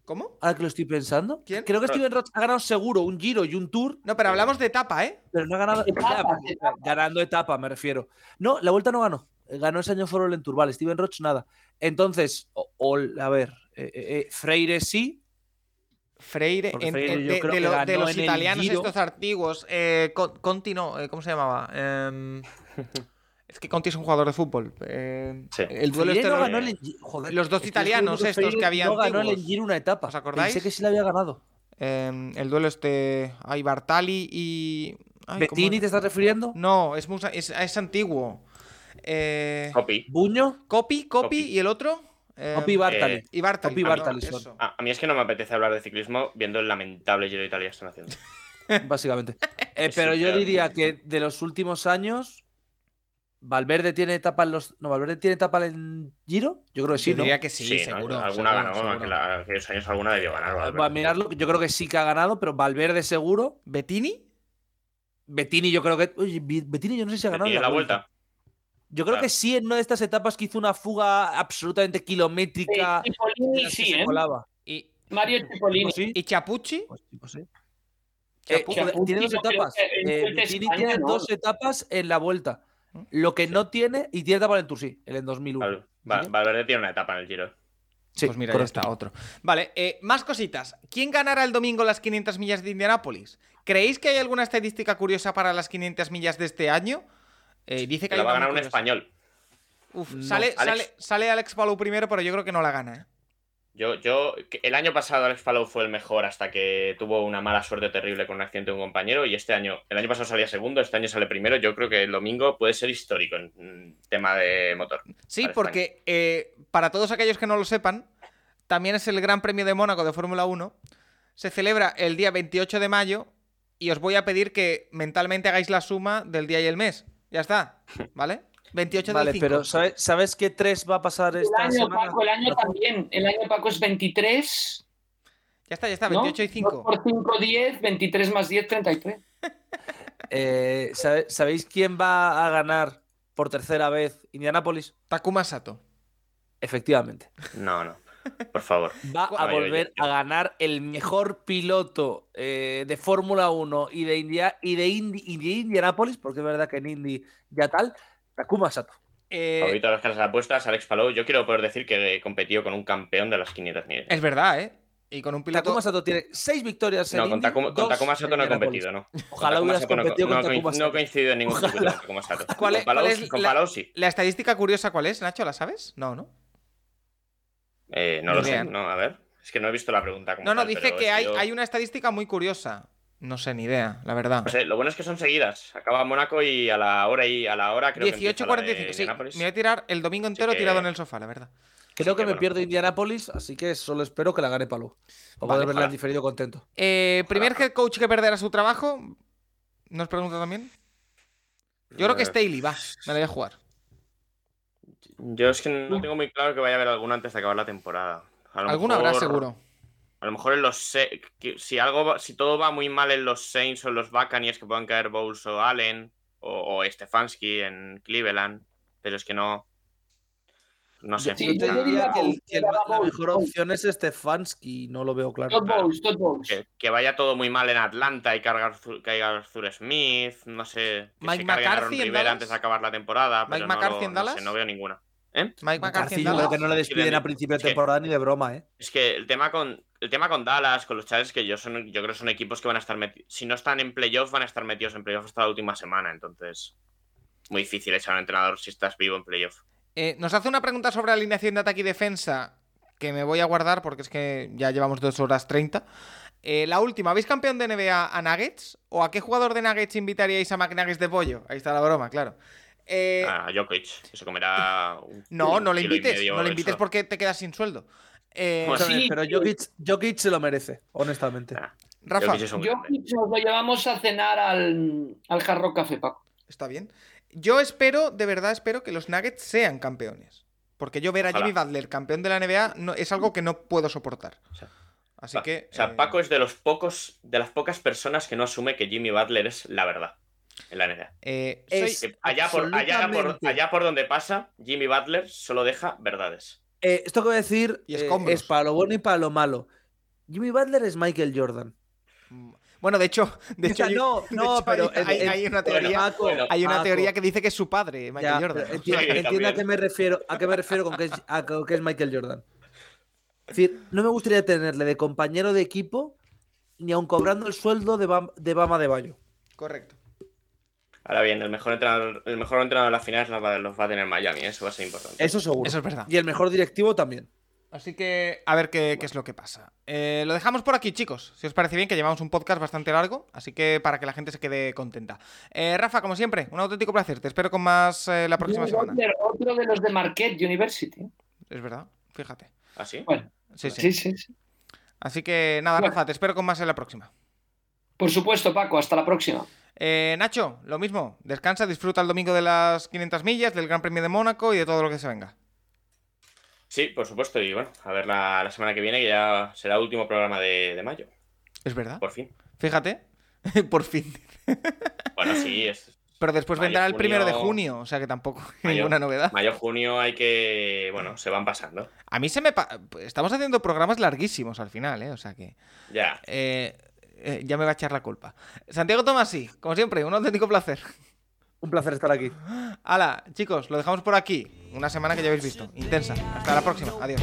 Speaker 1: ¿Cómo?
Speaker 4: Ahora que lo estoy pensando.
Speaker 1: ¿Quién?
Speaker 4: Creo que. Steven Roach ha ganado seguro un giro y un tour,
Speaker 1: No, pero hablamos de etapa, ¿eh?
Speaker 4: pero no ha ganado.
Speaker 2: Etapas.
Speaker 4: ganando etapa, me refiero. No, la vuelta no ganó. Ganó ese año Foro en Tour, vale. Steven Roach nada. Entonces, o- o- a ver, eh, eh, eh, Freire sí.
Speaker 1: Freire, en-
Speaker 4: Freire
Speaker 1: en-
Speaker 4: yo
Speaker 1: de,
Speaker 4: creo
Speaker 1: de
Speaker 4: que
Speaker 1: lo- de los italianos estos antiguos. Eh, Con- Conti no, ¿cómo se llamaba? Es que Conti es un jugador de fútbol. Eh,
Speaker 3: Sí.
Speaker 1: El duelo este
Speaker 4: no
Speaker 1: no-
Speaker 4: ganó el Engi- joder,
Speaker 1: los dos italianos estos
Speaker 4: Freire
Speaker 1: que había
Speaker 4: No ganó el una etapa.
Speaker 1: ¿Os acordáis?
Speaker 4: Pensé que sí la había ganado.
Speaker 1: em, el duelo este. Hay Bartali y. ay, ¿cómo
Speaker 4: ¿Bettini te estás refiriendo?
Speaker 1: No, es, muy- es, es antiguo. Eh,
Speaker 3: Copy.
Speaker 4: ¿Buño?
Speaker 1: Copy, Copy
Speaker 3: Copy.
Speaker 1: y el otro. em,
Speaker 4: Copi Bartali.
Speaker 3: eh,
Speaker 1: y Bartali.
Speaker 4: Copy
Speaker 1: perdón,
Speaker 4: Bartali
Speaker 1: eso.
Speaker 3: A, a mí es que no me apetece hablar de ciclismo viendo el lamentable Giro de Italia que están haciendo. <laughs> <laughs>
Speaker 4: básicamente. Eh,
Speaker 3: Sí,
Speaker 4: pero yo
Speaker 3: claro.
Speaker 4: diría que de los últimos años, Valverde tiene etapa en los. No, Valverde tiene etapa en Giro. Yo creo que sí,
Speaker 1: Yo
Speaker 4: ¿no?
Speaker 1: diría que sí,
Speaker 3: ¿no?
Speaker 1: seguro.
Speaker 3: Alguna
Speaker 1: seguro,
Speaker 3: ganó,
Speaker 1: seguro.
Speaker 3: aquel- aquellos años alguna debió ganar. Valverde.
Speaker 4: Va a mirarlo. Yo creo que sí que ha ganado, pero Valverde seguro.
Speaker 1: ¿Bettini?
Speaker 4: Bettini, yo creo que. Oye, Bettini, yo no sé si ha ganado.
Speaker 3: ¿Tiene
Speaker 4: en
Speaker 3: la vuelta?
Speaker 4: Yo creo
Speaker 3: Claro.
Speaker 4: que sí, en una de estas etapas que hizo una fuga absolutamente kilométrica.
Speaker 2: Sí, Cipollini
Speaker 4: que
Speaker 2: sí,
Speaker 4: se
Speaker 2: ¿eh?
Speaker 4: colaba.
Speaker 1: ¿Y,
Speaker 2: Mario Cipollini.
Speaker 4: Sí.
Speaker 1: y Chapucci?
Speaker 4: Pues sí, pues sí. Eh,
Speaker 1: Chapucci.
Speaker 4: tiene dos
Speaker 2: no
Speaker 4: etapas.
Speaker 2: que
Speaker 4: Eh,
Speaker 2: Vuelta España,
Speaker 4: tiene
Speaker 2: ¿no?
Speaker 4: dos etapas en la vuelta. Lo que no tiene, y tiene etapa en el Tour, sí, el en 2001.
Speaker 3: Val- Va-
Speaker 4: ¿Sí?
Speaker 3: Valverde tiene una etapa en el Giro.
Speaker 4: Sí,
Speaker 1: pues mira,
Speaker 4: correcto.
Speaker 1: ya está, otro. Vale, eh, más cositas. ¿Quién ganará el domingo las 500 millas de Indianápolis? ¿Creéis que hay alguna estadística curiosa para las 500 millas de este año? Eh, dice que
Speaker 3: la va a ganar un
Speaker 1: curiosa.
Speaker 3: español.
Speaker 1: Uf,
Speaker 4: No,
Speaker 1: sale,
Speaker 3: Alex.
Speaker 1: sale, sale Alex Palou primero, pero yo creo que no la gana, ¿eh?
Speaker 3: Yo, yo, el año pasado Alex Palou fue el mejor hasta que tuvo una mala suerte terrible con un accidente de un compañero y este año, el año pasado salía segundo, este año sale primero. Yo creo que el domingo puede ser histórico en tema de motor.
Speaker 1: Sí, porque eh, para todos aquellos que no lo sepan, también es el Gran Premio de Mónaco de Fórmula 1. Se celebra el día 28 de mayo y os voy a pedir que mentalmente hagáis la suma del día y el mes. Ya está, <laughs> ¿vale? 28
Speaker 4: Vale,
Speaker 1: del 5.
Speaker 4: pero ¿sabes, ¿sabes qué tres va a pasar
Speaker 2: El
Speaker 4: esta
Speaker 2: año,
Speaker 4: semana?
Speaker 2: Paco, el año también. El año, Paco, es 23.
Speaker 1: Ya está, ya está,
Speaker 2: ¿no?
Speaker 1: 28 y 5.
Speaker 2: 2 por 5, 10. 23 más 10, 33. <laughs>
Speaker 4: Eh, ¿sabe- ¿Sabéis quién va a ganar por tercera vez Indianápolis?
Speaker 1: Takuma Sato.
Speaker 4: Efectivamente.
Speaker 3: No, no. Por favor. <laughs>
Speaker 4: Va a
Speaker 3: Oye, oye,
Speaker 4: volver
Speaker 3: yo-
Speaker 4: a ganar el mejor piloto eh, de Fórmula 1 y de, India, y, de Indy- y de Indianápolis, porque es verdad que en Indy ya tal, Takuma Sato.
Speaker 1: Eh,
Speaker 3: Favorito de las casas de apuestas, Alex Palou. Yo quiero poder decir que competió con un campeón de las 500 millas.
Speaker 1: es verdad, ¿eh? Y con un piloto.
Speaker 4: Takuma Sato tiene seis victorias en
Speaker 3: No, con Takuma, con Takuma Sato no he competido, ¿no.
Speaker 4: Ojalá hubieras
Speaker 3: no-
Speaker 4: competido
Speaker 3: no,
Speaker 4: con Takuma
Speaker 3: no
Speaker 4: Sato.
Speaker 3: he coincidido en ningún
Speaker 4: Ojalá.
Speaker 3: circuito con Takuma Sato.
Speaker 1: ¿Cuál es-
Speaker 3: con Palou,
Speaker 1: cuál es
Speaker 3: sí, con
Speaker 1: la-
Speaker 3: Palou sí.
Speaker 1: La estadística curiosa, ¿cuál es, Nacho? ¿La sabes? No, ¿no?
Speaker 3: Eh, no
Speaker 1: Ni
Speaker 3: lo sé,
Speaker 1: idea.
Speaker 3: no, a ver. Es que no he visto la pregunta. como
Speaker 1: No, no,
Speaker 3: tal,
Speaker 1: dice que hay,
Speaker 3: sido-
Speaker 1: hay una estadística muy curiosa. No sé, ni idea, la verdad.
Speaker 3: No sé, lo bueno es que son seguidas. Acaba Mónaco y a la hora y a la hora creo que empieza la de
Speaker 1: 18.45, sí. Me voy a tirar el domingo entero
Speaker 3: que-
Speaker 1: tirado en el sofá, la verdad.
Speaker 4: Creo
Speaker 3: Sí,
Speaker 4: que
Speaker 3: que
Speaker 4: me
Speaker 3: bueno.
Speaker 4: pierdo Indianápolis, así que solo espero que la gane Palou. Para
Speaker 1: Vale,
Speaker 4: poder verla en diferido contento.
Speaker 1: Eh, primer head coach que perderá su trabajo. ¿Nos pregunta también? Yo creo que
Speaker 3: Eh,
Speaker 1: Staley, va. Me la voy a jugar.
Speaker 3: Yo es que no tengo muy claro que vaya a haber alguna antes de acabar la temporada.
Speaker 1: Alguna habrá seguro.
Speaker 3: A lo mejor en los si algo si todo va muy mal en los Saints o en los Buccaneers que puedan caer Bowles o Allen o, o Stefanski en Cleveland, pero es que no no sé.
Speaker 2: Sí,
Speaker 4: Yo diría que, el- que la mejor opción es Stefanski, no lo veo claro.
Speaker 2: Bowles,
Speaker 3: que, que vaya todo muy mal en Atlanta y cargar caiga Arthur Smith, no sé, que
Speaker 1: Mike
Speaker 3: se carguen a Aaron
Speaker 1: McCarthy en
Speaker 3: Rivera
Speaker 1: Dallas.
Speaker 3: antes de acabar la temporada,
Speaker 1: Mike
Speaker 3: pero no,
Speaker 1: McCarthy
Speaker 3: lo-
Speaker 1: en
Speaker 3: no sé,
Speaker 1: Dallas.
Speaker 3: no veo ninguna.
Speaker 1: Mike McCarthy
Speaker 4: McCarthy,
Speaker 1: en
Speaker 4: yo creo
Speaker 1: Dallas.
Speaker 4: que no le despiden a principio de temporada ni de broma, ¿eh?
Speaker 3: Es que el tema con el tema con Dallas, con los Chargers, que yo son, yo creo que son equipos que van a estar metidos. Si no están en playoffs, van a estar metidos en playoffs hasta la última semana. Entonces, muy difícil echar a un entrenador si estás vivo en playoff.
Speaker 1: Eh, nos hace una pregunta sobre alineación de ataque y defensa que me voy a guardar porque es que ya llevamos dos horas 30. Eh, la última, ¿veis campeón de NBA a Nuggets? ¿O a qué jugador de Nuggets invitaríais a McNuggets de pollo? Ahí está la broma, claro. Eh,
Speaker 3: A Jokic, que se comerá. <laughs> un-
Speaker 1: no, no le invites. No le invites porque te quedas sin sueldo. Eh,
Speaker 3: Pues
Speaker 2: sí,
Speaker 4: pero. Jokic, Jokic se lo merece, honestamente.
Speaker 3: Ah,
Speaker 1: Rafa,
Speaker 3: Jokic
Speaker 2: nos lo llevamos a cenar al, al Jarro Café, Paco.
Speaker 1: está bien. Yo espero, de verdad espero que los Nuggets sean campeones. Porque yo ver a
Speaker 3: Ojalá.
Speaker 1: Jimmy Butler campeón de la NBA no, es algo que no puedo soportar.
Speaker 3: O sea,
Speaker 1: Así
Speaker 3: Pa-
Speaker 1: que.
Speaker 3: O sea,
Speaker 1: eh,
Speaker 3: Paco es de los pocos, de las pocas personas que no asume que Jimmy Butler es la verdad en la NBA.
Speaker 1: eh,
Speaker 3: allá, por, allá, por, allá por donde pasa, Jimmy Butler solo deja verdades.
Speaker 4: Eh, esto que voy a decir
Speaker 1: Y
Speaker 4: eh, es para lo bueno y para lo malo. Jimmy Butler es Michael Jordan.
Speaker 1: Bueno, de hecho, de
Speaker 4: O
Speaker 1: hecho,
Speaker 4: sea,
Speaker 1: hay-
Speaker 4: no, <laughs> no,
Speaker 1: hecho,
Speaker 4: pero
Speaker 1: hay, una
Speaker 3: Bueno,
Speaker 1: teoría.
Speaker 3: Bueno.
Speaker 1: Hay una
Speaker 4: Paco,
Speaker 1: teoría que dice que es su padre, Michael
Speaker 4: ya,
Speaker 1: Jordan.
Speaker 4: pero enti- <laughs>
Speaker 3: Sí,
Speaker 4: entienda a qué me refiero, a qué me refiero con que es, a con que es Michael Jordan. Es decir, no me gustaría tenerle de compañero de equipo ni aun cobrando el sueldo de, Bam- de Bama de Bayo.
Speaker 1: Correcto.
Speaker 3: Ahora bien, el mejor entrenador, el mejor entrenador de la final los va, los va a tener Miami, eso va a ser importante.
Speaker 4: Eso seguro.
Speaker 1: Eso es verdad.
Speaker 4: Y el mejor directivo también.
Speaker 1: Así que a ver qué, qué es lo que pasa. Eh, lo dejamos por aquí, chicos. Si os parece bien, que llevamos un podcast bastante largo, así que para que la gente se quede contenta. Eh, Rafa, como siempre, un auténtico placer. Te espero con más eh, la próxima semana.
Speaker 2: Otro de los de Marquette University.
Speaker 1: Es verdad, fíjate.
Speaker 3: ¿Así?
Speaker 2: Bueno,
Speaker 1: Sí, sí.
Speaker 2: sí, sí, sí.
Speaker 1: Así que nada,
Speaker 2: Bueno.
Speaker 1: Rafa, te espero con más en la próxima.
Speaker 2: Por supuesto, Paco, hasta la próxima.
Speaker 1: Eh, Nacho, lo mismo. Descansa, disfruta el domingo de las 500 millas, del Gran Premio de Mónaco y de todo lo que se venga.
Speaker 3: Sí, por supuesto. Y bueno, a ver la, la semana que viene, que ya será el último programa de, de mayo,
Speaker 1: Es verdad.
Speaker 3: por fin.
Speaker 1: Fíjate. <laughs> por fin.
Speaker 3: Bueno, sí, es
Speaker 1: Pero después
Speaker 3: Mayo,
Speaker 1: vendrá el primero de
Speaker 3: junio.
Speaker 1: o sea que tampoco hay ninguna novedad.
Speaker 3: mayo, junio, hay que. Bueno, se van pasando.
Speaker 1: A mí se me... pa- Estamos haciendo programas larguísimos al final, ¿eh? O sea que...
Speaker 3: Ya.
Speaker 1: eh, eh, ya me va a echar la culpa. Santiago Tomasi, como siempre, un auténtico placer.
Speaker 4: Un placer estar aquí.
Speaker 1: Hala, chicos, lo dejamos por aquí. Una semana que ya habéis visto. Intensa. Hasta la próxima. Adiós.